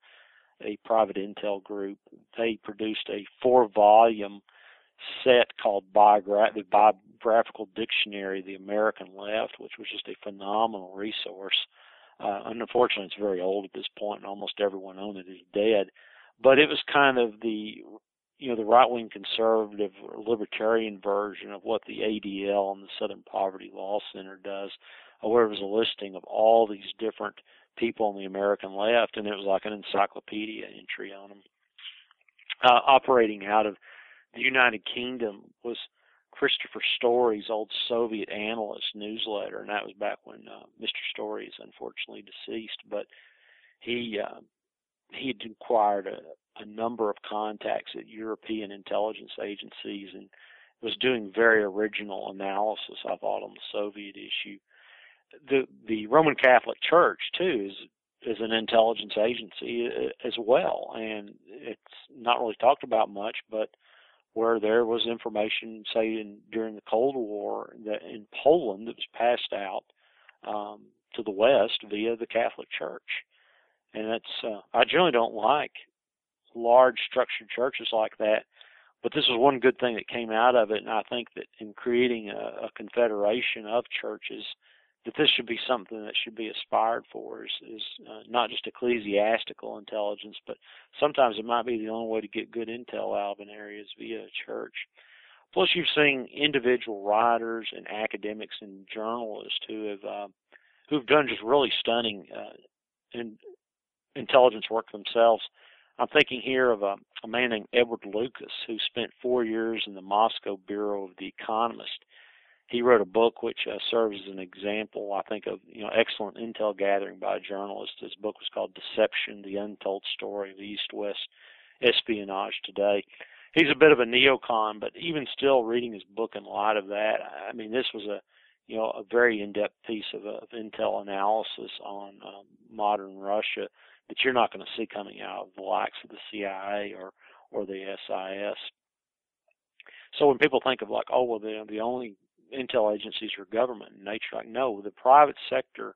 a private intel group. They produced a four volume set called Biogra- the Biographical Dictionary, of The American Left, which was just a phenomenal resource. Uh, unfortunately, it's very old at this point, and almost everyone on it is dead. But it was kind of the you know the right wing conservative libertarian version of what the ADL and the Southern Poverty Law Center does, where it was a listing of all these different people on the American left, and it was like an encyclopedia entry on them. Uh, operating out of the United Kingdom was Christopher Story's old Soviet analyst newsletter, and that was back when uh, Mr. Story is unfortunately deceased. But he uh, he had acquired a, a number of contacts at European intelligence agencies and was doing very original analysis, I thought, on the Soviet issue the the Roman Catholic Church too is is an intelligence agency uh, as well, and it's not really talked about much, but where there was information, say in, during the Cold War, that in Poland that was passed out um, to the West via the Catholic Church, and that's uh, I generally don't like large structured churches like that. But this was one good thing that came out of it, and I think that in creating a, a confederation of churches, that this should be something that should be aspired for is, is uh, not just ecclesiastical intelligence, but sometimes it might be the only way to get good intel out of an area is via a church. Plus, you've seen individual writers and academics and journalists who have uh, who've done just really stunning uh, in, intelligence work themselves. I'm thinking here of a, a man named Edward Lucas who spent four years in the Moscow bureau of The Economist he wrote a book which uh, serves as an example, I think, of you know excellent intel gathering by a journalist. His book was called "Deception: The Untold Story of East-West Espionage Today." He's a bit of a neocon, but even still, reading his book in light of that, I mean, this was a you know a very in-depth piece of, of intel analysis on um, modern Russia that you're not going to see coming out of the likes of the CIA or or the SIS. So when people think of like, oh well, the the only intel agencies or government in nature. Like, no, the private sector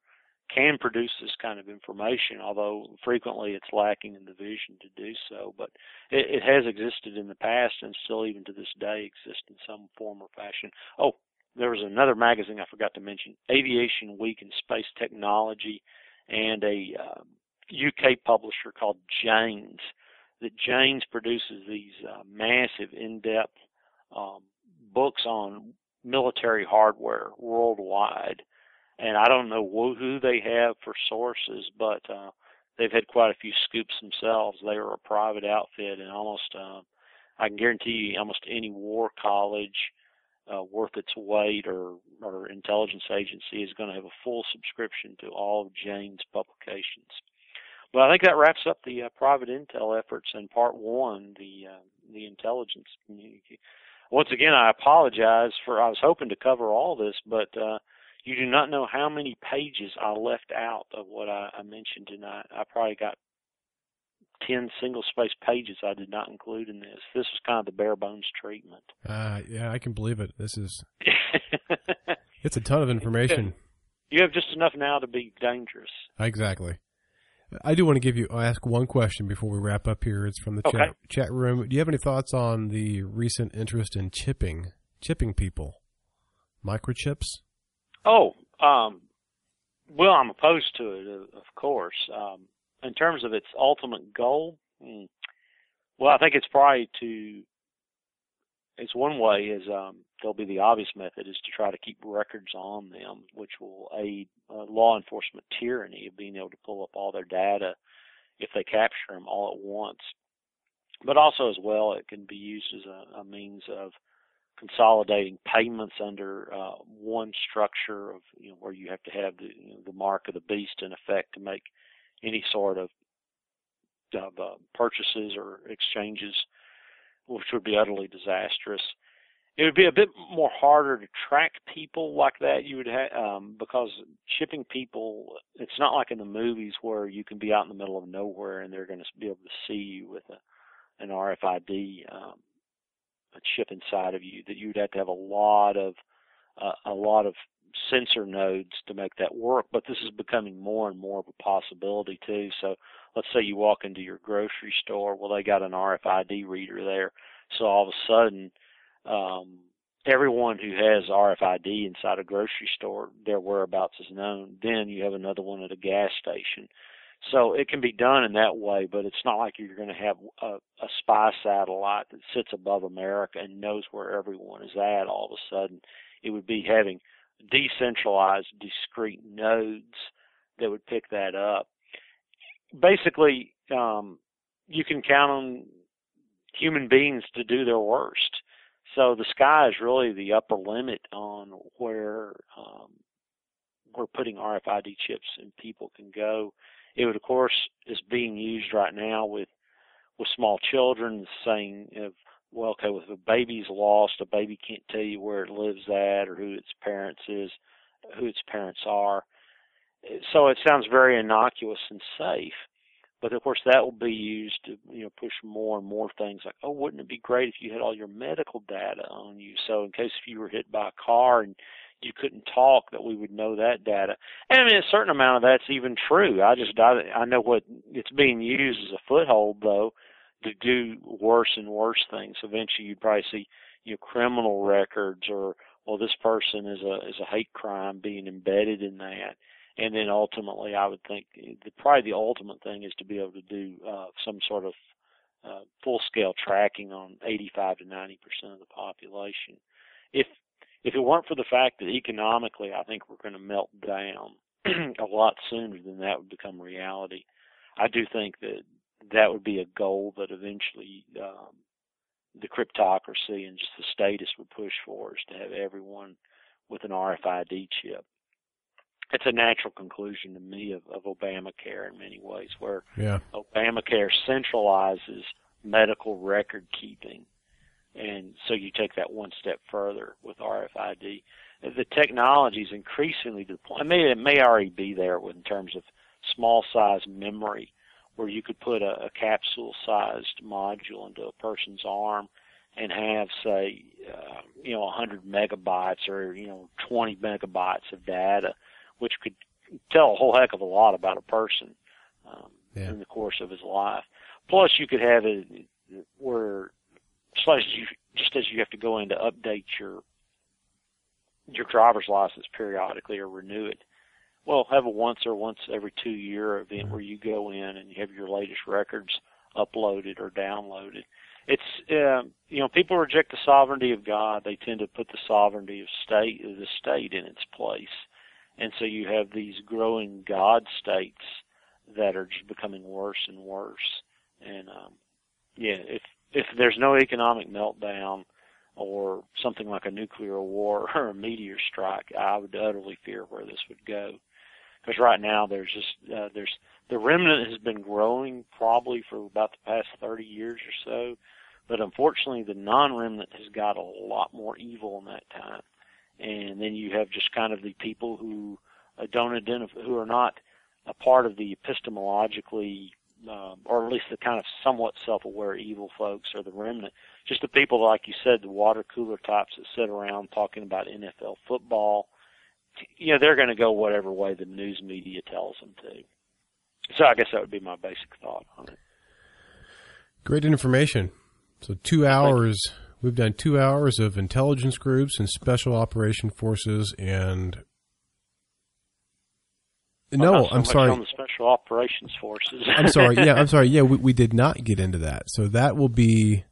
can produce this kind of information, although frequently it's lacking in the vision to do so. But it, it has existed in the past and still even to this day exists in some form or fashion. Oh, there was another magazine I forgot to mention, Aviation Week and Space Technology, and a uh, UK publisher called Janes. That Janes produces these uh, massive, in-depth um, books on military hardware worldwide. And I don't know who they have for sources, but uh, they've had quite a few scoops themselves. They are a private outfit, and almost uh, I can guarantee you, almost any war college uh, worth its weight or or intelligence agency is going to have a full subscription to all of Jane's publications. But I think that wraps up the uh, private intel efforts in part one, the uh, the intelligence community once again, I apologize for I was hoping to cover all this, but uh, You do not know how many pages I left out of what I, I mentioned tonight. I probably got 10 single space pages I did not include in this. This was kind of the bare bones treatment. Uh, yeah, I can believe it. This is, (laughs) it's a ton of information. You have just enough now to be dangerous. Exactly. I do want to give you ask one question before we wrap up here. It's from the okay. chat chat room. Do you have any thoughts on the recent interest in chipping, chipping people, microchips? Oh, um, well, I'm opposed to it, of course. Um, in terms of its ultimate goal, hmm, well, I think it's probably to. It's one way is um, there'll be the obvious method is to try to keep records on them, which will aid uh, law enforcement tyranny of being able to pull up all their data if they capture them all at once. But also as well, it can be used as a, a means of consolidating payments under uh, one structure of you know where you have to have the you know, the mark of the beast in effect to make any sort of of uh, purchases or exchanges, which would be utterly disastrous. It would be a bit more harder to track people like that. You would have um, because shipping people. It's not like in the movies where you can be out in the middle of nowhere and they're going to be able to see you with a, an RFID um, a chip inside of you. That you'd have to have a lot of uh, a lot of sensor nodes to make that work, but this is becoming more and more of a possibility too. So let's say you walk into your grocery store, well they got an RFID reader there. So all of a sudden, um, everyone who has RFID inside a grocery store, their whereabouts is known. Then you have another one at a gas station. So it can be done in that way, but it's not like you're going to have a, a spy satellite that sits above America and knows where everyone is at all of a sudden. It would be having decentralized, discrete nodes that would pick that up. Basically, um, you can count on human beings to do their worst. So the sky is really the upper limit on where um, where putting RFID chips in people can go. It would, of course, is being used right now with with small children, saying if well, okay, if a baby's lost, a baby can't tell you where it lives at or who its parents is, who its parents are. So it sounds very innocuous and safe. But of course, that will be used to you know push more and more things like, oh, wouldn't it be great if you had all your medical data on you? So in case if you were hit by a car and you couldn't talk, that we would know that data. And I mean, a certain amount of that's even true. I just I, I know what it's being used as a foothold though to do worse and worse things. Eventually, you'd probably see you know criminal records or well, this person is a is a hate crime being embedded in that. And then ultimately, I would think the, probably the ultimate thing is to be able to do uh, some sort of uh, full scale tracking on 85 to 90 percent of the population. If if it weren't for the fact that economically, I think we're going to melt down (clears throat) a lot sooner than that would become reality. I do think that that would be a goal that eventually um, the cryptocracy and just the status would push for is to have everyone with an RFID chip. It's a natural conclusion to me of, of Obamacare in many ways, where yeah. Obamacare centralizes medical record keeping. And so you take that one step further with RFID. The technology is increasingly to the point, it may, it may already be there in terms of small size memory where you could put a, a capsule-sized module into a person's arm and have, say, uh, you know, 100 megabytes or you know, 20 megabytes of data, which could tell a whole heck of a lot about a person um, yeah. in the course of his life. Plus, you could have it where, just as you just as you have to go in to update your your driver's license periodically or renew it, well, have a once or once every two year event where you go in and you have your latest records uploaded or downloaded. It's uh, you know people reject the sovereignty of God. They tend to put the sovereignty of state of the state in its place, and so you have these growing God states that are just becoming worse and worse. And um, yeah, if if there's no economic meltdown or something like a nuclear war (laughs) or a meteor strike, I would utterly fear where this would go. Because right now there's just uh, there's the remnant has been growing probably for about the past 30 years or so, but unfortunately the non-remnant has got a lot more evil in that time, and then you have just kind of the people who uh, don't identify, who are not a part of the epistemologically, um, or at least the kind of somewhat self-aware evil folks, or the remnant. Just the people, like you said, the water cooler types that sit around talking about NFL football. You know, they're going to go whatever way the news media tells them to. So I guess that would be my basic thought on it. Great information. So two hours. We've done two hours of intelligence groups and special operation forces and. Well, no, so I'm sorry. On the special operations forces. I'm sorry. Yeah, I'm sorry. (laughs) Yeah, we, we did not get into that. So that will be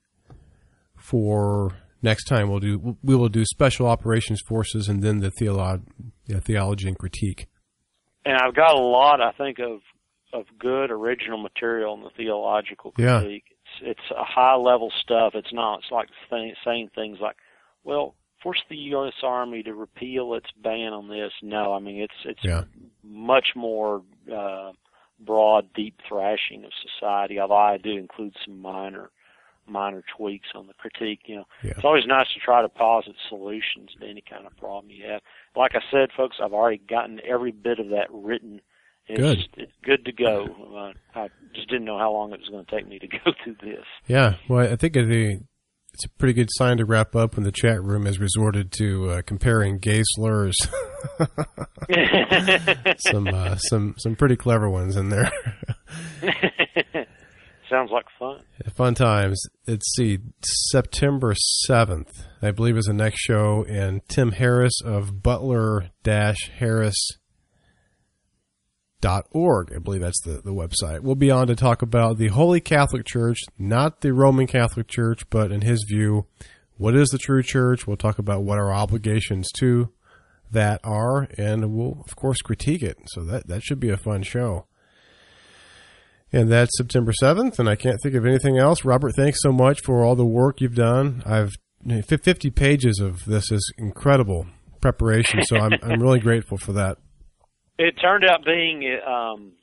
for next time. We'll do we will do special operations forces and then the theolo- yeah, theology and critique. and I've got a lot, I think, of of good original material in the theological Yeah. critique. It's a high level stuff. It's not. It's like th- saying things like, "Well, force the U.S. Army to repeal its ban on this." No, I mean it's it's Yeah. much more uh, broad, deep thrashing of society. Although I do include some minor minor tweaks on the critique. You know, Yeah. it's always nice to try to posit solutions to any kind of problem you have. Like I said, folks, I've already gotten every bit of that written. It's, Good. It's good to go. Uh, I just didn't know how long it was going to take me to (laughs) go through this. Yeah. Well, I think it's a pretty good sign to wrap up when the chat room has resorted to uh, comparing gay slurs. (laughs) (laughs) some uh, some some pretty clever ones in there. Sounds like fun. Fun times. Let's see, September seventh, I believe, is the next show, and Tim Harris of Butler Dash Harris org. I believe that's the, the website. We'll be on to talk about the Holy Catholic Church, not the Roman Catholic Church, but in his view, what is the true church? We'll talk about what our obligations to that are, and we'll of course critique it. So that that should be a fun show. And that's September 7th, and I can't think of anything else. Robert, thanks so much for all the work you've done. I've 50 pages of this is incredible preparation, so I'm I'm really grateful for that. It turned out being um,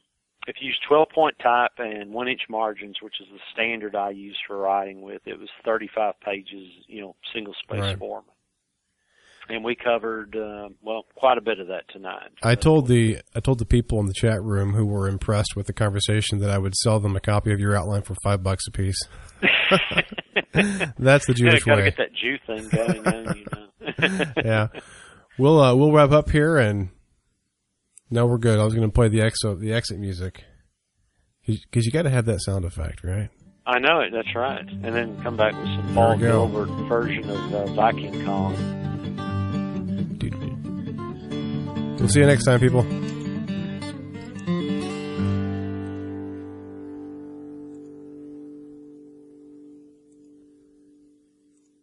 if you use 12 point type and one inch margins, which is the standard I use for writing with, it was 35 pages, you know, single space Right. form. And we covered uh, well quite a bit of that tonight. I told the I told the people in the chat room who were impressed with the conversation that I would sell them a copy of your outline for five bucks a piece. (laughs) That's the Jewish way. get that Jew thing going on, you know. (laughs) yeah, we'll uh, we'll wrap up here, and no, we're good. I was going to play the exit the exit music because you got to have that sound effect, right? I know it. That's right. And then come back with some Paul. Gilbert version of uh, Viking Kong. We'll see you next time, people.